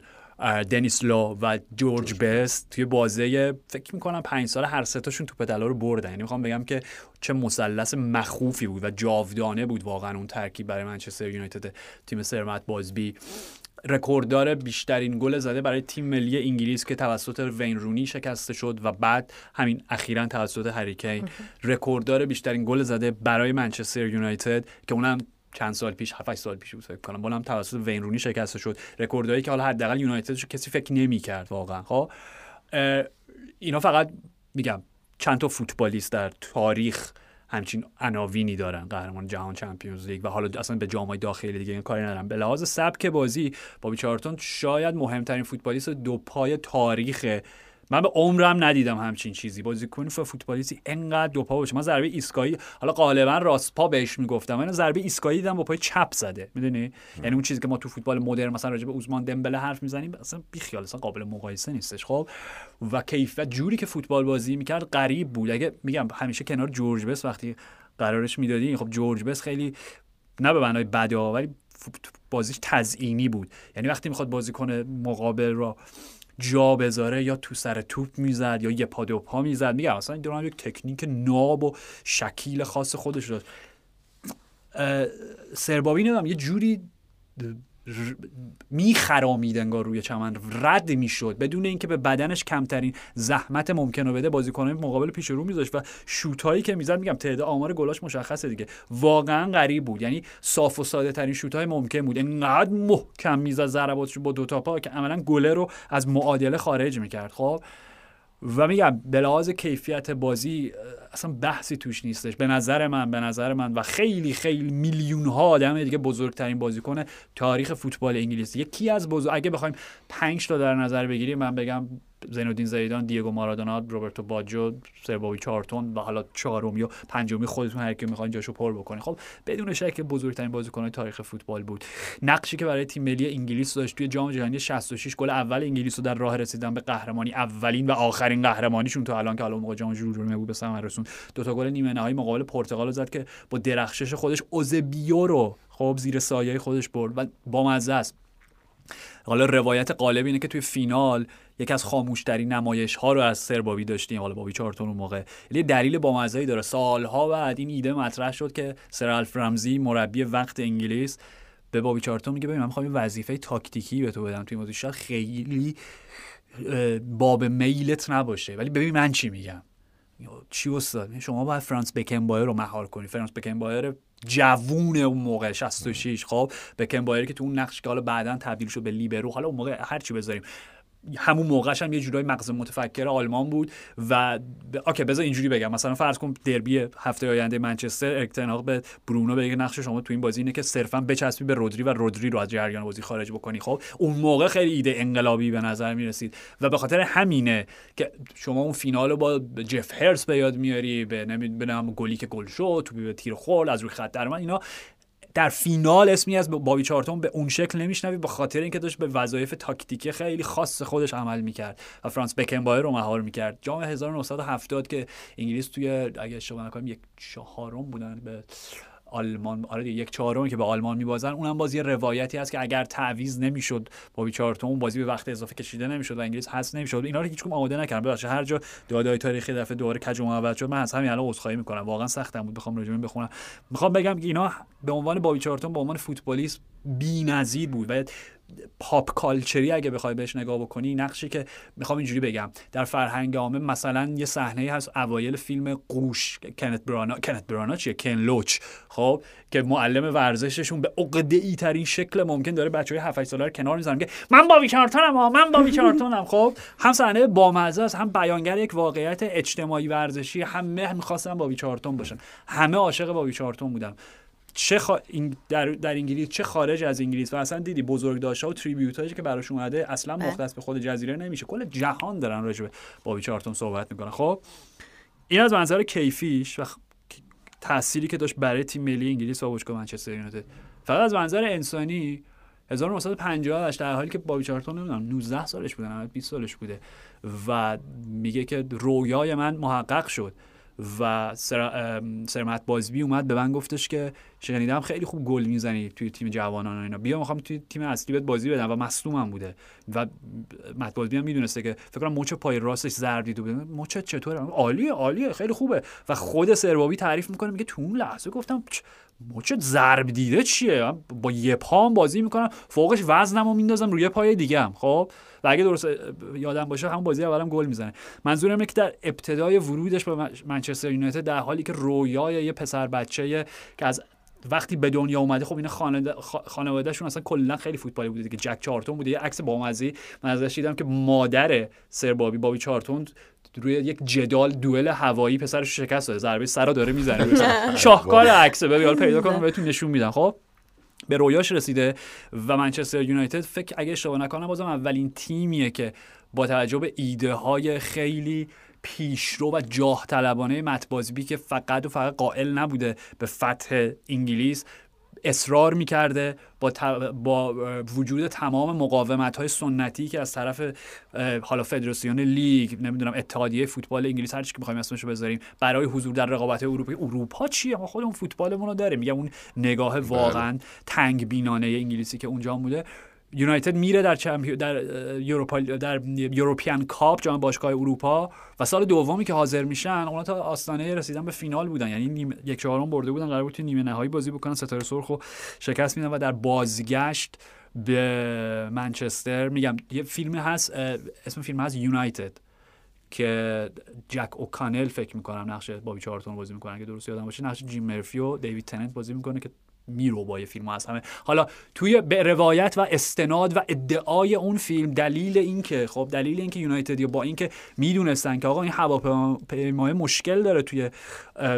دنیس لا و جورج بست توی بازه فکر می‌کنم پنج سال هر سه تاشون توپ طلا رو بردن. یعنی می‌خوام بگم که چه مثلث مخوفی بود و جاودانه بود واقعا اون ترکیب برای منچستر یونایتد. تیم سرمت بازبی رکورددار بیشترین گل زده برای تیم ملی انگلیس که توسط وین رونی شکسته شد و بعد همین اخیرا توسط هریکین رکورددار بیشترین گل زده برای منچستر یونایتد که اونم چند سال پیش 7 سال پیش بود فکر کنم. بولم توسط وین رونی شکسته شد. رکوردایی که حالا حداقل یونایتد رو کسی فکر نمی‌کرد واقعا خب؟ اینا فقط میگم چند تا فوتبالیست در تاریخ همچین عناوینی دارن قهرمان جهان چمپیونز لیگ و حالا اصلا به جامای داخلی دیگه این کاری ندارن. به لحاظ سبک بازی بابی چارتون شاید مهمترین فوتبالیست دو پای تاریخ من به عمرم ندیدم همچین چیزی. بازیکن فوتبالیستی انقدر دو پا باشه. من ضربه ایستگاهی حالا غالبا راست پا بهش می‌گفتم. من ضربه ایستگاهی دیدم با پای چپ زده. می‌دونی؟ یعنی اون چیزی که ما تو فوتبال مدرن مثلا راجع به اوزمان دمبله حرف می‌زنیم اصلا بی خیال اصلا قابل مقایسه نیستش. خب؟ و کیفیت جوری که فوتبال بازی می‌کرد غریب بود. اگه میگم همیشه کنار جورج بس وقتی قرارش می‌دادی خب جورج بس خیلی نه به معنای بده ولی بازیش تزئینی بود. یعنی وقتی می‌خواد بازیکن مقابل را جا بذاره یا تو سر توپ می‌زد یا یه پا دو پا می‌زد. میگم اصلا این دوران یک تکنیک ناب و شکیل خاص خودش داشت. سربابی نمی‌دونم یه جوری میخرامید انگار روی چمن. رد می‌شد. بدون اینکه به بدنش کمترین زحمت ممکن رو بده بازیکنان مقابل پیش رو میذاشت و شوتایی که می‌زد میگم تعداد آمار گلاش مشخصه دیگه. واقعا غریب بود. یعنی صاف و ساده ترین شوتای ممکن بود. انقدر محکم می‌زد ضرباتش با دو تا پا که عملا گله رو از معادله خارج می‌کرد. خب؟ و میگم به لحاظ کیفیت بازی اصلا بحثی توش نیستش. به نظر من به نظر من و خیلی خیلی میلیون ها آدم دیگه بزرگترین بازیکن تاریخ فوتبال انگلیس. یکی از بزرگ اگه بخوایم 5 تا در نظر بگیریم من بگم زینودین زیدان دیگو مارادونا روبرتو باجو سرباوی چارتون و حالا چهارمی و پنجمی خودتون هر کی می‌خواین جاشو پر بکنه خب بدون شک بزرگترین بازیکن تاریخ فوتبال بود. نقشی که برای تیم ملی انگلیس داشت توی جام جهانی 66 گل اول انگلیس رو در راه رسیدن به قهرمانی اولین و آخرین قهرمانیشون تا الان که الان موقع جام جهانی بود به ثمر رسون. دو تا گل نیمه نهایی مقابل پرتغال زد که با درخشش خودش اوزبیو رو خب زیر سایه خودش برد و با مزه است. حالا روایت قالب اینه که توی فینال یکی از خاموشترین نمایش ها رو از سربابی داشتیم. حالا بابی چارتون اون موقع. یه دلیل بامزه‌ای داره. سالها بعد این ایده مطرح شد که سر الف رمزی مربی وقت انگلیس به بابی چارتون میگه ببین من می‌خوام وظیفه تاکتیکی به تو بدم. توی موضوع شاید خیلی باب میلت نباشه. ولی ببین من چی میگم؟ چی استاد؟ شما باید فرانس بکنبایر رو مهار کنی. فرانس بکنبایر جوون اون موقع 66 خب بکنبایر که تو اون نقش که حالا بعدا تبدیل شد به لیبرو حالا اون موقع هر چی بذاریم. همون موقعش هم یه جورای مغز متفکر آلمان بود و اوکی بذار اینجوری بگم. مثلا فرض کن دربی هفته آینده منچستر اکتناق به برونو بگه نقش شما تو این بازی اینه که صرفا بچسبی به رودری و رودری رو از جریان بازی خارج بکنی. خب اون موقع خیلی ایده انقلابی به نظر می رسید و به خاطر همینه که شما اون فینال با جف هرس به یاد میاری به نمی‌دونم گلی که گل شد تو به تیر خورد از روی خط در اینا در فینال اسمی از بابی چارتون به اون شکل نمیشنوی به خاطر اینکه داشت به وظایف تاکتیکی خیلی خاص خودش عمل می‌کرد و فرانس بکنبایر رو مهار می‌کرد. جام 1970 که انگلیس توی اگه اشتباه نکنم یک چهارم بودن به آلمان آره یک چهارمی که به آلمان میبازن اونم باز یه روایتی هست که اگر تعویض نمی‌شد بابی چارتون بازی به وقت اضافه کشیده نمی‌شد و انگلیس هست نمی‌شد. اینا رو هیچکدوم آماده نکردن. ببخشید هر جا دادای تاریخی دفعه دوباره کج و شد من از همین الان عذرخواهی می‌کنم. واقعا سختم بود بخوام راجع بخونم. می‌خوام بگم که اینا به عنوان بابی چارتون به عنوان فوتبالیست بی‌نظیر بود. و پاپ کالچری اگه بخوای بهش نگاه بکنی نقشی که می‌خوام اینجوری بگم. در فرهنگ عامه مثلا یه صحنه هست اوایل فیلم قوش. کنت برانا کنت برانا چیه؟ کن لوچ. خب که معلم ورزششون به عقده ای ترین شکل ممکن داره بچه های 7 ساله رو کنار می‌ذارن. که من با بیچارتونم من با بیچارتونم. خب هم صحنه بامزه است هم بیانگر یک واقعیت اجتماعی ورزشی همه می‌خواستن با بیچارتون باشن. همه عاشق با بیچارتون بودن. چه این در, در انگلیس چه خارج از انگلیس؟ و اصلا دیدی بزرگ داشته و تریبیوت که براش اومده اصلا بله. مختص به خود جزیره نمیشه. کل جهان دارن راجع به بابی چارتون صحبت می‌کنن. خب این از منظر کیفیش و تأثیری که داشت برای تیم ملی انگلیس و باشگاه منچستر یونایتد. فقط از منظر انسانی 1950 در حالی که بابی چارتون نمی‌دونم 19 سالش بوده 20 سالش بوده. و میگه که رویای من محقق شد. و سر... سرمت بازبی اومد به من گفتش که شنیدم خیلی خوب گل می‌زنی توی تیم جوانان و اینا. بیا می‌خوام توی تیم اصلی بهت بازی بدم و مصدومم بوده. و مت بازبی هم می‌دونسته که فکر کنم مچ پای راستش دیده بوده مچ چطوره؟ عالیه عالیه خیلی خوبه. و خود سربابی تعریف می‌کنه میگه تو اون لحظه گفتم مچ ضرب دیده چیه با یه پام بازی می‌کنم. فوقش وزنمو میندازم روی پای دیگه هم خب؟ و اگه درست یادم باشه همون بازی اولم گل می‌زنه. منظورم اینه که در ابتدای ورودش به منچستر یونایتد در حالی که رویای یه پسر بچه که از وقتی به دنیا اومده خب اینا خانوادهشون اصلا کلا خیلی فوتبالی بوده که جک چارتون بوده. یه عکس بامزه من ازش دیدم که مادر سر بابی بابی چارتون روی یک جدال دوئل هوایی پسرش شکست داده ضربه سرا داره می‌زنه شاهکار عکس ببین پیدا کنم بهتون نشون میدم. خب به رویاش رسیده و منچستر یونایتد فکر اگه اشتباه نکنم بازم اولین تیمیه که با توجه به ایده های خیلی پیشرو و جاه طلبانه متبازبی که فقط و فقط قائل نبوده به فتح انگلیس اصرار می‌کرده با, با وجود تمام مقاومت های سنتی که از طرف حالا فدراسیون لیگ نمی‌دونم اتحادیه فوتبال انگلیس هر چی که بخوایم اسمش بذاریم برای حضور در رقابت اروپایی اروپا چیه؟ ما خودمون فوتبالمون رو داریم. میگم اون نگاه بله. واقعا تنگ بینانه انگلیسی که اونجا بوده. یونایتد میره در چمپیون در یوروپا در یوروپیان کاپ جام باشگاه اروپا و سال دومی که حاضر میشن اونا تا آستانه رسیدن به فینال بودن. یعنی نیم یک چهارم برده بودن قرار بود تو نیمه نهایی بازی بکنن. ستاره سرخ و شکست میدن و در بازگشت به منچستر. میگم یه فیلم هست اسم فیلم هست یونایتد که جک اوکانل فکر می‌کنم نقش بابی چارتون بازی می‌کنه. اگه درست یادم باشه نقش جیم مرفی و دیوید تننت بازی می‌کنه که میرو با فیلم از همه. حالا توی به روایت و استناد و ادعای اون فیلم دلیل اینکه خب دلیل اینکه یونایتد با اینکه می‌دونستن که آقا این هواپیمای مشکل داره توی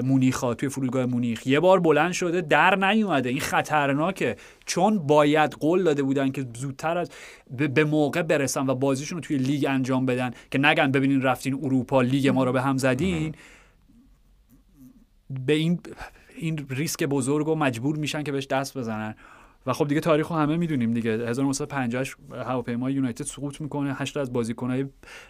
مونیخ ها توی فرودگاه مونیخ یه بار بلند شده در نیومده. این خطرناکه. چون باید قول داده بودن که زودتر از به موقع برسن و بازیشون رو توی لیگ انجام بدن که نگن ببینین رفتین اروپا لیگ ما رو به هم زدین. به این این ریسک بزرگ و مجبور میشن که بهش دست بزنن. و خب دیگه تاریخ همه می‌دونیم دیگه. 1950 هواپیمای یونایتد سقوط می‌کنه. هشت از بازیکنهای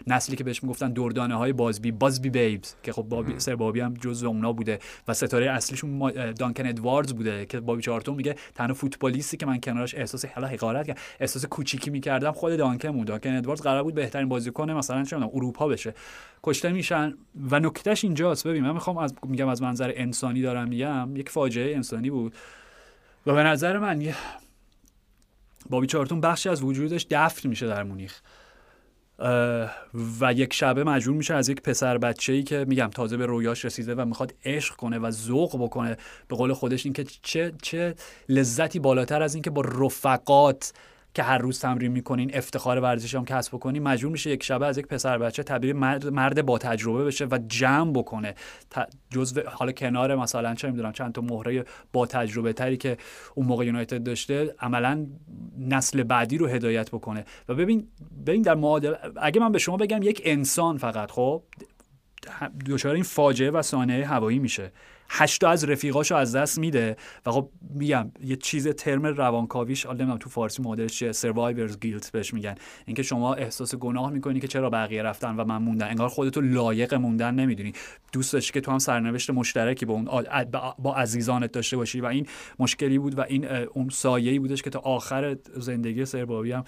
نسلی که بهش می‌گفتن دردانه های بازبی بازبی بیبز که خب بابی سر بابی هم جزو اونا بوده و ستاره اصلیشون دانکن ادواردز بوده که بابی چارتون میگه تنها فوتبالیستی که من کنارش احساس حالا حقارت کردم احساس کوچیکی می‌کردم خود دانکن بود. دانکن ادواردز قرار بود بهترین بازیکن مثلا چه اروپا بشه. کشته میشن و نکتهش اینجاست. ببین من می‌خوام از میگم از منظر انسانی دارم میگم یک فاجعه انسانی بود. و به نظر من یه بابی چارتون بخشی از وجودش دفن میشه در مونیخ. و یک شبه مجبور میشه از یک پسر بچه ای که میگم تازه به رویاش رسیده و می‌خواد عشق کنه و ذوق بکنه به قول خودش این که چه چه لذتی بالاتر از اینکه با رفقات که هر روز تمرین می‌کنین افتخار ورزش هم کسب بکنین مجبور میشه یک شبه از یک پسر بچه تبدیل مرد, با تجربه بشه و جمع بکنه. جزء حالا کنار مثلا چه می‌دونم چند تا مهره با تجربه تری که اون موقع یونایتد داشته عملا نسل بعدی رو هدایت بکنه. و ببین ببین در معادل اگه من به شما بگم یک انسان فقط خب دچار این فاجعه و سانحه هوایی میشه. هشتا از رفیقاشو از دست میده و خب میگم یه چیز ترم روانکاویش حالا نمی‌دونم تو فارسی مدلش چیه سروایورز گیلت بهش میگن. اینکه شما احساس گناه می‌کنی که چرا بقیه رفتن و من موندن انگار خودتو لایق موندن نمی‌دونی. دوست داشتی که تو هم سرنوشت مشترکی با اون با عزیزانت داشته باشی و این مشکلی بود و این اون سایه‌ای بودش که تا آخر زندگی سربابی هم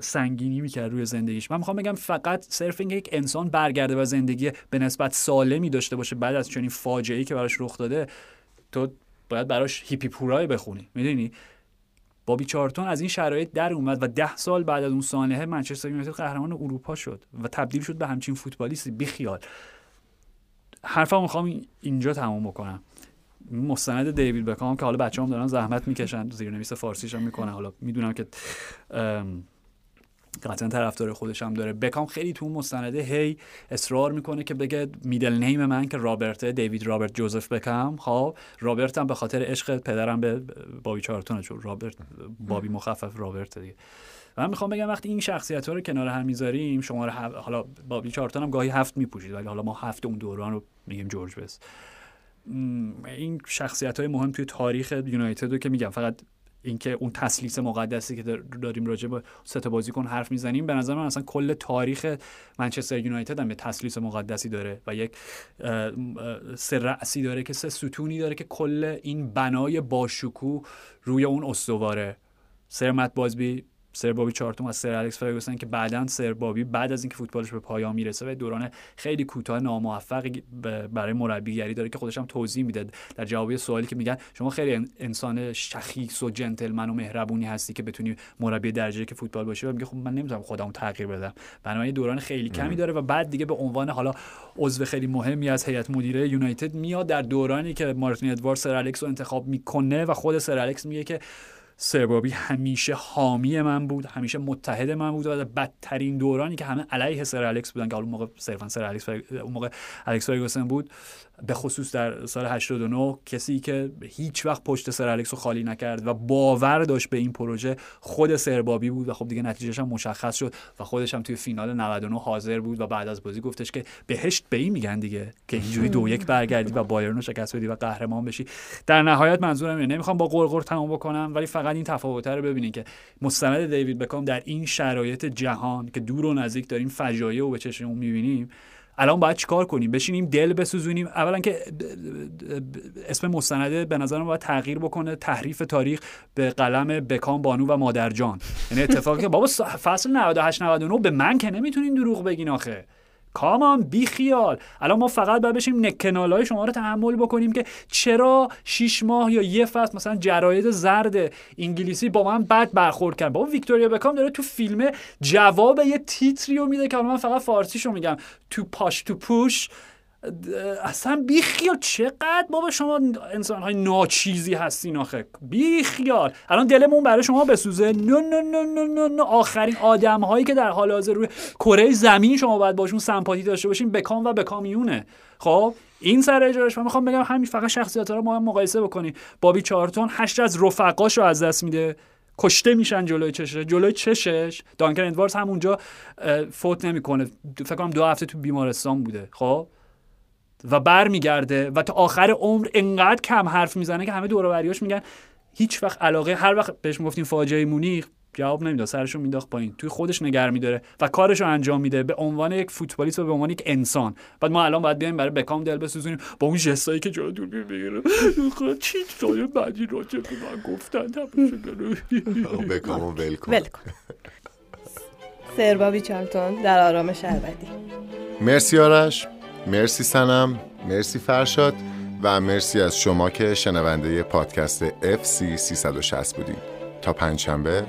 سنگینی می‌کرد روی زندگیش. من می‌خوام بگم فقط صرف اینکه یک انسان برگرده و زندگی به نسبت سالمی داشته باشه بعد از چنین فاجعه‌ای که براش رخ داده تو باید براش هیپی پورای بخونی. می‌دونی؟ بابی چارتون از این شرایط در اومد و ده سال بعد از اون سانحه منچستر یونایتد قهرمان اروپا شد و تبدیل شد به همچین فوتبالیستی. بیخیال. حرفم می‌خوام اینجا تموم بکنم. مستند دیوید بکام که حالا بچه هم دارن زحمت می‌کشن زیرنویس فارسیش هم می‌کنه. حالا می‌دونم که قطعا طرفدار خودش هم داره. بکام خیلی تو مستنده هی اصرار می‌کنه که بگه میدل نیم من که رابرت دیوید رابرت جوزف بکام. خب رابرت هم به خاطر عشق پدرم به بابی چارتون چون رابرت بابی مخفف رابرت دیگه. من می‌خوام بگم وقتی این شخصیت ها رو کنار هم می‌ذاریم شما حالا بابی چارتون هم گاهی هفت میپوشید ولی حالا ما هفت اون دوران رو میگیم جورج بس. این شخصیت های مهم توی تاریخ یونایتد رو که میگم فقط اینکه اون تسلیس مقدسی که داریم راجع به سه بازیکن حرف می‌زنیم به نظر من اصلا کل تاریخ منچستر یونایتد هم به تسلیس مقدسی داره و یک سه رأسی داره که سه ستونی داره که کل این بنای باشکوه روی اون استواره. سر مت بازبی سر بابی چارتون و سر الکس فرگوسن که بعدا سر بابی بعد از اینکه فوتبالش به پایان می‌رسه و دوران خیلی کوتاه ناموفقی برای مربیگری داره که خودش هم توضیح میده در جواب سوالی که میگن شما خیلی انسان شخیص و جنتلمن و مهربونی هستی که بتونی مربی درجه که فوتبال باشی و میگه خب من نمی‌تونم خودمو تغییر بدم. بنابراین دوران خیلی کمی داره و بعد دیگه به عنوان حالا عضو خیلی مهمی از هیئت مدیره یونایتد میاد در دورانی که مارتین ادوارد سر الکس رو انتخاب می‌کنه و خود سر الکس میگه که سربابی همیشه حامی من بود همیشه متحد من بود و بدترین دورانی که همه علیه سر الکس بودن که اون موقع صرفا سر الکس اون موقع الکس فرگوسن بود. به خصوص در سال 89 کسی که هیچ وقت پشت سر الکس رو خالی نکرد و باور داشت به این پروژه خود سربابی بود و خب دیگه نتیجهش هم مشخص شد و خودش هم توی فینال 99 حاضر بود و بعد از بازی گفتش که بهشت به این میگن دیگه که اینجوری دو یک برگردی و بایرن رو شکست بدی و قهرمان بشی. در نهایت منظورم اینه نمی‌خوام با قرقر تمام بکنم ولی فقط این تفاوت رو ببینید که مستند دیوید بکام در این شرایط جهان که دور و نزدیک داریم فجایع و به چشممون می‌بینیم الان باید چیکار کنیم؟ بشینیم دل بسوزونیم. اولا که اسم مستنده به نظرم باید تغییر بکنه. تحریف تاریخ به قلم بکام بانو و مادرجان. یعنی اتفاقی که بابا فصل 98 99 به من که نمی‌تونین دروغ بگین آخه. کامان بی خیال الان ما فقط باید بشیم نکنال های شما رو تحمل بکنیم که چرا شیش ماه یا یه فصل مثلا جراید زرد انگلیسی با من بد برخورد کرد بابا ویکتوریا بکام داره تو فیلم جواب یه تیتری رو میده که من فقط فارسیشو میگم. تو پاش تو پوش. اصلا بیخیال چقدر بابا شما انسان های ناچیزی هستین آخه. بیخیال. الان دلمون برای شما بسوزه. نه نه نه نه, نه. آخرین آدم هایی که در حال حاضر روی کره زمین شما باید باشون سمپاتی داشته باشین بکام و بکامیونه. خب این سر اجراش من می‌خوام بگم همین فقط شخصیت ها رو ما هم مقایسه بکنیم. بابی چارتون هشت از رفقاش از دست میده. کشته میشن جلوی چشش. جلوی چشش. دانکن ادوارز همونجا فوت نمی‌کنه. فکر کنم دو هفته تو بیمارستان بوده. خب؟ و برمیگرده و تا آخر عمر انقدر کم حرف می‌زنه که همه دور میگن. هیچ وقت علاقه هر وقت بهش می‌گفتیم فاجعه مونیخ جواب نمی‌داد سرشو مینداخت پایین. توی خودش نگر میداره و کارشو انجام میده به عنوان یک فوتبالیست و به عنوان یک انسان. بعد ما الان باید بیایم برای بکام دل بسوزونیم. با اون جستایی که جلو دور می‌گیره چی سال بعدی راجع به من گفتن؟ بکامو ول کن. سربابی چالتون در آرامش ابدی. مرسی آرش. مرسی سنم مرسی فرشاد و مرسی از شما که شنونده پادکست FC 360 بودید. تا پنجشنبه